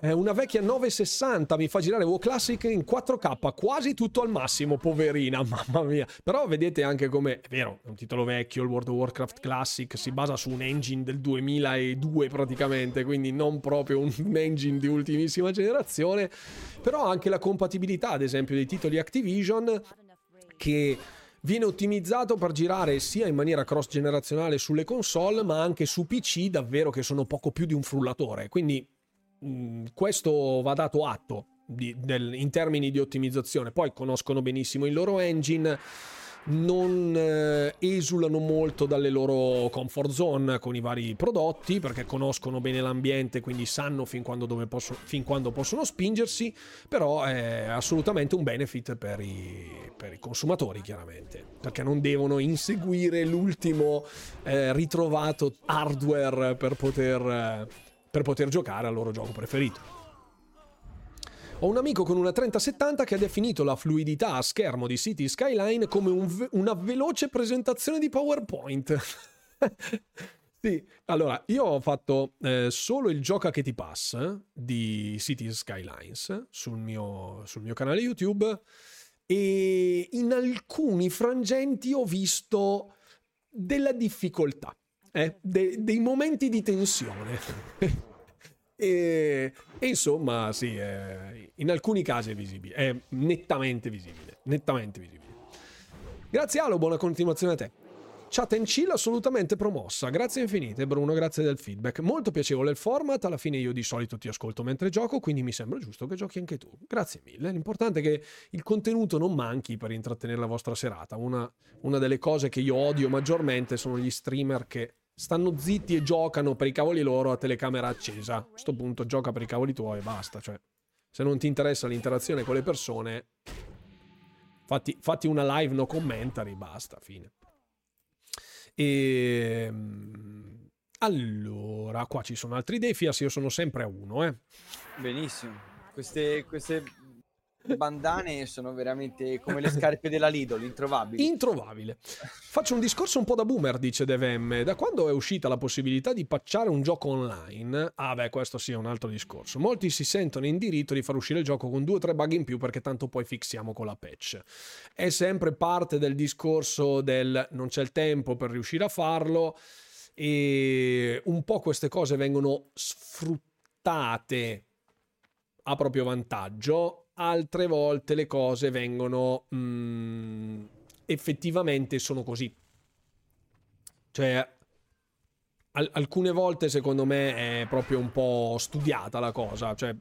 È una vecchia 960 mi fa girare WoW Classic in 4K, quasi tutto al massimo, poverina, mamma mia. Però vedete anche come, è vero, è un titolo vecchio, il World of Warcraft Classic si basa su un engine del 2002 praticamente, quindi non proprio un engine di ultimissima generazione, però anche la compatibilità, ad esempio, dei titoli Activision che viene ottimizzato per girare sia in maniera cross generazionale sulle console, ma anche su PC davvero che sono poco più di un frullatore. Quindi Mm, questo va dato atto di, del, in termini di ottimizzazione. Poi conoscono benissimo il loro engine, non eh, esulano molto dalle loro comfort zone con i vari prodotti perché conoscono bene l'ambiente, quindi sanno fin quando, posso, fin quando possono spingersi, però è assolutamente un benefit per i, per i consumatori chiaramente, perché non devono inseguire l'ultimo eh, ritrovato hardware per poter... Eh, per poter giocare al loro gioco preferito. Ho un amico con una 3070 che ha definito la fluidità a schermo di City Skyline come un una veloce presentazione di PowerPoint. sì, allora io ho fatto eh, solo il gioca che ti passa di City Skylines sul mio, sul mio canale YouTube e in alcuni frangenti ho visto della difficoltà eh, de- dei momenti di tensione. e, e, insomma, sì, eh, in alcuni casi è visibile, è nettamente visibile, nettamente visibile. Grazie Alo, buona continuazione a te. Chat and chill assolutamente promossa. Grazie infinite Bruno, grazie del feedback. Molto piacevole il format, alla fine io di solito ti ascolto mentre gioco, quindi mi sembra giusto che giochi anche tu. Grazie mille. L'importante è che il contenuto non manchi per intrattenere la vostra serata. Una, una delle cose che io odio maggiormente sono gli streamer che stanno zitti e giocano per i cavoli loro a telecamera accesa. A questo punto gioca per i cavoli tuoi e basta. Cioè, se non ti interessa l'interazione con le persone, fatti, fatti una live no commentary, basta, fine. E... Ehm, allora, qua ci sono altri defias, io sono sempre a uno, eh. Benissimo. Queste, queste bandane sono veramente come le scarpe della Lidl, introvabili. Introvabile. Faccio un discorso un po' da boomer, dice DevM. Da quando è uscita la possibilità di pacciare un gioco online? Ah, beh, questo sì è un altro discorso. Molti si sentono in diritto di far uscire il gioco con due o tre bug in più perché tanto poi fixiamo con la patch. È sempre parte del discorso del non c'è il tempo per riuscire a farlo e un po' queste cose vengono sfruttate a proprio vantaggio altre volte le cose vengono... Mm, effettivamente sono così. Cioè, al- alcune volte secondo me è proprio un po' studiata la cosa, cioè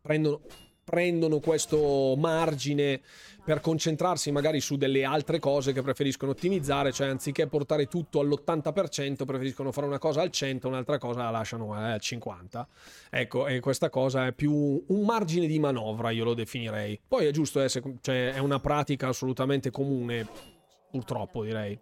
prendono, prendono questo margine per concentrarsi magari su delle altre cose che preferiscono ottimizzare, cioè anziché portare tutto all'80% preferiscono fare una cosa al 100, un'altra cosa la lasciano al 50. Ecco, e questa cosa è più un margine di manovra, io lo definirei. Poi è giusto, eh, cioè, è una pratica assolutamente comune, purtroppo direi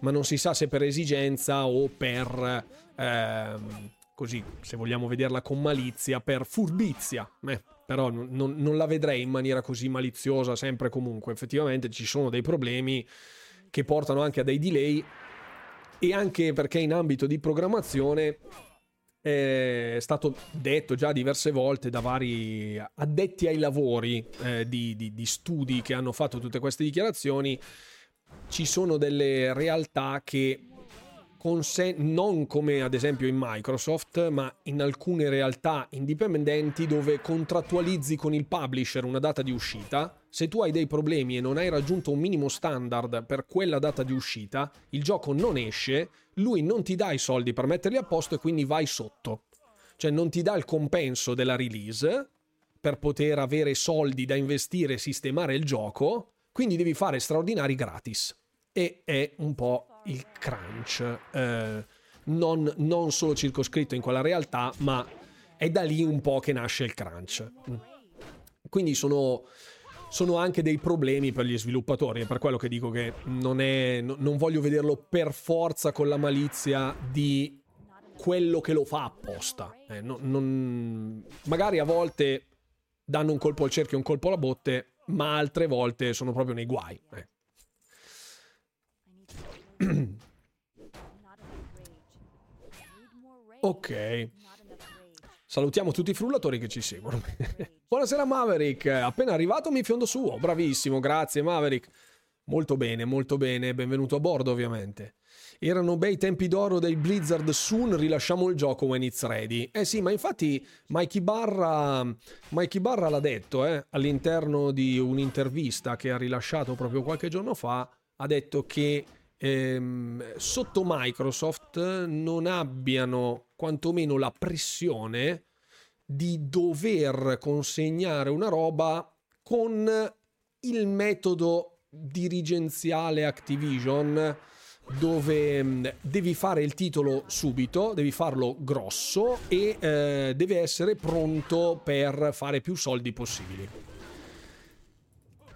ma non si sa se per esigenza o per, ehm, così, se vogliamo vederla con malizia, per furbizia. Eh, però non, non la vedrei in maniera così maliziosa sempre comunque. Effettivamente ci sono dei problemi che portano anche a dei delay e anche perché in ambito di programmazione è stato detto già diverse volte da vari addetti ai lavori eh, di, di, di studi che hanno fatto tutte queste dichiarazioni ci sono delle realtà che consen- non come ad esempio in Microsoft, ma in alcune realtà indipendenti dove contrattualizzi con il publisher una data di uscita. Se tu hai dei problemi e non hai raggiunto un minimo standard per quella data di uscita, il gioco non esce, lui non ti dà i soldi per metterli a posto e quindi vai sotto. Cioè non ti dà il compenso della release per poter avere soldi da investire e sistemare il gioco quindi devi fare straordinari gratis. E è un po' il crunch, eh, non, non solo circoscritto in quella realtà, ma è da lì un po' che nasce il crunch. Quindi sono, sono anche dei problemi per gli sviluppatori. È per quello che dico che non, è, non voglio vederlo per forza con la malizia di quello che lo fa apposta. Eh, non, non, magari a volte danno un colpo al cerchio e un colpo alla botte, ma altre volte sono proprio nei guai. Eh. ok. Salutiamo tutti i frullatori che ci seguono. Buonasera Maverick, appena arrivato mi fiondo su. Bravissimo, grazie Maverick. Molto bene, molto bene, benvenuto a bordo ovviamente. Erano bei tempi d'oro dei Blizzard Soon, rilasciamo il gioco when it's ready. Eh sì, ma infatti Mikey Barra, Mikey Barra l'ha detto eh, all'interno di un'intervista che ha rilasciato proprio qualche giorno fa, ha detto che ehm, sotto Microsoft non abbiano quantomeno la pressione di dover consegnare una roba con il metodo dirigenziale Activision dove mm, devi fare il titolo subito, devi farlo grosso e eh, deve essere pronto per fare più soldi possibili.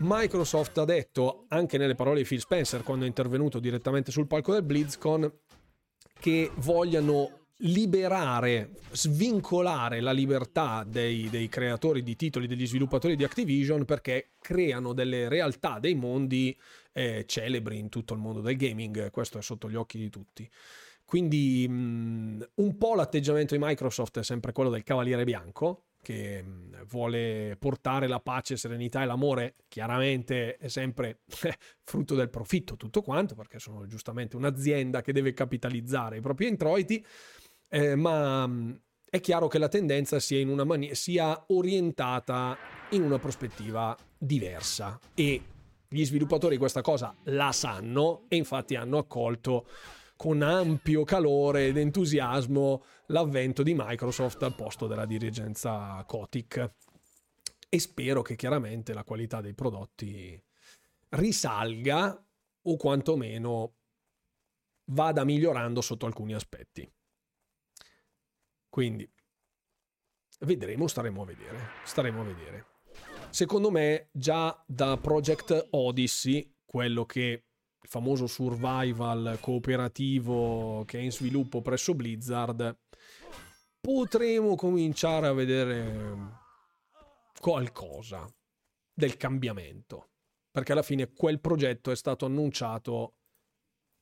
Microsoft ha detto, anche nelle parole di Phil Spencer quando è intervenuto direttamente sul palco del BlizzCon, che vogliano liberare, svincolare la libertà dei, dei, creatori di titoli, degli sviluppatori di Activision perché creano delle realtà, dei mondi eh, celebri in tutto il mondo del gaming, questo è sotto gli occhi di tutti. Quindi mh, mm, un po' l'atteggiamento di Microsoft è sempre quello del cavaliere bianco, che mm, vuole portare la pace, serenità e l'amore, chiaramente è sempre frutto del profitto tutto quanto, perché sono giustamente un'azienda che deve capitalizzare i propri introiti eh, ma mm, è chiaro che la tendenza sia, mani- sia orientata in una prospettiva diversa. E gli sviluppatori questa cosa la sanno e infatti hanno accolto con ampio calore ed entusiasmo l'avvento di Microsoft al posto della dirigenza Kotick e spero che chiaramente la qualità dei prodotti risalga o quantomeno vada migliorando sotto alcuni aspetti. Quindi vedremo, staremo a vedere, staremo a vedere. Secondo me già da Project Odyssey, quello che il famoso survival cooperativo che è in sviluppo presso Blizzard, potremo cominciare a vedere qualcosa del cambiamento. Perché alla fine quel progetto è stato annunciato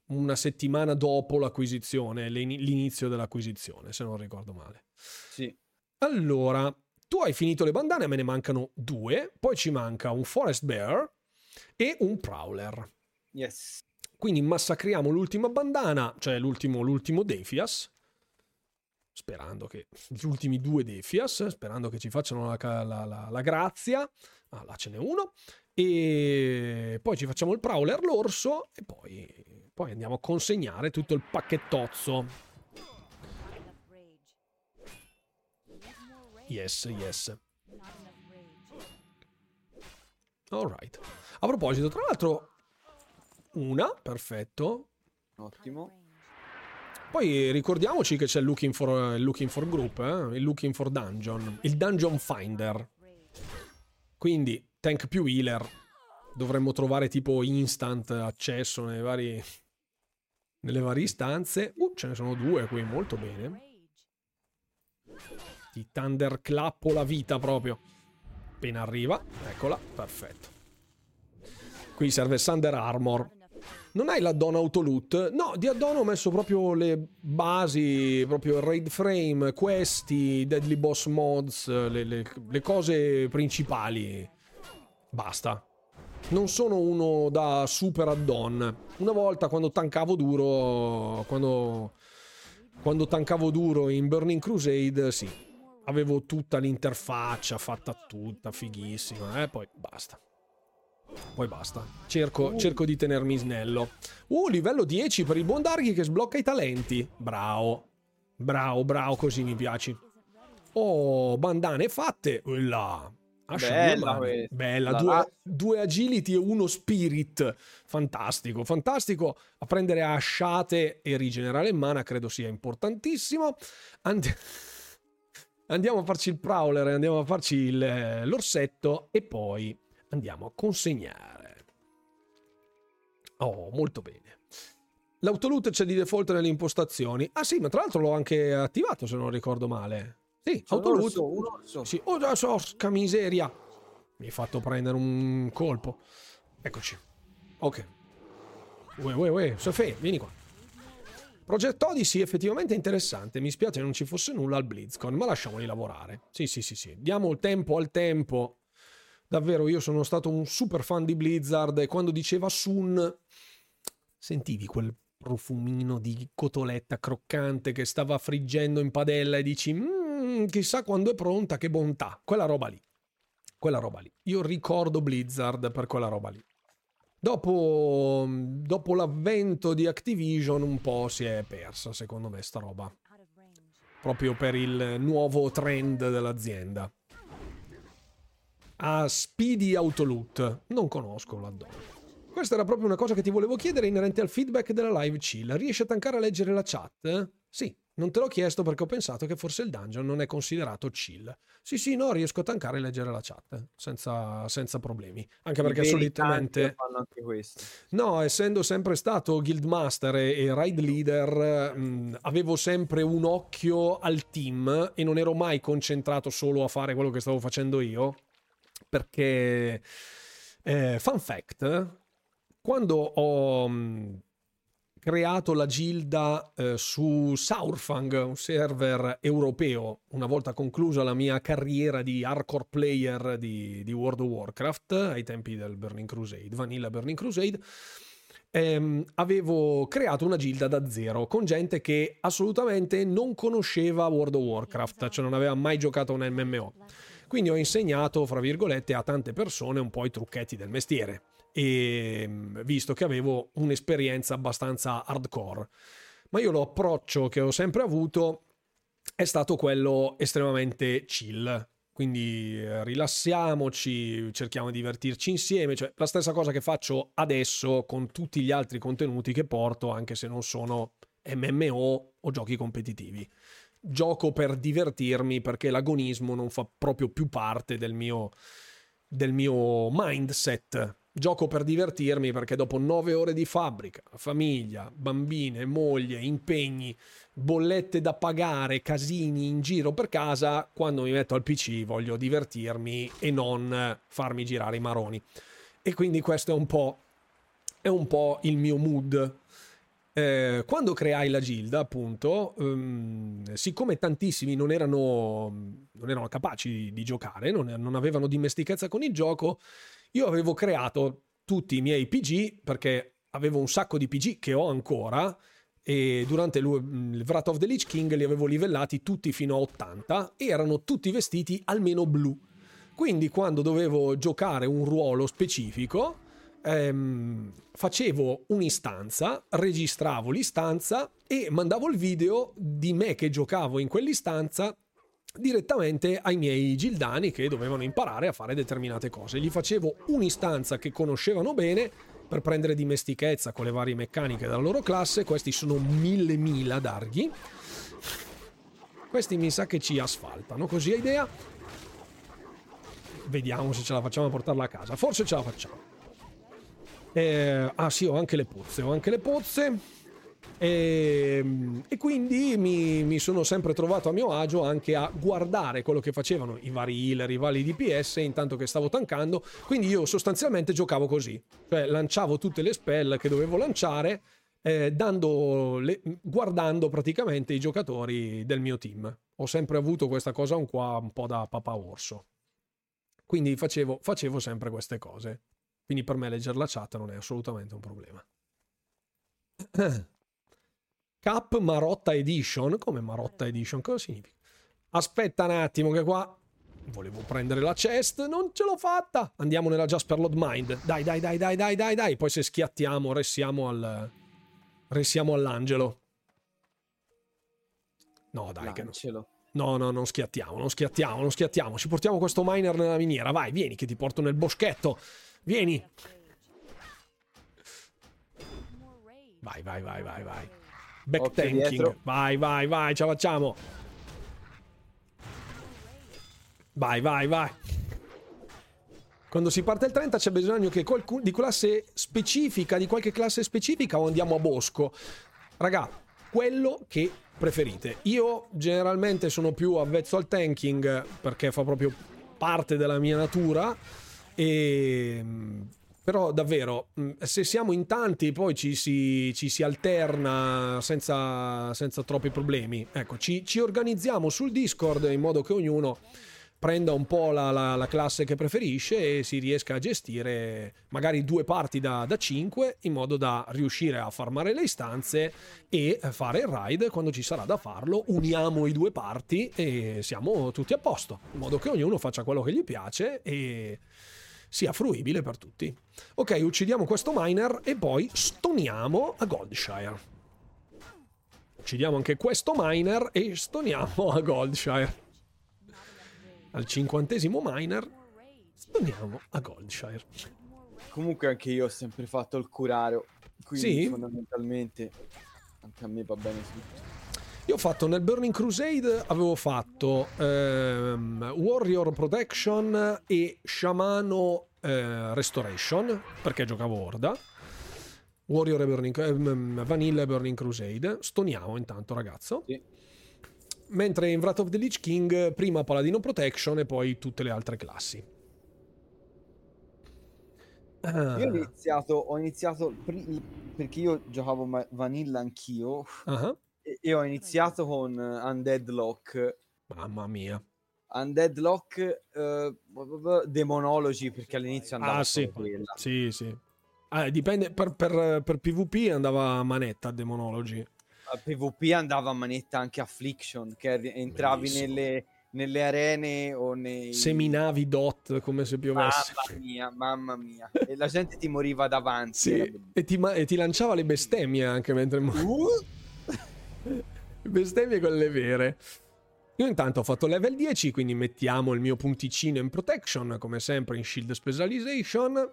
una settimana dopo l'acquisizione, l'inizio dell'acquisizione, se non ricordo male. Sì. Allora, tu hai finito le bandane, me ne mancano due, poi ci manca un Forest Bear e un Prowler. Yes. Quindi massacriamo l'ultima bandana, cioè l'ultimo, l'ultimo Defias, sperando che gli ultimi due Defias, sperando che ci facciano la, la, la, la grazia. Ah, là ce n'è uno. E poi ci facciamo il Prowler, l'orso, e poi poi andiamo a consegnare tutto il pacchettozzo. Yes, yes. Alright. A proposito, tra l'altro, una, perfetto. Ottimo. Poi ricordiamoci che c'è il Looking for, il looking for Group, eh? il Looking for Dungeon, il Dungeon Finder. Quindi, tank più healer. Dovremmo trovare tipo instant accesso nei vari, nelle varie istanze. Uh, ce ne sono due qui, molto bene. Ti thunderclappo la vita proprio. Appena arriva, eccola, perfetto. Qui serve Thunder Armor. Non hai l'addon autoloot? No, di addon ho messo proprio le basi, proprio raid frame, questi, deadly boss mods, le, le, le cose principali. Basta. Non sono uno da super addon. Una volta quando tankavo duro, quando, quando tankavo duro in Burning Crusade, sì. Avevo tutta l'interfaccia fatta tutta, fighissima, eh, poi basta. Poi basta. Cerco, uh. cerco, di tenermi snello. Uh, livello 10 per il buon Darghi che sblocca i talenti. Bravo. Bravo, bravo, così mi piaci. Oh, bandane fatte. Là. Bella, Bella. Due, due, agility e uno spirit. Fantastico, fantastico. A prendere asciate e rigenerare in mana credo sia importantissimo. And... Andiamo a farci il prowler, andiamo a farci il, l'orsetto e poi andiamo a consegnare. Oh, molto bene. L'autoloot c'è di default nelle impostazioni. Ah sì, ma tra l'altro l'ho anche attivato se non ricordo male. Sì, autoloot. So, Sì, oh, porca miseria. Mi hai fatto prendere un colpo. Eccoci. Ok. Uè, uè, uè, Sofè, vieni qua. Project Odyssey effettivamente interessante. Mi spiace non ci fosse nulla al BlizzCon, ma lasciamoli lavorare. Sì, sì, sì, sì. Diamo il tempo al tempo Davvero, io sono stato un super fan di Blizzard e quando diceva Sun, sentivi quel profumino di cotoletta croccante che stava friggendo in padella e dici, mmm, chissà quando è pronta, che bontà. Quella roba lì. Quella roba lì. Io ricordo Blizzard per quella roba lì. Dopo, dopo l'avvento di Activision un po' si è persa, secondo me, sta roba. Proprio per il nuovo trend dell'azienda a Speedy Autoloot. Non conosco l'addome. Questa era proprio una cosa che ti volevo chiedere inerente al feedback della live chill. Riesci a tankare a leggere la chat? Sì, non te l'ho chiesto perché ho pensato che forse il dungeon non è considerato chill. Sì, sì, no, riesco a tankare e leggere la chat senza, senza problemi. Anche perché solitamente. Fanno anche questo. No, essendo sempre stato guildmaster e, e raid leader, mh, avevo sempre un occhio al team e non ero mai concentrato solo a fare quello che stavo facendo io perché, eh, fun fact, quando ho mm, creato la gilda eh, su Saurfang, un server europeo, una volta conclusa la mia carriera di hardcore player di, di World of Warcraft, ai tempi del Burning Crusade, Vanilla Burning Crusade, ehm, avevo creato una gilda da zero con gente che assolutamente non conosceva World of Warcraft, cioè non aveva mai giocato un MMO. Quindi ho insegnato, fra virgolette, a tante persone un po' i trucchetti del mestiere. E mm, visto che avevo un'esperienza abbastanza hardcore. Ma io l'approccio che ho sempre avuto è stato quello estremamente chill. Quindi eh, rilassiamoci, cerchiamo di divertirci insieme, cioè la stessa cosa che faccio adesso con tutti gli altri contenuti che porto, anche se non sono MMO o giochi competitivi gioco per divertirmi perché l'agonismo non fa proprio più parte del mio, del mio mindset. Gioco per divertirmi perché dopo nove ore di fabbrica, famiglia, bambine, moglie, impegni, bollette da pagare, casini in giro per casa, quando mi metto al PC voglio divertirmi e non farmi girare i maroni. E quindi questo è un po', è un po il mio mood eh, quando creai la Gilda, appunto, um, siccome tantissimi non erano, non erano capaci di, di giocare, non, non, avevano dimestichezza con il gioco, io avevo creato tutti i miei PG perché avevo un sacco di PG che ho ancora e durante il Wrath of the Lich King li avevo livellati tutti fino a 80 e erano tutti vestiti almeno blu. Quindi quando dovevo giocare un ruolo specifico ehm, facevo un'istanza, registravo l'istanza e mandavo il video di me che giocavo in quell'istanza direttamente ai miei gildani che dovevano imparare a fare determinate cose. Gli facevo un'istanza che conoscevano bene per prendere dimestichezza con le varie meccaniche della loro classe. Questi sono mille mila darghi. Questi mi sa che ci asfaltano, così hai idea? Vediamo se ce la facciamo a portarla a casa. Forse ce la facciamo. Eh, ah sì, ho anche le pozze, ho anche le pozze. E, ehm, e quindi mi, mi, sono sempre trovato a mio agio anche a guardare quello che facevano i vari healer, i vari DPS intanto che stavo tankando. Quindi io sostanzialmente giocavo così, cioè lanciavo tutte le spell che dovevo lanciare, eh, le, guardando praticamente i giocatori del mio team. Ho sempre avuto questa cosa un, qua, un po' da papà orso. Quindi facevo, facevo sempre queste cose. Quindi per me leggere la chat non è assolutamente un problema. Cap Marotta Edition. Come Marotta Edition? Cosa significa? Aspetta un attimo che qua volevo prendere la chest, non ce l'ho fatta. Andiamo nella Jasper Load Mind. Dai, dai, dai, dai, dai, dai, dai. Poi se schiattiamo, ressiamo al ressiamo all'angelo. No, dai, che no. No, no, non schiattiamo, non schiattiamo, non schiattiamo. Ci portiamo questo miner nella miniera. Vai, vieni che ti porto nel boschetto. Vieni. Vai, vai, vai, vai, vai. Back tanking. Vai, vai, vai, ce la facciamo. Vai, vai, vai. Quando si parte il 30 c'è bisogno che qualcuno di classe specifica, di qualche classe specifica o andiamo a bosco. Raga, quello che preferite. Io generalmente sono più avvezzo al tanking perché fa proprio parte della mia natura e però davvero, mm, se siamo in tanti poi ci si, ci si alterna senza, senza, troppi problemi. Ecco, ci, ci, organizziamo sul Discord in modo che ognuno prenda un po' la, la, la, classe che preferisce e si riesca a gestire magari due parti da, da 5 in modo da riuscire a farmare le istanze e fare il raid quando ci sarà da farlo. Uniamo i due parti e siamo tutti a posto, in modo che ognuno faccia quello che gli piace e sia fruibile per tutti. Ok, uccidiamo questo miner e poi stoniamo a Goldshire. Uccidiamo anche questo miner e stoniamo a Goldshire. Al cinquantesimo miner stoniamo a Goldshire. Comunque anche io ho sempre fatto il curaro, quindi sì? fondamentalmente anche a me va bene tutto. Io ho fatto nel Burning Crusade, avevo fatto ehm, Warrior Protection e Shamano eh, Restoration, perché giocavo Orda. Warrior e Burning, ehm, Vanilla e Burning Crusade. Stoniamo intanto, ragazzo. Sì. Mentre in Wrath of the Lich King, prima Paladino Protection e poi tutte le altre classi. Ah. Io ho iniziato, ho iniziato perché io giocavo Vanilla anch'io. Uh-huh e ho iniziato con Undead Lock. Mamma mia. Undead Lock uh, Demonology perché all'inizio andava ah, sì. quella. Sì, sì. Ah, dipende per, per, per, PvP andava a manetta Demonology. A PvP andava a manetta anche Affliction, che entravi nelle, nelle, arene o nei... Seminavi dot come se piovesse. Mamma mia, mamma mia. e la gente ti moriva davanti. Sì, e ti, e ti, lanciava le bestemmie anche mentre... Uh! Bestemmie quelle vere. Io intanto ho fatto level 10, quindi mettiamo il mio punticino in protection, come sempre in shield specialization.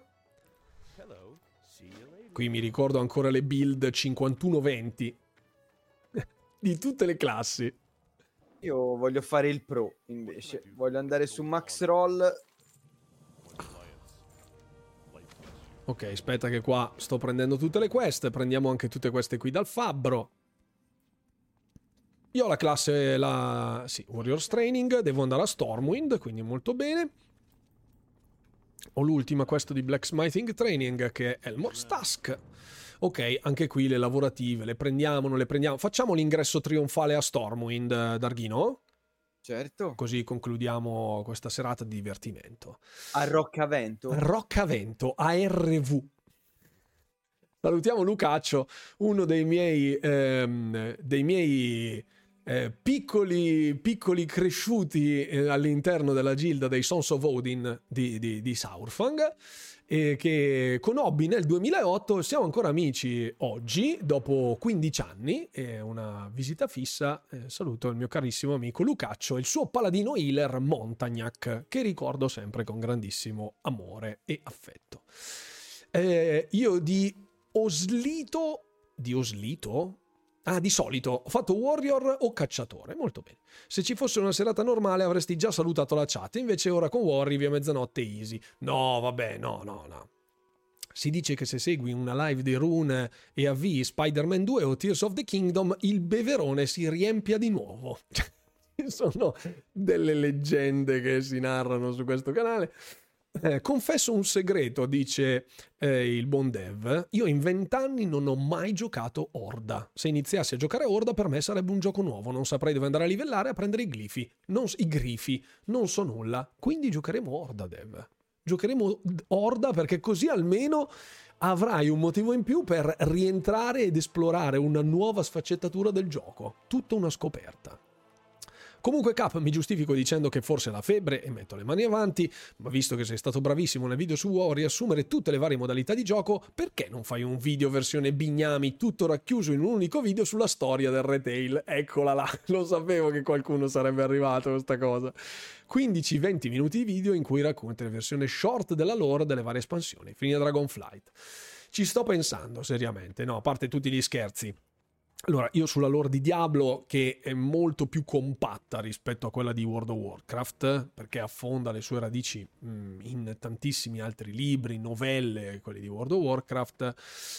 Qui mi ricordo ancora le build 51-20 di tutte le classi. Io voglio fare il pro invece, voglio andare su max roll. Ok, aspetta che qua sto prendendo tutte le quest, prendiamo anche tutte queste qui dal fabbro. Io ho la classe, la... Sì, Warriors Training, devo andare a Stormwind, quindi molto bene. Ho l'ultima quest di Blacksmithing Training, che è Elmor's Task. Ok, anche qui le lavorative, le prendiamo, non le prendiamo. Facciamo l'ingresso trionfale a Stormwind, Darghino? Certo. Così concludiamo questa serata di divertimento. A Roccavento. Roccavento, ARV. Salutiamo Lucaccio, uno dei miei, ehm, dei miei eh, piccoli, piccoli cresciuti eh, all'interno della gilda dei Sons of Odin di, di, di Saurfang eh, che conobbi nel 2008, siamo ancora amici oggi, dopo 15 anni, è una visita fissa, eh, saluto il mio carissimo amico Lucaccio e il suo paladino healer Montagnac, che ricordo sempre con grandissimo amore e affetto. Eh, io di Oslito, di Oslito? Ah, di solito ho fatto warrior o cacciatore, molto bene. Se ci fosse una serata normale avresti già salutato la chat, invece ora con warrior via mezzanotte easy. No, vabbè, no, no, no. Si dice che se segui una live di Rune e avvii Spider-Man 2 o Tears of the Kingdom, il beverone si riempia di nuovo. Sono delle leggende che si narrano su questo canale. Eh, confesso un segreto, dice eh, il buon dev. Io in vent'anni non ho mai giocato Orda. Se iniziassi a giocare Orda, per me sarebbe un gioco nuovo. Non saprei dove andare a livellare a prendere i glifi. Non, I grifi. Non so nulla. Quindi giocheremo Orda, dev. Giocheremo Orda perché così almeno avrai un motivo in più per rientrare ed esplorare una nuova sfaccettatura del gioco. Tutta una scoperta. Comunque Cap mi giustifico dicendo che forse la febbre e metto le mani avanti, ma visto che sei stato bravissimo nel video su WoW riassumere tutte le varie modalità di gioco, perché non fai un video versione bignami tutto racchiuso in un unico video sulla storia del retail? Eccola là, lo sapevo che qualcuno sarebbe arrivato a questa cosa. 15-20 minuti di video in cui racconti la versione short della lore delle varie espansioni, fine Dragonflight. Ci sto pensando seriamente, no, a parte tutti gli scherzi. Allora, io sulla lore di Diablo, che è molto più compatta rispetto a quella di World of Warcraft, perché affonda le sue radici mh, in tantissimi altri libri, novelle, quelli di World of Warcraft,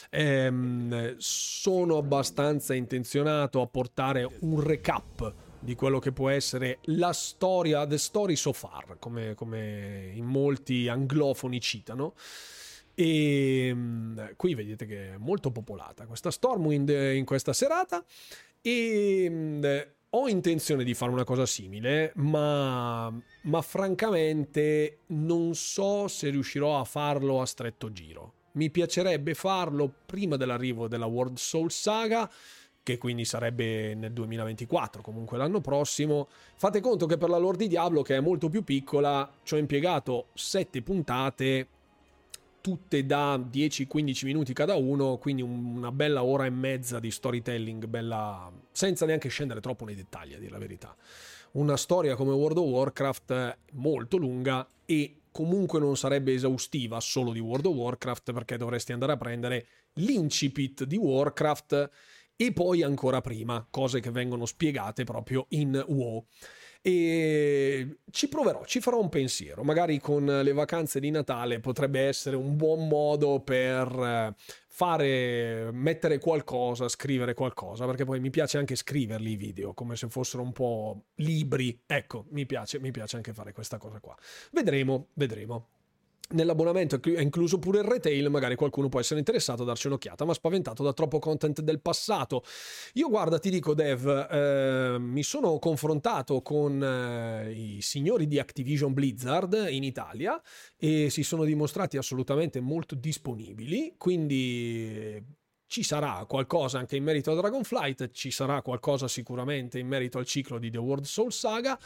ehm, sono abbastanza intenzionato a portare un recap di quello che può essere la storia, the story so far, come, come in molti anglofoni citano. E mm, qui vedete che è molto popolata questa Stormwind in questa serata e mm, ho intenzione di fare una cosa simile, ma, ma francamente non so se riuscirò a farlo a stretto giro. Mi piacerebbe farlo prima dell'arrivo della World Soul Saga, che quindi sarebbe nel 2024, comunque l'anno prossimo. Fate conto che per la Lord di Diablo, che è molto più piccola, ci ho impiegato 7 puntate tutte da 10-15 minuti cada uno, quindi una bella ora e mezza di storytelling, bella, senza neanche scendere troppo nei dettagli, a dire la verità. Una storia come World of Warcraft molto lunga e comunque non sarebbe esaustiva solo di World of Warcraft perché dovresti andare a prendere l'incipit di Warcraft e poi ancora prima, cose che vengono spiegate proprio in WoW e ci proverò, ci farò un pensiero. Magari con le vacanze di Natale potrebbe essere un buon modo per eh, fare, mettere qualcosa, scrivere qualcosa, perché poi mi piace anche scriverli i video, come se fossero un po' libri. Ecco, mi piace, mi piace anche fare questa cosa qua. Vedremo, vedremo. Nell'abbonamento è incluso pure il retail, magari qualcuno può essere interessato a darci un'occhiata, ma spaventato da troppo content del passato. Io guarda, ti dico Dev, eh, mi sono confrontato con eh, i signori di Activision Blizzard in Italia e si sono dimostrati assolutamente molto disponibili, quindi ci sarà qualcosa anche in merito a Dragonflight, ci sarà qualcosa sicuramente in merito al ciclo di The World Soul Saga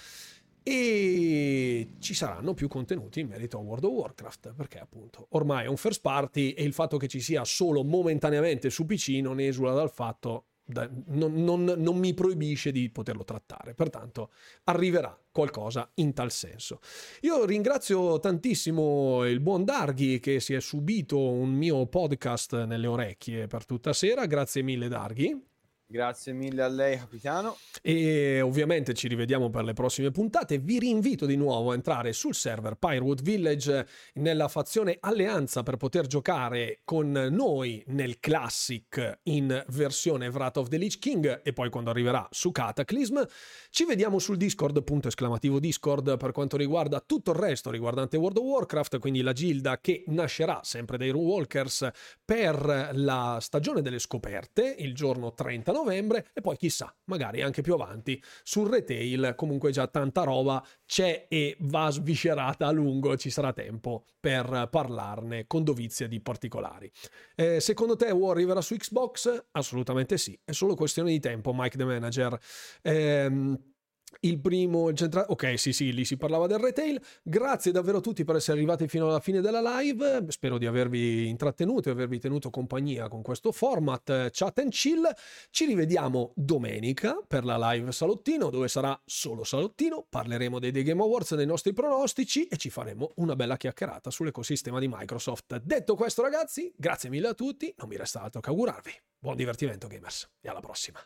e ci saranno più contenuti in merito a World of Warcraft perché appunto ormai è un first party e il fatto che ci sia solo momentaneamente su PC non esula dal fatto da, non, non, non, mi proibisce di poterlo trattare. Pertanto arriverà qualcosa in tal senso. Io ringrazio tantissimo il buon Darghi che si è subito un mio podcast nelle orecchie per tutta sera. Grazie mille Darghi Grazie mille a lei, capitano. E ovviamente ci rivediamo per le prossime puntate. Vi rinvito di nuovo a entrare sul server Pyrowood Village nella fazione Alleanza per poter giocare con noi nel Classic in versione Wrath of the Lich King e poi quando arriverà su Cataclysm. Ci vediamo sul Discord, punto esclamativo Discord, per quanto riguarda tutto il resto riguardante World of Warcraft, quindi la gilda che nascerà sempre dai Runewalkers per la stagione delle scoperte, il giorno 30 novembre e poi chissà, magari anche più avanti sul retail, comunque già tanta roba c'è e va sviscerata a lungo, ci sarà tempo per parlarne con dovizia di particolari. Eh, secondo te War arriverà su Xbox? Assolutamente sì, è solo questione di tempo, Mike the Manager. Eh, il primo, il centrale, ok, sì, sì, lì si parlava del retail. Grazie davvero a tutti per essere arrivati fino alla fine della live. Spero di avervi intrattenuto e avervi tenuto compagnia con questo format eh, chat and chill. Ci rivediamo domenica per la live salottino, dove sarà solo salottino. Parleremo dei The Game Awards, dei nostri pronostici e ci faremo una bella chiacchierata sull'ecosistema di Microsoft. Detto questo, ragazzi, grazie mille a tutti. Non mi resta altro che augurarvi. Buon divertimento, gamers, e alla prossima.